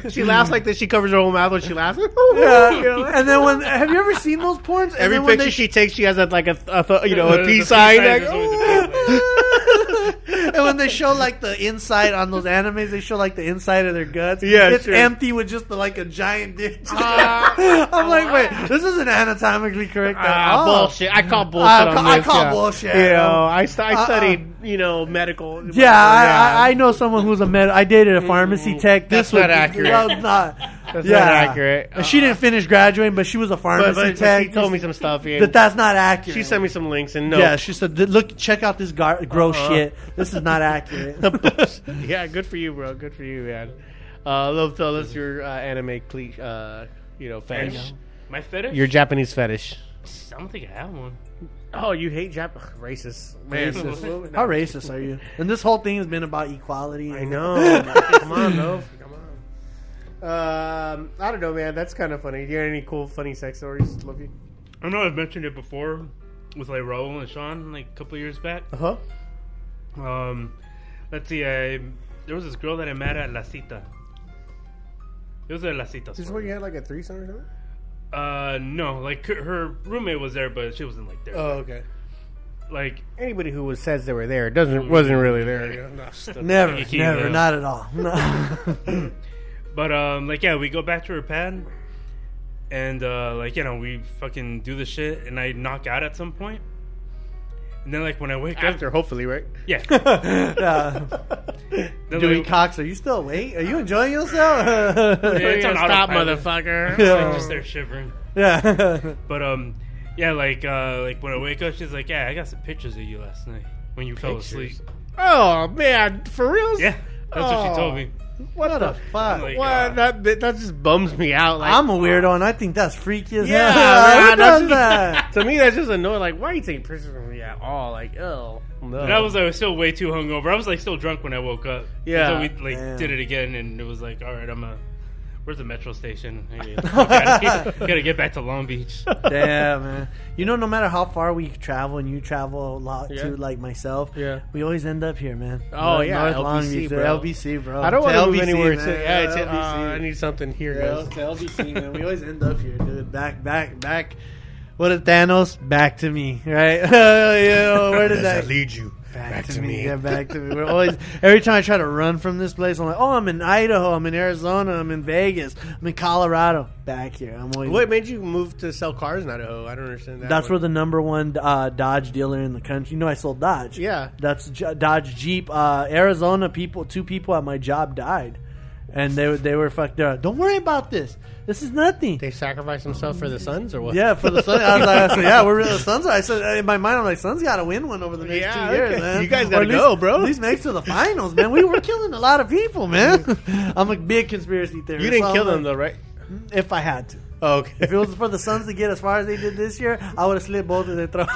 she laughs like this. She covers her whole mouth when she laughs. yeah. And then when have you ever seen those porns? And Every picture they she takes, she has a, like a, a you know a The- the peace peace sign. sign Like, is always a and when they show like the inside on those animes, they show like the inside of their guts. Yeah, it's sure. empty with just like a giant dick. Ah. I'm like, wait, this isn't anatomically correct. at Ah, bullshit! I call bullshit I on ca- I this. call yeah. bullshit. You know, I, stu- I Uh-uh. studied, you know, medical. Yeah, I, I, I know someone who's a med. I dated a pharmacy tech. This That's not was, accurate. That was not. That's yeah. not accurate. And she didn't finish graduating, but she was a pharmacy But, but, but tech. she told me some stuff. Yeah. that that's not accurate. she sent me some links and no. Yeah, she said, "Look, check out this gar- gross Uh-uh. shit. This is not accurate." yeah, good for you, bro. Good for you, man. Uh, love, tell us your uh, anime, cle- uh, you know, fetish. My fetish? Your Japanese fetish. I don't think I have one. Oh, you hate Jap? Racist, man. Racist. How racist are you? And this whole thing has been about equality. I know. Come on, though. Come on. Um, I don't know, man. That's kind of funny. Do you have any cool, funny sex stories, Luffy? I know I've mentioned it before with like Raul and Sean like a couple years back. Uh huh. Um, let's see. I there was this girl that I met at La Cita. It was at La Cita. This is where you had like a threesome or something? Uh, no, like her- her roommate was there, but she wasn't like there. Oh, okay. like Anybody who was says they were there doesn't wasn't really there. Never, You keep never, it. not at all. No. But um, like yeah, we go back to her pad, and uh, like you know we fucking do the shit, and I knock out at some point, and then like when I wake After, up, hopefully, right? yeah, yeah. then, Dewey like, Cox, are you still awake? Are you enjoying yourself? Yeah, it's on Stop, motherfucker. Yeah. like, just there shivering. yeah. But um, yeah, like uh, like when I wake up, she's like, yeah, I got some pictures of you last night when you fell asleep. Oh man, for real? Yeah, that's what she told Oh. me. What, What the the fuck? Like, What? uh, that that that just bums me out. Like I'm a weirdo, and I think that's freaky as Yeah, hell. man, Who does that? to me, that's just annoying. Like, why are you taking pictures of me at all? Like, oh no. And I was like, still way too hungover. I was like still drunk when I woke up. Yeah. So we like Damn. did it again, and it was like, all right, I'm a. Where's the metro station? Hey, gotta, gotta get back to Long Beach. Damn, man. You know, no matter how far we travel, and you travel a lot Yeah. too, like myself, Yeah. we always end up here, man. Oh, North- yeah, North LBC, Long Beach, bro. LBC, bro. I don't want to move LBC, anywhere. man. To, yeah, it's, LBC. uh, I need something here, Yeah, guys. to LBC, man. We always end up here, dude. Back, back, back. What is Thanos? Back to me, right? yeah, where did that lead you? Back, to, me. Yeah, back to me. We're always every time I try to run from this place, I'm like, oh, I'm in Idaho, I'm in Arizona, I'm in Vegas, I'm in Colorado. Back here, I'm always. What made you move to sell cars in Idaho? I don't understand that. That's one. where the number one uh, Dodge dealer in the country. You know, I sold Dodge. Yeah. that's J- Dodge Jeep. Uh, Arizona people, two people at my job died, and they were they were fucked. They're like, Don't worry about this. This is nothing. they sacrificed themselves for the Suns, or what? yeah, for the Suns. I was like, I said, yeah, we're really, the Suns. I said uh, in my mind, I'm like, Suns got to win one over the next Yeah, two years, man. You guys Or gotta go, bro. At least make it to the finals, man. We were killing a lot of people, man. I'm a big conspiracy theorist. You didn't so kill I'm them though, right? If I had to. Oh, okay. If it was for the Suns to get as far as they did this year, I would have slit both of their throats.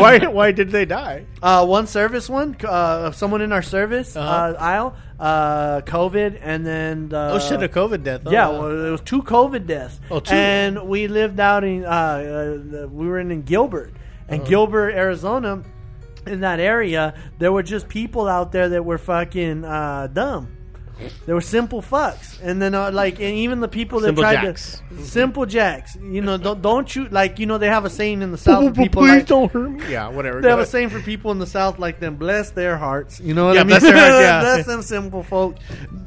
why? Why did they die? Uh, one service one, uh, someone in our service uh Uh-huh. aisle, uh, COVID, and then uh, oh shit, a COVID death. Oh, yeah, wow. well, it was two COVID deaths. Oh, two. And we lived out in uh, uh, we were in, in Gilbert, and Uh-huh. Gilbert, Arizona. In that area, there were just people out there that were fucking uh, dumb. They were simple fucks, and then uh, like, and even the people that Simple tried jacks. to simple jacks. You know, don't don't you like? You know, they have a saying in the south. for people like, don't hurt me. Yeah, whatever. they Go have a saying for people in the South like them, bless their hearts. You know what Yeah, I mean? bless their hearts, yeah. bless them simple folk.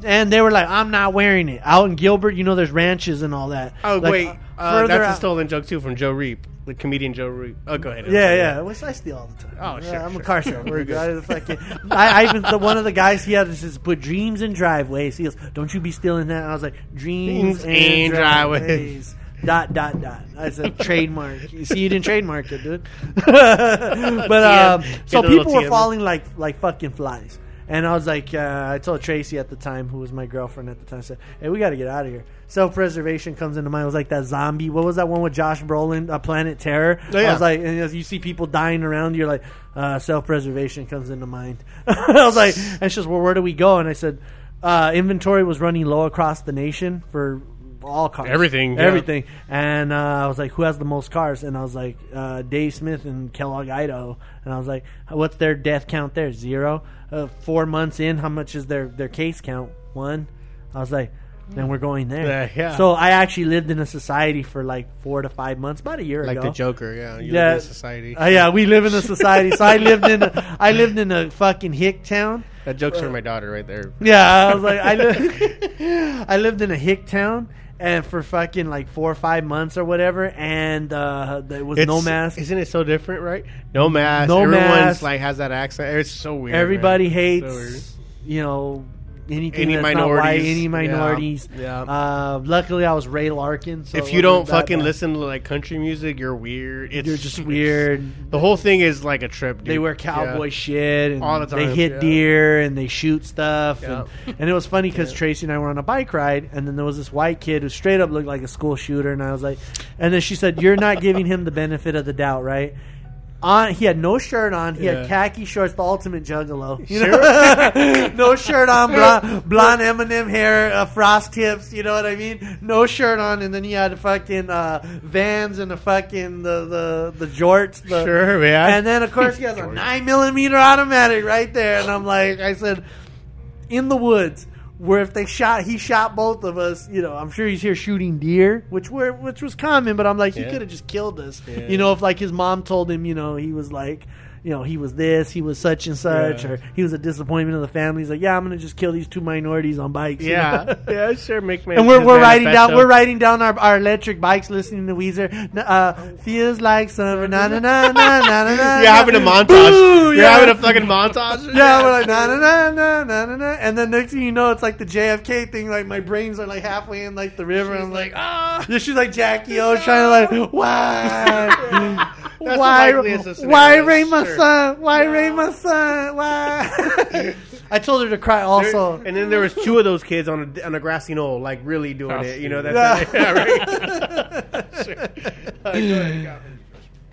And they were like, I'm not wearing it. Out in Gilbert, you know, there's ranches and all that. Oh Like, wait, uh, further that's a stolen joke too from Joe Reap, the comedian Joe Reap. Oh, go ahead. Yeah, yeah. Which I steal all the time. Oh, Yeah, sure, I'm sure. a car salesman. We're good. I, fucking, I, I even the one of the guys he had this is put dreams in driveways. He goes, "Don't you be stealing that?" I was like, "Dreams Dreams and and driveways." driveways." Dot dot dot. I said trademark. You see, you didn't trademark it, dude. but um, so Get the people were falling like like fucking flies. And I was like, uh, I told Tracy at the time, who was my girlfriend at the time, I said, "Hey, we got to get out of here." Self preservation comes into mind. It was like that zombie. What was that one with Josh Brolin? Uh, Planet Terror. Oh, yeah. I was like, and as you see people dying around, you're like, uh, self preservation comes into mind. I was like, and she says, "Well, where do we go?" And I said, uh, inventory was running low across the nation for all cars, Everything, yeah. everything. And uh, I was like, "Who has the most cars?" And I was like, uh, "Dave Smith and Kellogg, Idaho." And I was like, "What's their death count there? Zero. Uh, four months in, how much is their their case count? One." I was like. Then we're going there. Yeah, yeah. So I actually lived in a society for like four to five months, about a year Like ago. Like the Joker, yeah. You Yeah. live in a society. Uh, yeah, we live in a society. So I lived in a, I lived in a fucking hick town. that joke's for my daughter right there. Yeah, I was like, I, li- I lived in a hick town, and for fucking like four or five months or whatever, and uh, there was no mask. Isn't it so different, right? No mask. No Everyone's mask. like has that accent. It's so weird. Everybody man. So hates, you know, anything Any that's not minorities. white, any minorities. Yeah. Uh, luckily, I was Ray Larkin. So if you don't fucking bad. listen to like country music, you're weird. It's you're just weird. The whole thing is like a trip. Dude. They wear cowboy Yeah. shit and All the time. they hit yeah. deer and they shoot stuff. Yeah. And, and it was funny because Tracy and I were on a bike ride, and then there was this white kid who straight up looked like a school shooter, and I was like, and then she said, "You're not giving him the benefit of the doubt, right?" On, he had no shirt on. He Yeah. had khaki shorts, the ultimate juggalo. You know? no shirt on, blonde, blonde Eminem hair, uh, frost tips. You know what I mean? No shirt on, and then he had fucking uh, Vans and the fucking the the the jorts. The, Sure, man. and then of course he has a nine millimeter automatic right there, and I'm like, I said, in the woods. Where if they shot, he shot both of us. You know, I'm sure he's here shooting deer, which were which was common. But I'm like, he Yeah. could have just killed us. Yeah. You know, if like his mom told him, you know, he was like, you know, he was this, he was such and such, Yeah. or he was a disappointment of the family. He's like, yeah, I'm gonna just kill these two minorities on bikes. Yeah, yeah, sure. Make my And we're, we're riding down we're riding down our, our electric bikes listening to Weezer. Uh, feels like summer. Na na na na na na. na. You're having a montage. Boo, You're yeah. having a fucking montage. Yeah, we're like na na na na na na na, and then next thing you know, it's like the JFK thing. Like my brains are like halfway in like the river. I'm like, ah. yeah, she's like Jackie O, trying to like why, That's why, the likeliest of why my sure. Son? Why raise my son? Why? I told her to cry. Also, and then there was two of those kids on a, on a grassy knoll, like really doing How it. You know, stupid. that's Yeah. yeah, right. Sure. Uh, go ahead, go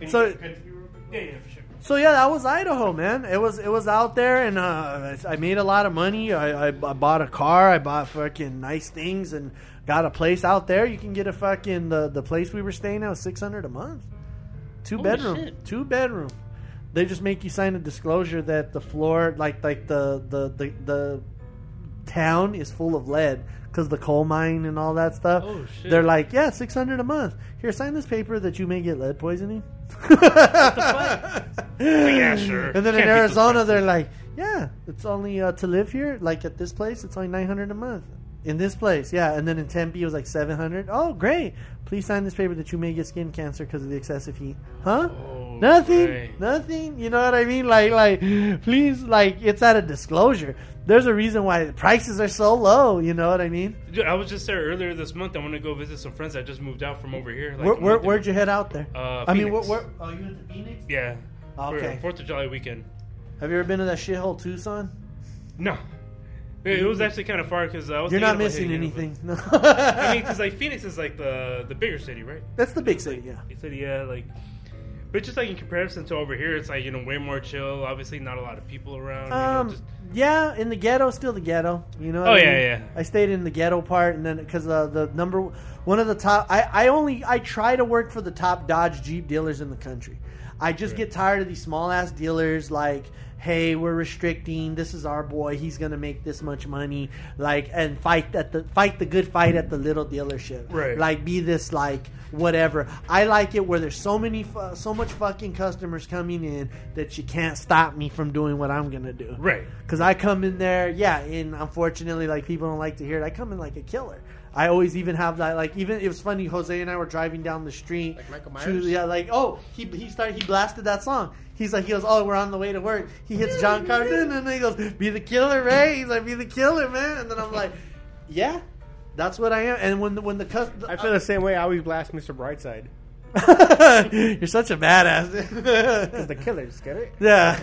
ahead. So- Yeah, yeah, for sure. So yeah, that was Idaho, man. It was it was out there, and uh, I made a lot of money. I, I, I bought a car. I bought fucking nice things, and got a place out there. You can get a fucking the the place we were staying at was six hundred a month, two Holy bedroom, shit. two bedroom. They just make you sign a disclosure that the floor, like like the the the, the town is full of lead because the coal mine and all that stuff. Oh, shit. They're like, yeah, six hundred a month. Here, sign this paper that you may get lead poisoning. yeah, sure. And then Can't in Arizona, they're like, yeah, it's only uh, to live here. Like at this place, it's only nine hundred a month. In this place, yeah. And then in Tempe, it was like seven hundred. Oh, great! Please sign this paper that you may get skin cancer because of the excessive heat. Huh? Oh, nothing. right. Nothing. You know what I mean? Like, like, please, like, it's at a disclosure. There's a reason why the prices are so low. You know what I mean? Dude, I was just there earlier this month. I want to go visit some friends that just moved out from over here. Like where, where, where'd you head out there? Uh, I mean, where, where? Oh, you went to Phoenix? Yeah. Okay. For Fourth of July weekend. Have you ever been to that shithole Tucson? No. It, was actually kind of far because I was. You're not missing hitting it, but- anything. No. I mean, because like Phoenix is like the the bigger city, right? That's the big city, yeah. It's like, yeah, like. But just like in comparison to over here, it's like you know way more chill. Obviously, not a lot of people around. Um, you know, just, yeah, in the ghetto, still the ghetto. You know. Oh, I yeah, mean? yeah. I stayed in the ghetto part, and then because uh, the number one of the top, I, I only I try to work for the top Dodge Jeep dealers in the country. I just Right. get tired of these small ass dealers like. Hey, we're restricting. This is our boy. He's gonna make this much money. Like, and fight at the fight the good fight at the little dealership. Right. Like, be this like whatever. I like it where there's so many, fu- so much fucking customers coming in that you can't stop me from doing what I'm gonna do. right. Because I come in there, yeah, and unfortunately, like people don't like to hear it. I come in like a killer. I always even have that. Like even it was funny. Jose and I were driving down the street. Like Michael to- yeah, like oh he he started he blasted that song. He's like he goes oh we're on the way to work. He hits John Carter and then he goes be the killer Ray. He's like be the killer man. And then I'm like yeah, that's what I am. And when the, when the cus- I feel the same way. I always blast Mr. Brightside. You're such a badass. Cause the killers, get it? yeah.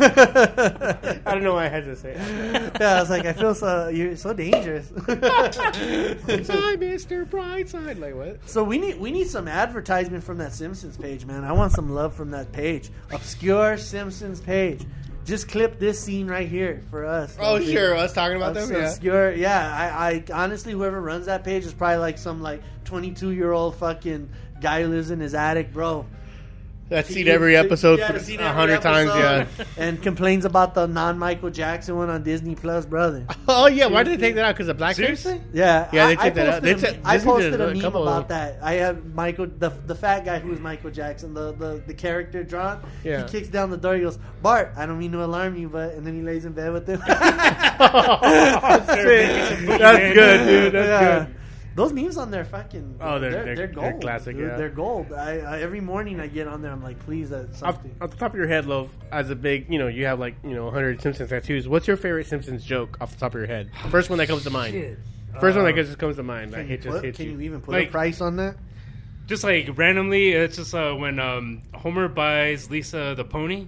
I don't know why I had to say it. yeah, I was like, I feel so you're so dangerous. Hi, Mr. Brightside. Like what? so we need we need some advertisement from that Simpsons page, man. I want some love from that page. Obscure Simpsons page. Just clip this scene right here for us. Oh, Like, sure. Us talking about them. Yeah. Obscure, yeah. I, I honestly, whoever runs that page is probably like some like 22 year old fucking guy who lives in his attic, bro. That's seen every episode Yeah, for seen a hundred times. Yeah. and complains about the non Michael Jackson one on Disney Plus, brother. Oh yeah. Why did they take that out? Because of blackface? Seriously? Yeah, Yeah, they I, took that out. They took- I posted a a meme about that. I have Michael, the the fat guy who was Michael Jackson, the the, the character drawn. Yeah. He kicks down the door. He goes, "Bart, I don't mean to alarm you, but," and then he lays in bed with him. That's good, dude. That's Yeah. good. Those memes on there, fucking. Oh, they're- they're, they're- they're they're gold. classic, dude. yeah. They're gold. I, I every morning I get on there. I'm like, please, uh, something. off the top of your head, Love, as a big, you know, you have like, you know, 100 Simpsons tattoos. What's your favorite Simpsons joke off the top of your head? First one that comes to mind. Shit. First one that Uh, just comes to mind. Like, it just What? hits Can you. you even put Like- a price on that? just like randomly, it's just uh, when um, Homer buys Lisa the pony.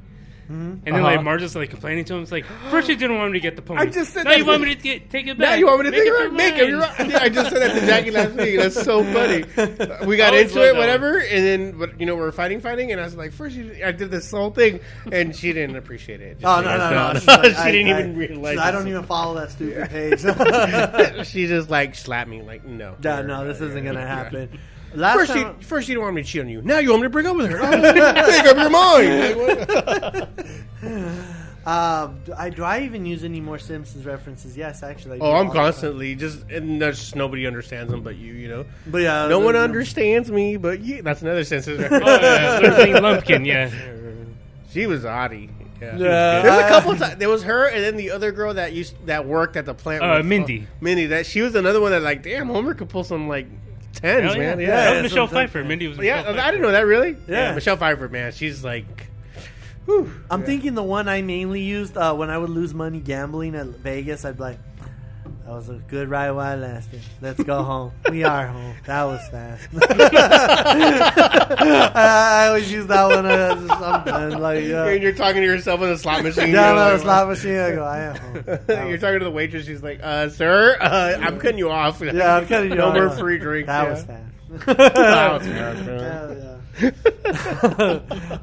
Mhm. And then Uh-huh. like Marge's like complaining to him. It's like first you didn't want me to get the pony. I just said now that you to- want me to get, take it back. Now you want me to Make think up about it? Make it. You're right. Yeah, I just said that to Jackie last week. That's so funny. We got into it, that whatever, and then but, you know we are fighting, fighting, and I was like, first you, I did this whole thing, and she didn't appreciate it. Just Oh so no no no! like, she I- didn't I- even realize. I don't even follow that stupid page. she just like slapped me, like no. Yeah, no, this isn't gonna happen. Last First, time, you, first you don't want me to cheat on you. Now you want me to break up with her. Make up your mind. Like, what? um, do I do I even use any more Simpsons references? Yes, actually. I do oh, I'm all the time. constantly just, and there's just nobody understands them but you. You know, But yeah, no one the- understands me but you. That's another sense. Oh, yeah, Lurleen Lumpkin, yeah. She was oddie. Yeah. Yeah. There was a couple times. There was her, and then the other girl that used that worked at the plant. Uh, with- Mindy. Mindy. That she was another one that like, damn, Homer could pull some like tens, Hell man. yeah. Yeah, That was Michelle some- Pfeiffer. Mindy was Michelle I didn't know that really. Yeah. Michelle Pfeiffer, man, she's like, whew. I'm Yeah. thinking the one I mainly used uh, when I would lose money gambling at Vegas. I'd be like, "That was a good ride while it lasted. Let's go home. We are home. That was fast." I, I always use that one. As I'm done. Like, And you're talking to yourself in a slot machine. Yeah, no, like, the slot machine. I go, I am home. That You're talking to the waitress. She's like, uh, "Sir, uh, I'm cutting you off. Yeah, I'm cutting you no off. more free drinks." That yeah. was fast. That was fast, man. Hell yeah.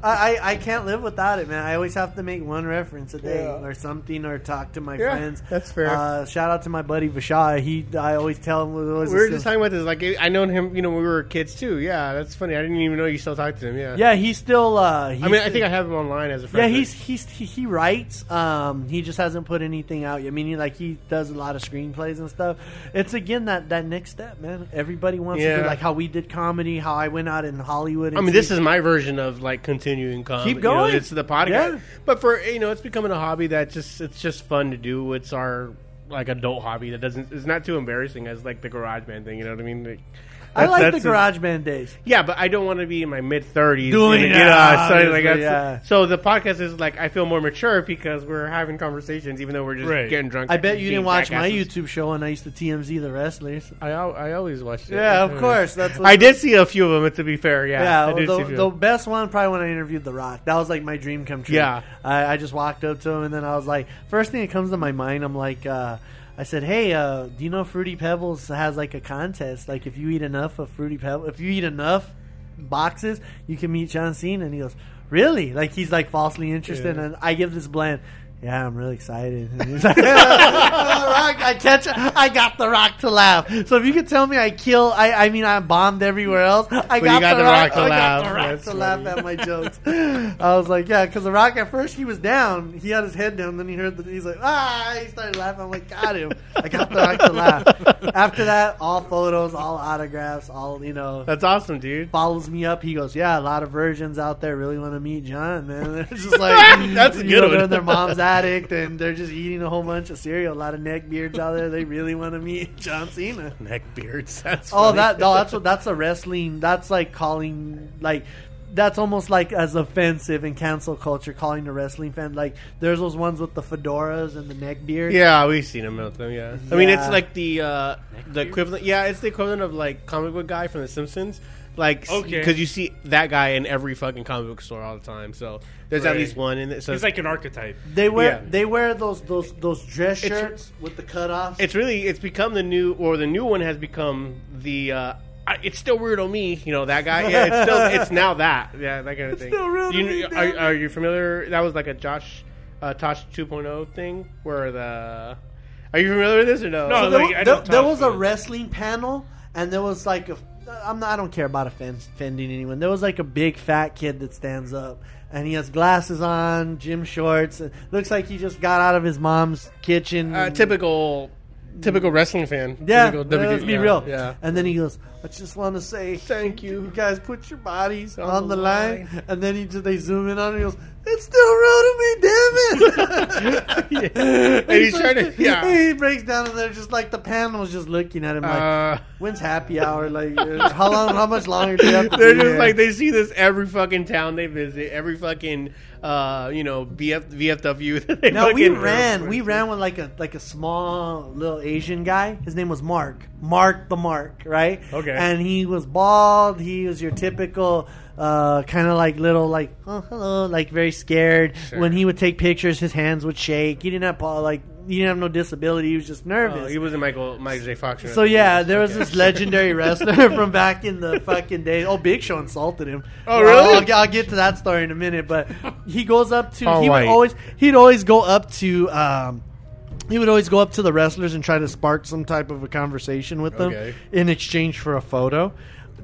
I, I can't live without it, man. I always have to make one reference a day Yeah. or something, or talk to my Yeah, friends. that's fair. Uh, shout out to my buddy Vashai. He, I always tell him. We were just talking about this. Like, I known him. You know, when we were kids too. Yeah, that's funny. I didn't even know you still talk to him. Yeah. Yeah, he's still. Uh, he's I mean, I think I have him online as a friend. Yeah, he's he's he, he writes. Um, he just hasn't put anything out. yet. I mean, he, like he does a lot of screenplays and stuff. It's again that that next step, man. Everybody wants to Yeah. do like how we did comedy, how I went out in Hollywood. And mean, this is my version of like continuing comedy. Keep You know, going. it's the podcast, Yeah. but for you know, it's becoming a hobby that just it's just fun to do. It's our like adult hobby that doesn't it's not too embarrassing as like the garage band thing. You know what I mean? Like, I like the that's a- garage band days. Yeah, but I don't want to be in my mid thirties Doing you it, know, so, like, yeah. so the podcast is like I feel more mature because we're having conversations, even though we're just Right. getting drunk. I bet you didn't watch my. YouTube show, and I used to TMZ the wrestlers. I I always watched it. Yeah, of course. That's I did see a few of them. To be fair, yeah, Yeah, I did see a the, few. the best one probably when I interviewed The Rock. That was like my dream come true. Yeah. I, I just walked up to him and then I was like, first thing that comes to my mind, I'm like, uh, I said, hey, uh, do you know Fruity Pebbles has like a contest? Like if you eat enough of Fruity Pebbles, if you eat enough boxes, you can meet John Cena. And he goes, really? Like he's like falsely interested. Yeah. And I give this blend. Yeah, I'm really excited. Like, Rock, I catch, I got the Rock to laugh. So if you could tell me I kill, I, I mean I bombed everywhere else. I got, got the, The rock, Rock to I laugh. got the Rock That's to laugh at my jokes. I was like, yeah, because the Rock at first he was down, he had his head down, then he heard the, he's like, ah, he started laughing. I'm like, got him. I got the Rock to laugh. After that, all photos, all autographs, all you know. That's awesome, dude. Follows me up. He goes, "Yeah, a lot of virgins out there really want to meet John, man." They're just like, That's a good know, one. Their mom's addict and they're just eating a whole bunch of cereal. A lot of neck beards out there. They really want to meet John Cena. Neck beards. That's Oh, funny. that no, that's what that's a wrestling. That's like calling like that's almost like as offensive in cancel culture calling a wrestling fan like there's those ones with the fedoras and the neck beard. Yeah, we've seen them with them. Yeah, I mean it's like the uh, the equivalent. Yeah, it's the equivalent of like comic book guy from The Simpsons. Like, Okay. because you see that guy in every fucking comic book store all the time. So there's at Right. least one in it. So He's like an archetype. They wear Yeah. they wear those those those dress It's- shirts with the cutoffs. it's really it's become the new or the new one has become the. Uh, I- it's still weird on me, you know that guy. Yeah, it's still it's now that yeah that kind of It's thing. still weird on you, me, are, are you familiar? That was like a Josh uh, Tosh 2.0 thing where the. Are you familiar with this or no? No, So there, like, wa- I there- know there Tosh was a fans. wrestling panel, and there was like a. I'm not. I don't care about offending anyone. There was like a big fat kid that stands up, and he has glasses on, gym shorts. And looks like he just got out of his mom's kitchen. uh, typical, typical wrestling fan. Yeah, Typical let's be yeah, real. Yeah. And then he goes, "I just want to say Thank you. You guys put your bodies on, On the the line. line. And then he just they zoom in on him. He goes, "It's still real to me, damn it!" And he's trying to- yeah. He breaks down, and they're just like the panel's just looking at him like, Uh, "When's happy hour? Like, uh, how long? How much longer do you have to they're just here?" like they see this every fucking town they visit, every fucking uh, you know BF, VFW. That they No, we ran. We ran with like a like a small little Asian guy. His name was Mark. Mark the Mark, right? Okay. And he was bald. He was your typical uh, kind of like little like oh hello, like very scared. Sure. When he would take pictures, his hands would shake. He didn't have like he didn't have no disability. He was just nervous. Oh, he wasn't Michael Michael J. Fox. So yeah, there was this legendary wrestler from back in the fucking day. Oh, Big Show insulted him. Oh, really? I'll, I'll get to that story in a minute. But he goes up to he would always he'd always go up to um, he would always go up to the wrestlers and try to spark some type of a conversation with them Okay. in exchange for a photo.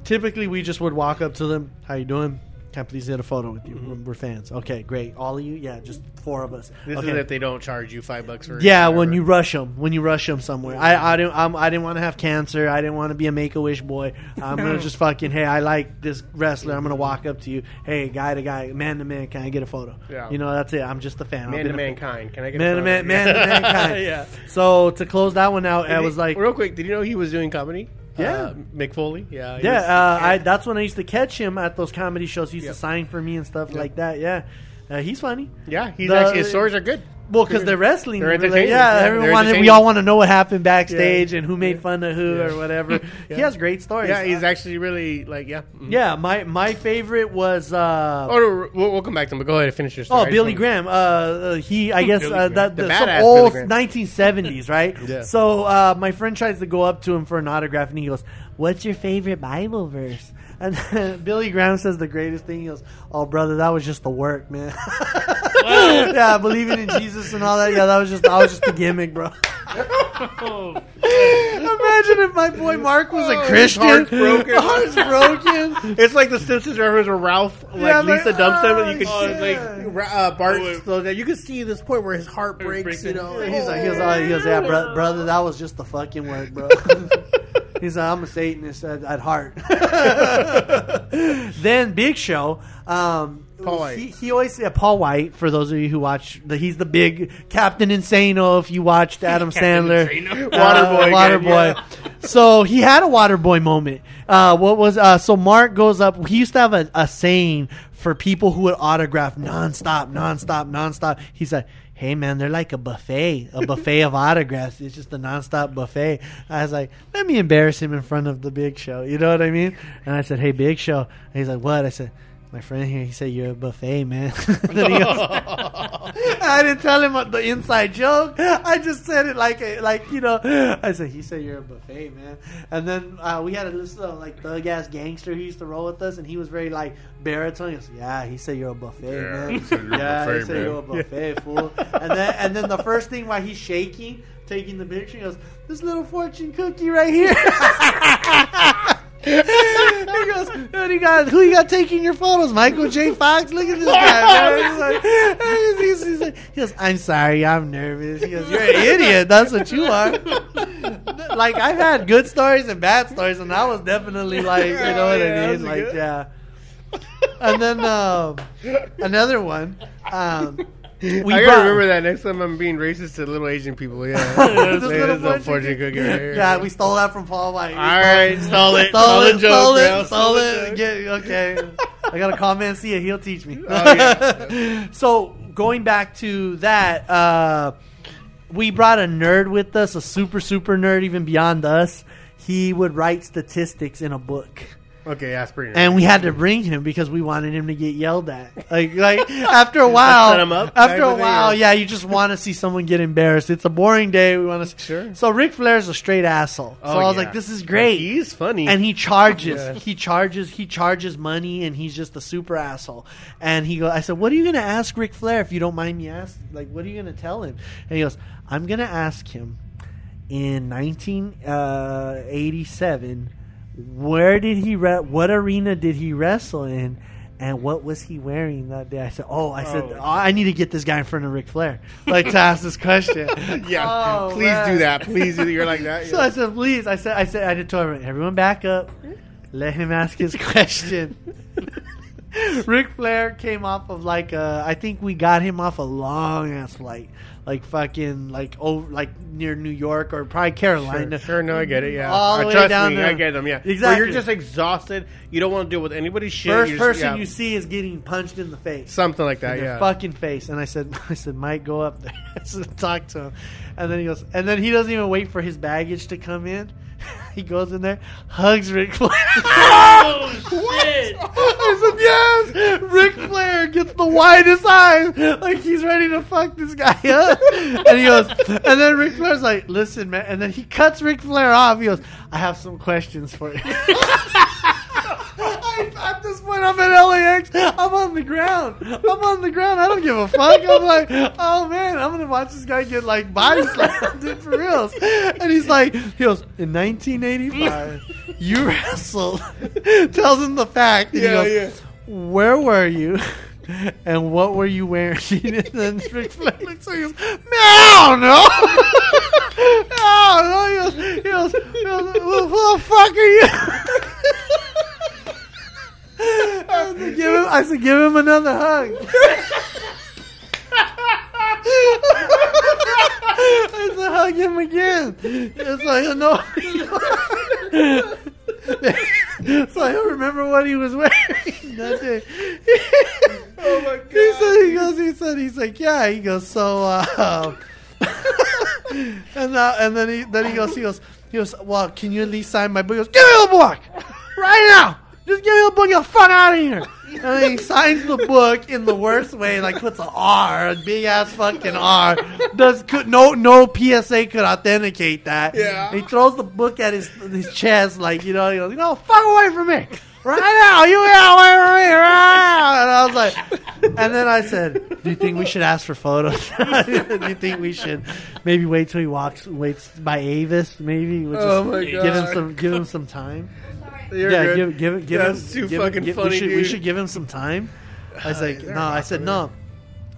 Typically, we just would walk up to them. How you doing? Please get a photo with you? We're- We're fans. Okay, great. All of you? Yeah, just four of us. This okay. is if they don't charge you five bucks for. Yeah, when you rush them, when you rush them somewhere. I I didn't I'm, I didn't want to have cancer. I didn't want to be a Make a Wish boy. I'm gonna just fucking hey, I like this wrestler. I'm gonna walk up to you. Hey, guy to guy, man to man, can I get a photo? Yeah. You know that's it. I'm just a fan. Man to mankind. Can I get Man a to photo? man, man to mankind. yeah. So to close that one out, I was he- like, real quick. Did you know he was doing comedy? Yeah. uh, Mick Foley. Yeah, yeah, was- uh, I that's when I used to catch him at those comedy shows. He used Yep. to sign for me and stuff Yep. like that. Yeah, uh, he's funny. yeah. He's The- actually his stories are good. Well, because they're wrestling. They're entertaining. Yeah, Yeah, everyone we all want to know what happened backstage Yeah. and who made Yeah. fun of who or whatever. He has great stories. Yeah, he's actually really like yeah. Mhm. yeah, my my favorite was uh, Oh, we'll, we'll come back to him. But go ahead and finish your story. oh Billy Graham. Uh, uh, he I guess uh, that The the, some old 1970s, right? Yeah. So uh, my friend tries to go up to him for an autograph, and he goes, "What's your favorite Bible verse?" And Billy Graham says the greatest thing. He goes, "Oh, brother, that was just the work, man." yeah, believing in Jesus and all that. Yeah, that was just I was just a gimmick, bro. Oh, Imagine if my boy Mark was a Oh, his Christian. heart's broken. Heart's broken. It's like the Simpsons reference where Ralph, like Yeah, like, Lisa dumps him, and you oh, can shit. like Ra- uh, Bart Oh, wait. slows down. You can see this point where his heart breaks. breaks You it. know, He's like, he goes, oh, he goes, yeah, bro- brother, that was just the fucking work, bro. He's like, I'm a Satanist at, at heart. then Big Show, um, Paul White. He, he always yeah, Paul White. For those of you who watch, the, he's the big Captain Insano. If you watched Adam Captain Sandler, Insano. Waterboy again, Waterboy. So he had a Waterboy moment. Uh, what was uh, so Mark goes up. He used to have a, a saying for people who would autograph nonstop, nonstop, nonstop. He's like. Hey man, they're like a buffet, a buffet of autographs. It's just a nonstop buffet. I was like, let me embarrass him in front of the Big Show. You know what I mean? And I said, hey Big Show. And he's like, what? I said, my friend here. He said, you're a buffet, man. Then he goes, I didn't tell him the inside joke. I just said it like a, like you know. I said he said you're a buffet, man. And then uh, we had a little, like thug ass gangster who used to roll with us, and he was very like baritone. He goes, yeah, he said you're a buffet, Yeah, man. he said you're yeah, he said man." you're a buffet, fool. And then and then the first thing while he's shaking, taking the picture, he goes, this little fortune cookie right here. He goes, "Who you got? Who you got taking your photos? Michael J. Fox. Look at this guy. He's like, he's- he's- like- he goes, I'm sorry, I'm nervous. He goes, you're an idiot. That's what you are. like I've had good stories and bad stories, and I was definitely like, you know what Yeah, I mean? Like, good. yeah. And then um, another one. Um, we I gotta brought- remember that next time I'm being racist to little Asian people. Yeah, This Say little this fortune fortune cookie right here. Yeah, we stole that from Paul White. We All right, stole it. Stole Stole it, the joke, stole bro. it, stole it. joke. Get, okay. I got to call Mancia. He'll teach me. Oh, yeah. so, going back to that, uh, we brought a nerd with us, a super, super nerd, even beyond us. He would write statistics in a book. Okay, pretty. And we had to bring him because we wanted him to get yelled at. Like, like after a while, set him up after a while, uh, yeah, you just want to see someone get embarrassed. It's a boring day. We want to. Sure. So Ric Flair's a straight asshole. So Oh, I was yeah. like, this is great. He's funny. and he charges, Yeah. he charges, he charges money, and he's just a super asshole. And he go, I said, what are you gonna ask Ric Flair if you don't mind me asking? Like, what are you gonna tell him? And he goes, I'm gonna ask him in 1987, where did he re- what arena did he wrestle in? And what was he wearing that day? I said, "Oh, I said Oh. oh, I need to get this guy in front of Ric Flair, like to ask this question." yeah, Oh, please man. do that. Please do that. You're like that. So. I said, please. I said, I said, I did tell everyone, everyone back up. Let him ask his question. Ric Flair came off of like a, I think we got him off a long ass flight, like fucking like over like near New York or probably Carolina. Sure, sure, no, I get it. Yeah, All the Uh, way down me, there. I get them. Yeah, Exactly. Where you're just exhausted. You don't want to deal with anybody's shit. First just- person yeah, you see is getting punched in the face. something like that. Yeah, fucking face. And I said, I said, Mike, go up there. Talk to him. And then he goes, and then he doesn't even wait for his baggage to come in. He goes in there, hugs Ric Flair. Oh shit! I said, yes! Ric Flair gets the widest eyes, like he's ready to fuck this guy up. And he goes, and then Ric Flair's like, listen, man. And then he cuts Ric Flair off. He goes, I have some questions for you. At this point, I'm at LAX. I'm on the ground. I'm on the ground. I don't give a fuck. I'm like, oh man, I'm gonna watch this guy get like body slammed, dude, for reals. And he's like, he goes, in 1985, you wrestled. Tells him the fact. And Yeah, he goes, where were you? And what were you wearing? and then Ric Flair looks at him goes, Man, I don't know. I don't know. He goes, he goes, he goes who the fuck are you? I said, give him, I said, give him another hug. I said, hug him again. It's like, no. so I don't remember what he was wearing that day. Oh my god. He said, he goes, he said, he's like, yeah. He goes, so, uh, and uh, and then he then he goes, he goes, he goes, well, can you at least sign my book? He goes, give me the book right now. Just give me the book. Get the fuck out of here. And then he signs the book in the worst way, like puts an R, a big ass fucking R. Does could no no PSA could authenticate that. Yeah. He throws the book at his his chest, like you know, he goes, you know, fuck away from me. Right now, you get away from me, right. And I was like, and then I said, "Do you think we should ask for photos? Do you think we should maybe wait till he walks, waits by Avis? Maybe we'll just Oh give him some, give him some time. You're yeah, good. give, give, give him. That's too give, fucking give, funny, we should, We should give him some time. I was like, no. a I lock said no.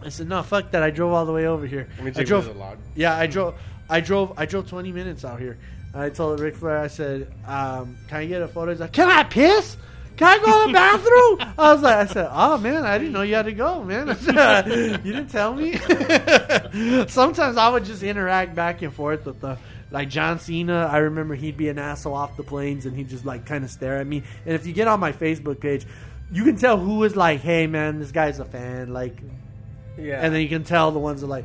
I said no. Fuck that. I drove all the way over here. Let me I drove. a log. Yeah, I drove. I drove. I drove 20 minutes out here. And I told Ric Flair. I said, um, "Can I get a photo?" He's like, "Can I piss? Can I go to the bathroom?" I was like, "I said, oh man, I didn't know you had to go, man. Said, you didn't tell me." Sometimes I would just interact back and forth with the. Like John Cena, I remember he'd be an asshole off the planes and he'd just like kind of stare at me. And if you get on my Facebook page, you can tell who is like, hey man, this guy's a fan. Like, Yeah. and then you can tell the ones that are like,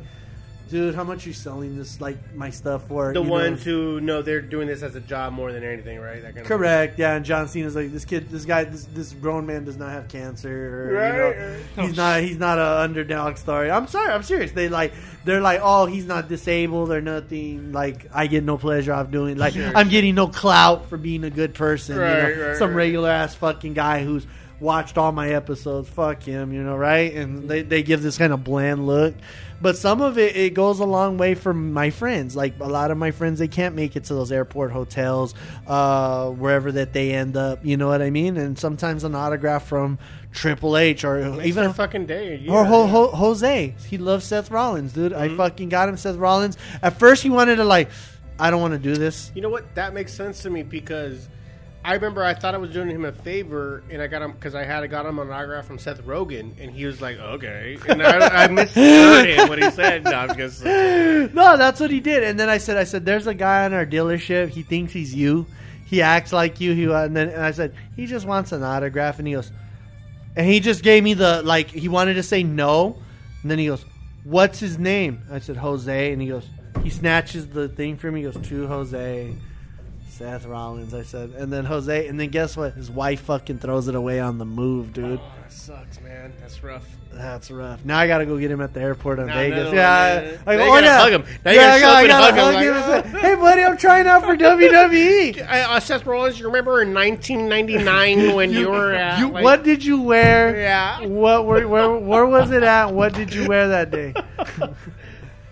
dude, how much you selling this like my stuff for? the you know? ones who know they're doing this as a job more than anything, right? That kind of Correct. Yeah, and John Cena's like this kid, this guy, this this grown man does not have cancer. Or, Right, You know, right. he's not he's not a underdog story. I'm sorry, I'm serious. They like they're like, oh, he's not disabled or nothing. Like I get no pleasure out of doing. Like Sure. I'm getting no clout for being a good person. you know? Right, right, Some right. regular ass fucking guy who's watched all my episodes. Fuck him, you know, right? And mm-hmm. they they give this kind of bland look. But some of it, it goes a long way for my friends. Like a lot of my friends, they can't make it to those airport hotels, uh, wherever that they end up. You know what I mean? And sometimes an autograph from Triple H or even their fucking day. Yeah. or Ho- Ho- Jose. He loves Seth Rollins, dude. I Mm-hmm. fucking got him Seth Rollins. At first, he wanted to like, I don't want to do this. You know what? That makes sense to me because I remember I thought I was doing him a favor, and I got him because I had got him an autograph from Seth Rogen, and he was like, "Okay," and I, I misheard what he said. No, just no, that's what he did. And then I said, I said, there's a guy in our dealership. He thinks he's you. He acts like you. He and then and I said, he just wants an autograph, and he goes, and he just gave me the like. He wanted to say no, and then he goes, "What's his name?" I said Jose, and he goes, he snatches the thing from me. He goes to Jose. Seth Rollins, I said, and then Jose, and then guess what? His wife fucking throws it away on the move, dude. Oh, that sucks, man. That's rough. That's rough. Now I gotta go get him at the airport in No, Vegas. no, yeah. I you oh gotta yeah, hug him. Now you gotta I gotta, up and I hug gotta him, hug like, him and say, hey buddy, I'm trying out for WWE. Uh, Seth Rollins, you remember in 1999 when you, were at, You, like- what did you wear? Yeah. What were, where where was it at? What did you wear that day?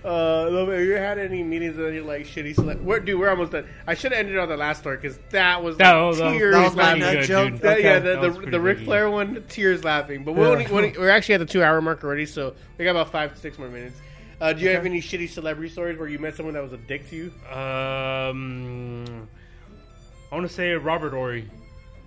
Uh, Love, have you had any meetings that you like shitty select? Where, dude, we're almost done. I should have ended on the last story because that was That like, was- that tears that was laughing. nut good, joke. dude. That- Okay. yeah, That the, was the, pretty the Ric Flair one, tears laughing. But we're, Yeah. only, we're, we're actually at the two hour mark already, so we got about five to six more minutes. Uh, do you have any shitty celebrity stories where you met someone that was a dick to you? Um, I want to say Robert Horry.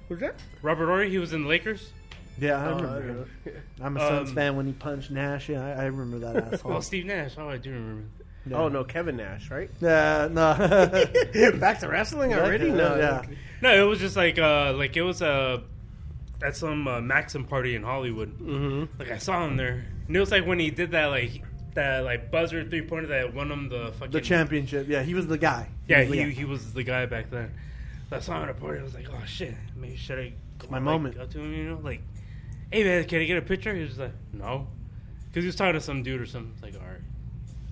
Who's that? Robert Horry, he was in the Lakers. Yeah, I Oh, remember. don't him. know. I'm a Suns Um, fan when he punched Nash. Yeah, I, I remember that asshole. Oh, Steve Nash. Oh, I do remember. Yeah. Oh no, Kevin Nash, right? Yeah, no. Back to wrestling already? No, yeah. No, it was just like uh, like it was uh, at some uh, Maxim party in Hollywood. Mm-hmm. Like I saw him there, and it was like when he did that like that like buzzer three pointer that won him the fucking the championship. Yeah, he was the guy. Yeah, was the he, guy. he was the guy back then. So I saw him at a party. I was like, oh shit, maybe should I? Go, my like, moment. Go to him, you know, like, hey man, can I get a picture? He was like, no, because he was talking to some dude or something. Like, all right,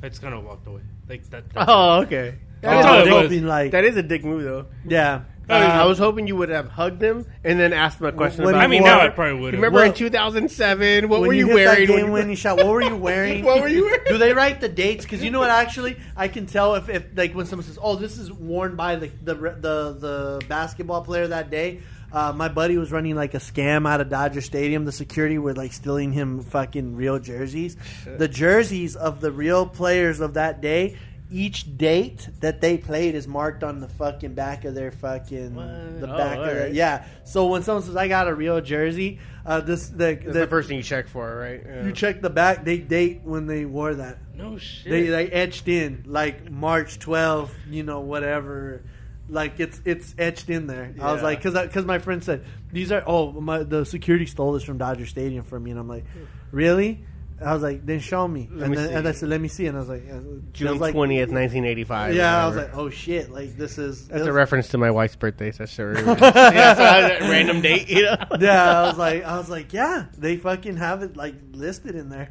I just kind of walked away. Like that. that Oh, okay. That's Oh, all it they was. been like, That is a dick move, though. yeah. Uh, I was hoping you would have hugged him and then asked him a question What about. I mean, now I probably would have. remember in What- 2007, what were you, hit wearing? That when game you- shot. What were you wearing? What were you wearing? Do they write the dates? Because you know what? Actually, I can tell if, if like when someone says, "Oh, this is worn by the the the, the basketball player that day." Uh, my buddy was running like a scam out of Dodger Stadium. The security were like stealing him fucking real jerseys. The jerseys of the real players of that day. Each date that they played is marked on the fucking back of their fucking What? the Oh, back of the, alright. yeah. So when someone says I got a real jersey, uh, this the, the, the first thing you check for, right? Yeah. you check the back. They date when they wore that. no shit. They they etched in like March 12th, you know, whatever. Like it's it's etched in there. I was like, because because my friend said these are oh my the security stole this from Dodger Stadium from me, and I'm like, really? I was like, then show me, Let and me then and I said, let me see, and I was like, June was like, twentieth, nineteen eighty-five. Yeah, I was like, oh shit, like this is that's this- a reference to my wife's birthday. So sure. yeah, so I had a random date, you know. yeah, I was like, I was like, yeah, they fucking have it like listed in there.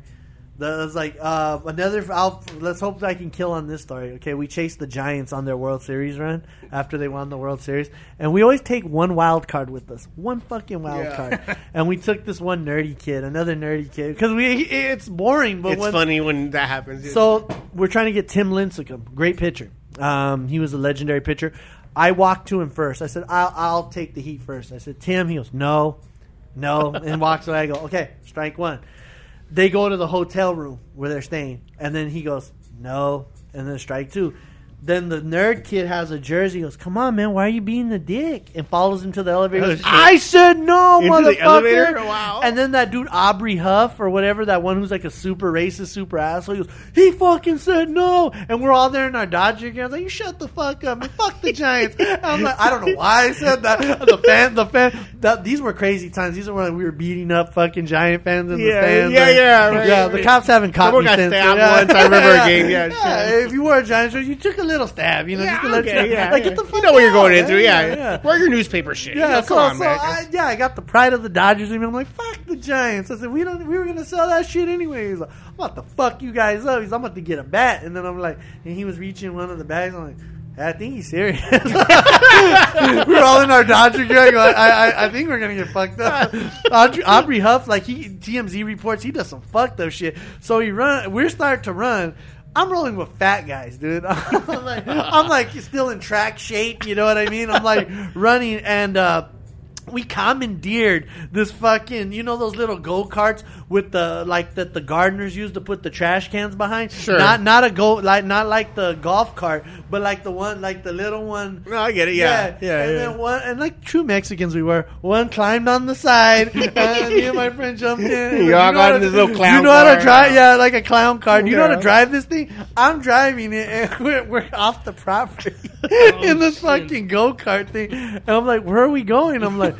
That was like uh, another. I'll, let's hope I can kill on this story. Okay, we chased the Giants on their World Series run after they won the World Series, and we always take one wild card with us, one fucking wild Yeah. card. And we took this one nerdy kid, another nerdy kid, because we it's boring, but It's when, funny when that happens. so we're trying to get Tim Lincecum, great pitcher. Um, he was a legendary pitcher. I walked to him first. I said, "I'll, I'll take the heat first. I said, "Tim." He goes, "No, no," and walks away. I go, "Okay, strike one." They go to the hotel room where they're staying, and then he goes, "No," and then strike two. Then the nerd kid has a jersey. Goes, "Come on, man, why are you being the dick?" And follows him to the elevator. Oh, goes, shit. I said no, Into motherfucker. the elevator? Wow. And then that dude Aubrey Huff or whatever, that one who's like a super racist, super asshole. He goes, he fucking said no, and we're all there in our Dodger gear. I was like, you shut the fuck up, man. Fuck the Giants. And I'm like, I don't know why I said that. The fan, the fan. That, these were crazy times. These are when we were beating up fucking Giant fans in the Yeah, stands. yeah, And- yeah, right, yeah. right. The cops haven't caught Someone me got since. stabbed yeah. once. I remember a game, yeah, shit. if you were a Giants you took a little stab. You know, just to let you know. yeah, Like, yeah. get the fuck you know what you're going out, into. Yeah, yeah. wear your newspaper shit. Yeah, You know, so, on, so. I, yeah, I got the pride of the Dodgers in me. I'm like, fuck the Giants. I said, we don't, we were gonna sell that shit anyway. He's like, I'm about to fuck you guys up. He's, I'm about to get a bat, and then I'm like, and he was reaching one of the bags. I'm like. I think he's serious. we're all in our Dodger gear. I, I, I, think we're gonna get fucked up. Audrey, Aubrey Huff, like he TMZ reports, he does some fucked up shit. So he run. We're starting to run. I'm rolling with fat guys, dude. I'm like, I'm like still in track shape. You know what I mean? I'm like running, and uh, we commandeered this fucking you know those little go karts with the like that the gardeners use to put the trash cans behind. Sure. Not not a go like not like the golf cart, but like the one like the little one. No, I get it. Yeah, yeah, and yeah. then one and like true Mexicans we were. One climbed on the side, and me and my friend jumped in. You, all know got how in to- this little clown You know how to drive? Yeah, like a clown car. Do you know how to drive this thing? I'm driving it, and we're, we're off the property oh, in this fucking go kart thing. And I'm like, where are we going? I'm like,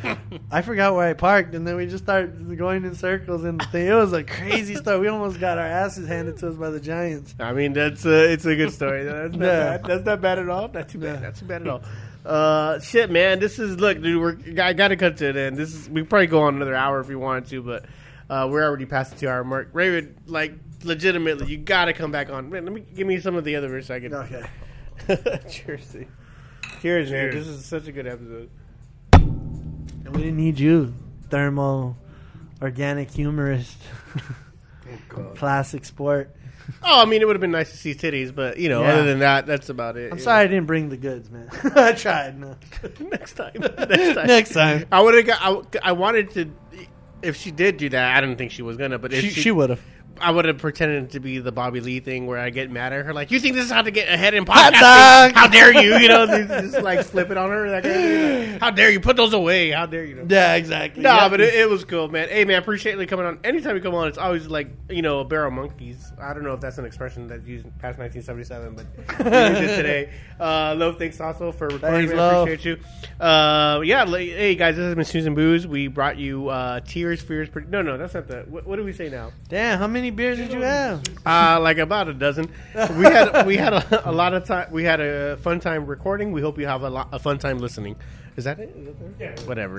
I forgot where I parked, and then we just started going in circles and. It was a crazy story. We almost got our asses handed to us by the Giants. I mean, that's uh, it's a good story. That's not Yeah. bad. That's not bad at all. Not too bad. Yeah. Not too bad at all. Uh, shit, man. This is look, dude. We're I got to cut to it end. This is we probably go on another hour if we wanted to, but uh, we're already past the two hour mark. Raven, like legitimately, you got to come back on. Man, let me give me some of the other for a second. Okay. Cheers. to- Cheers, man. This is such a good episode. And we didn't need you, thermal, organic humorist, oh, classic sport. Oh, I mean, it would have been nice to see titties, but you know, Yeah. other than that, that's about it. I'm you sorry I didn't bring the goods, man. I tried. No. know. next time. Next time. Next time. I would have got. I, I wanted to. If she did do that, I didn't think she was gonna. But if She, she, she would have. I would have pretended to be the Bobby Lee thing where I get mad at her, like, "You think this is how to get ahead in podcasting? How dare you?" You know, just, just, like flip it on her. Like, "Hey, how dare you put those away? How dare you? Yeah, exactly. No, Yeah. but it, it was cool, man. Hey, man, appreciate you coming on. Anytime you come on, it's always like you know a barrel of monkeys. I don't know if that's an expression that's used past 1977, but today. Uh, Love, thanks also for recording. Thanks, man. Lo. Appreciate you. Uh, yeah, like, hey guys, this has been Susan Booze. We brought you uh, Tears, Fears. No, no, that's not the. What, what do we say now? Damn, how many beers did you have? Uh, like about a dozen. We had we had a, a lot of time. We had a fun time recording. We hope you have a, lot, a fun time listening. Is that it? Is that? Yeah. Whatever.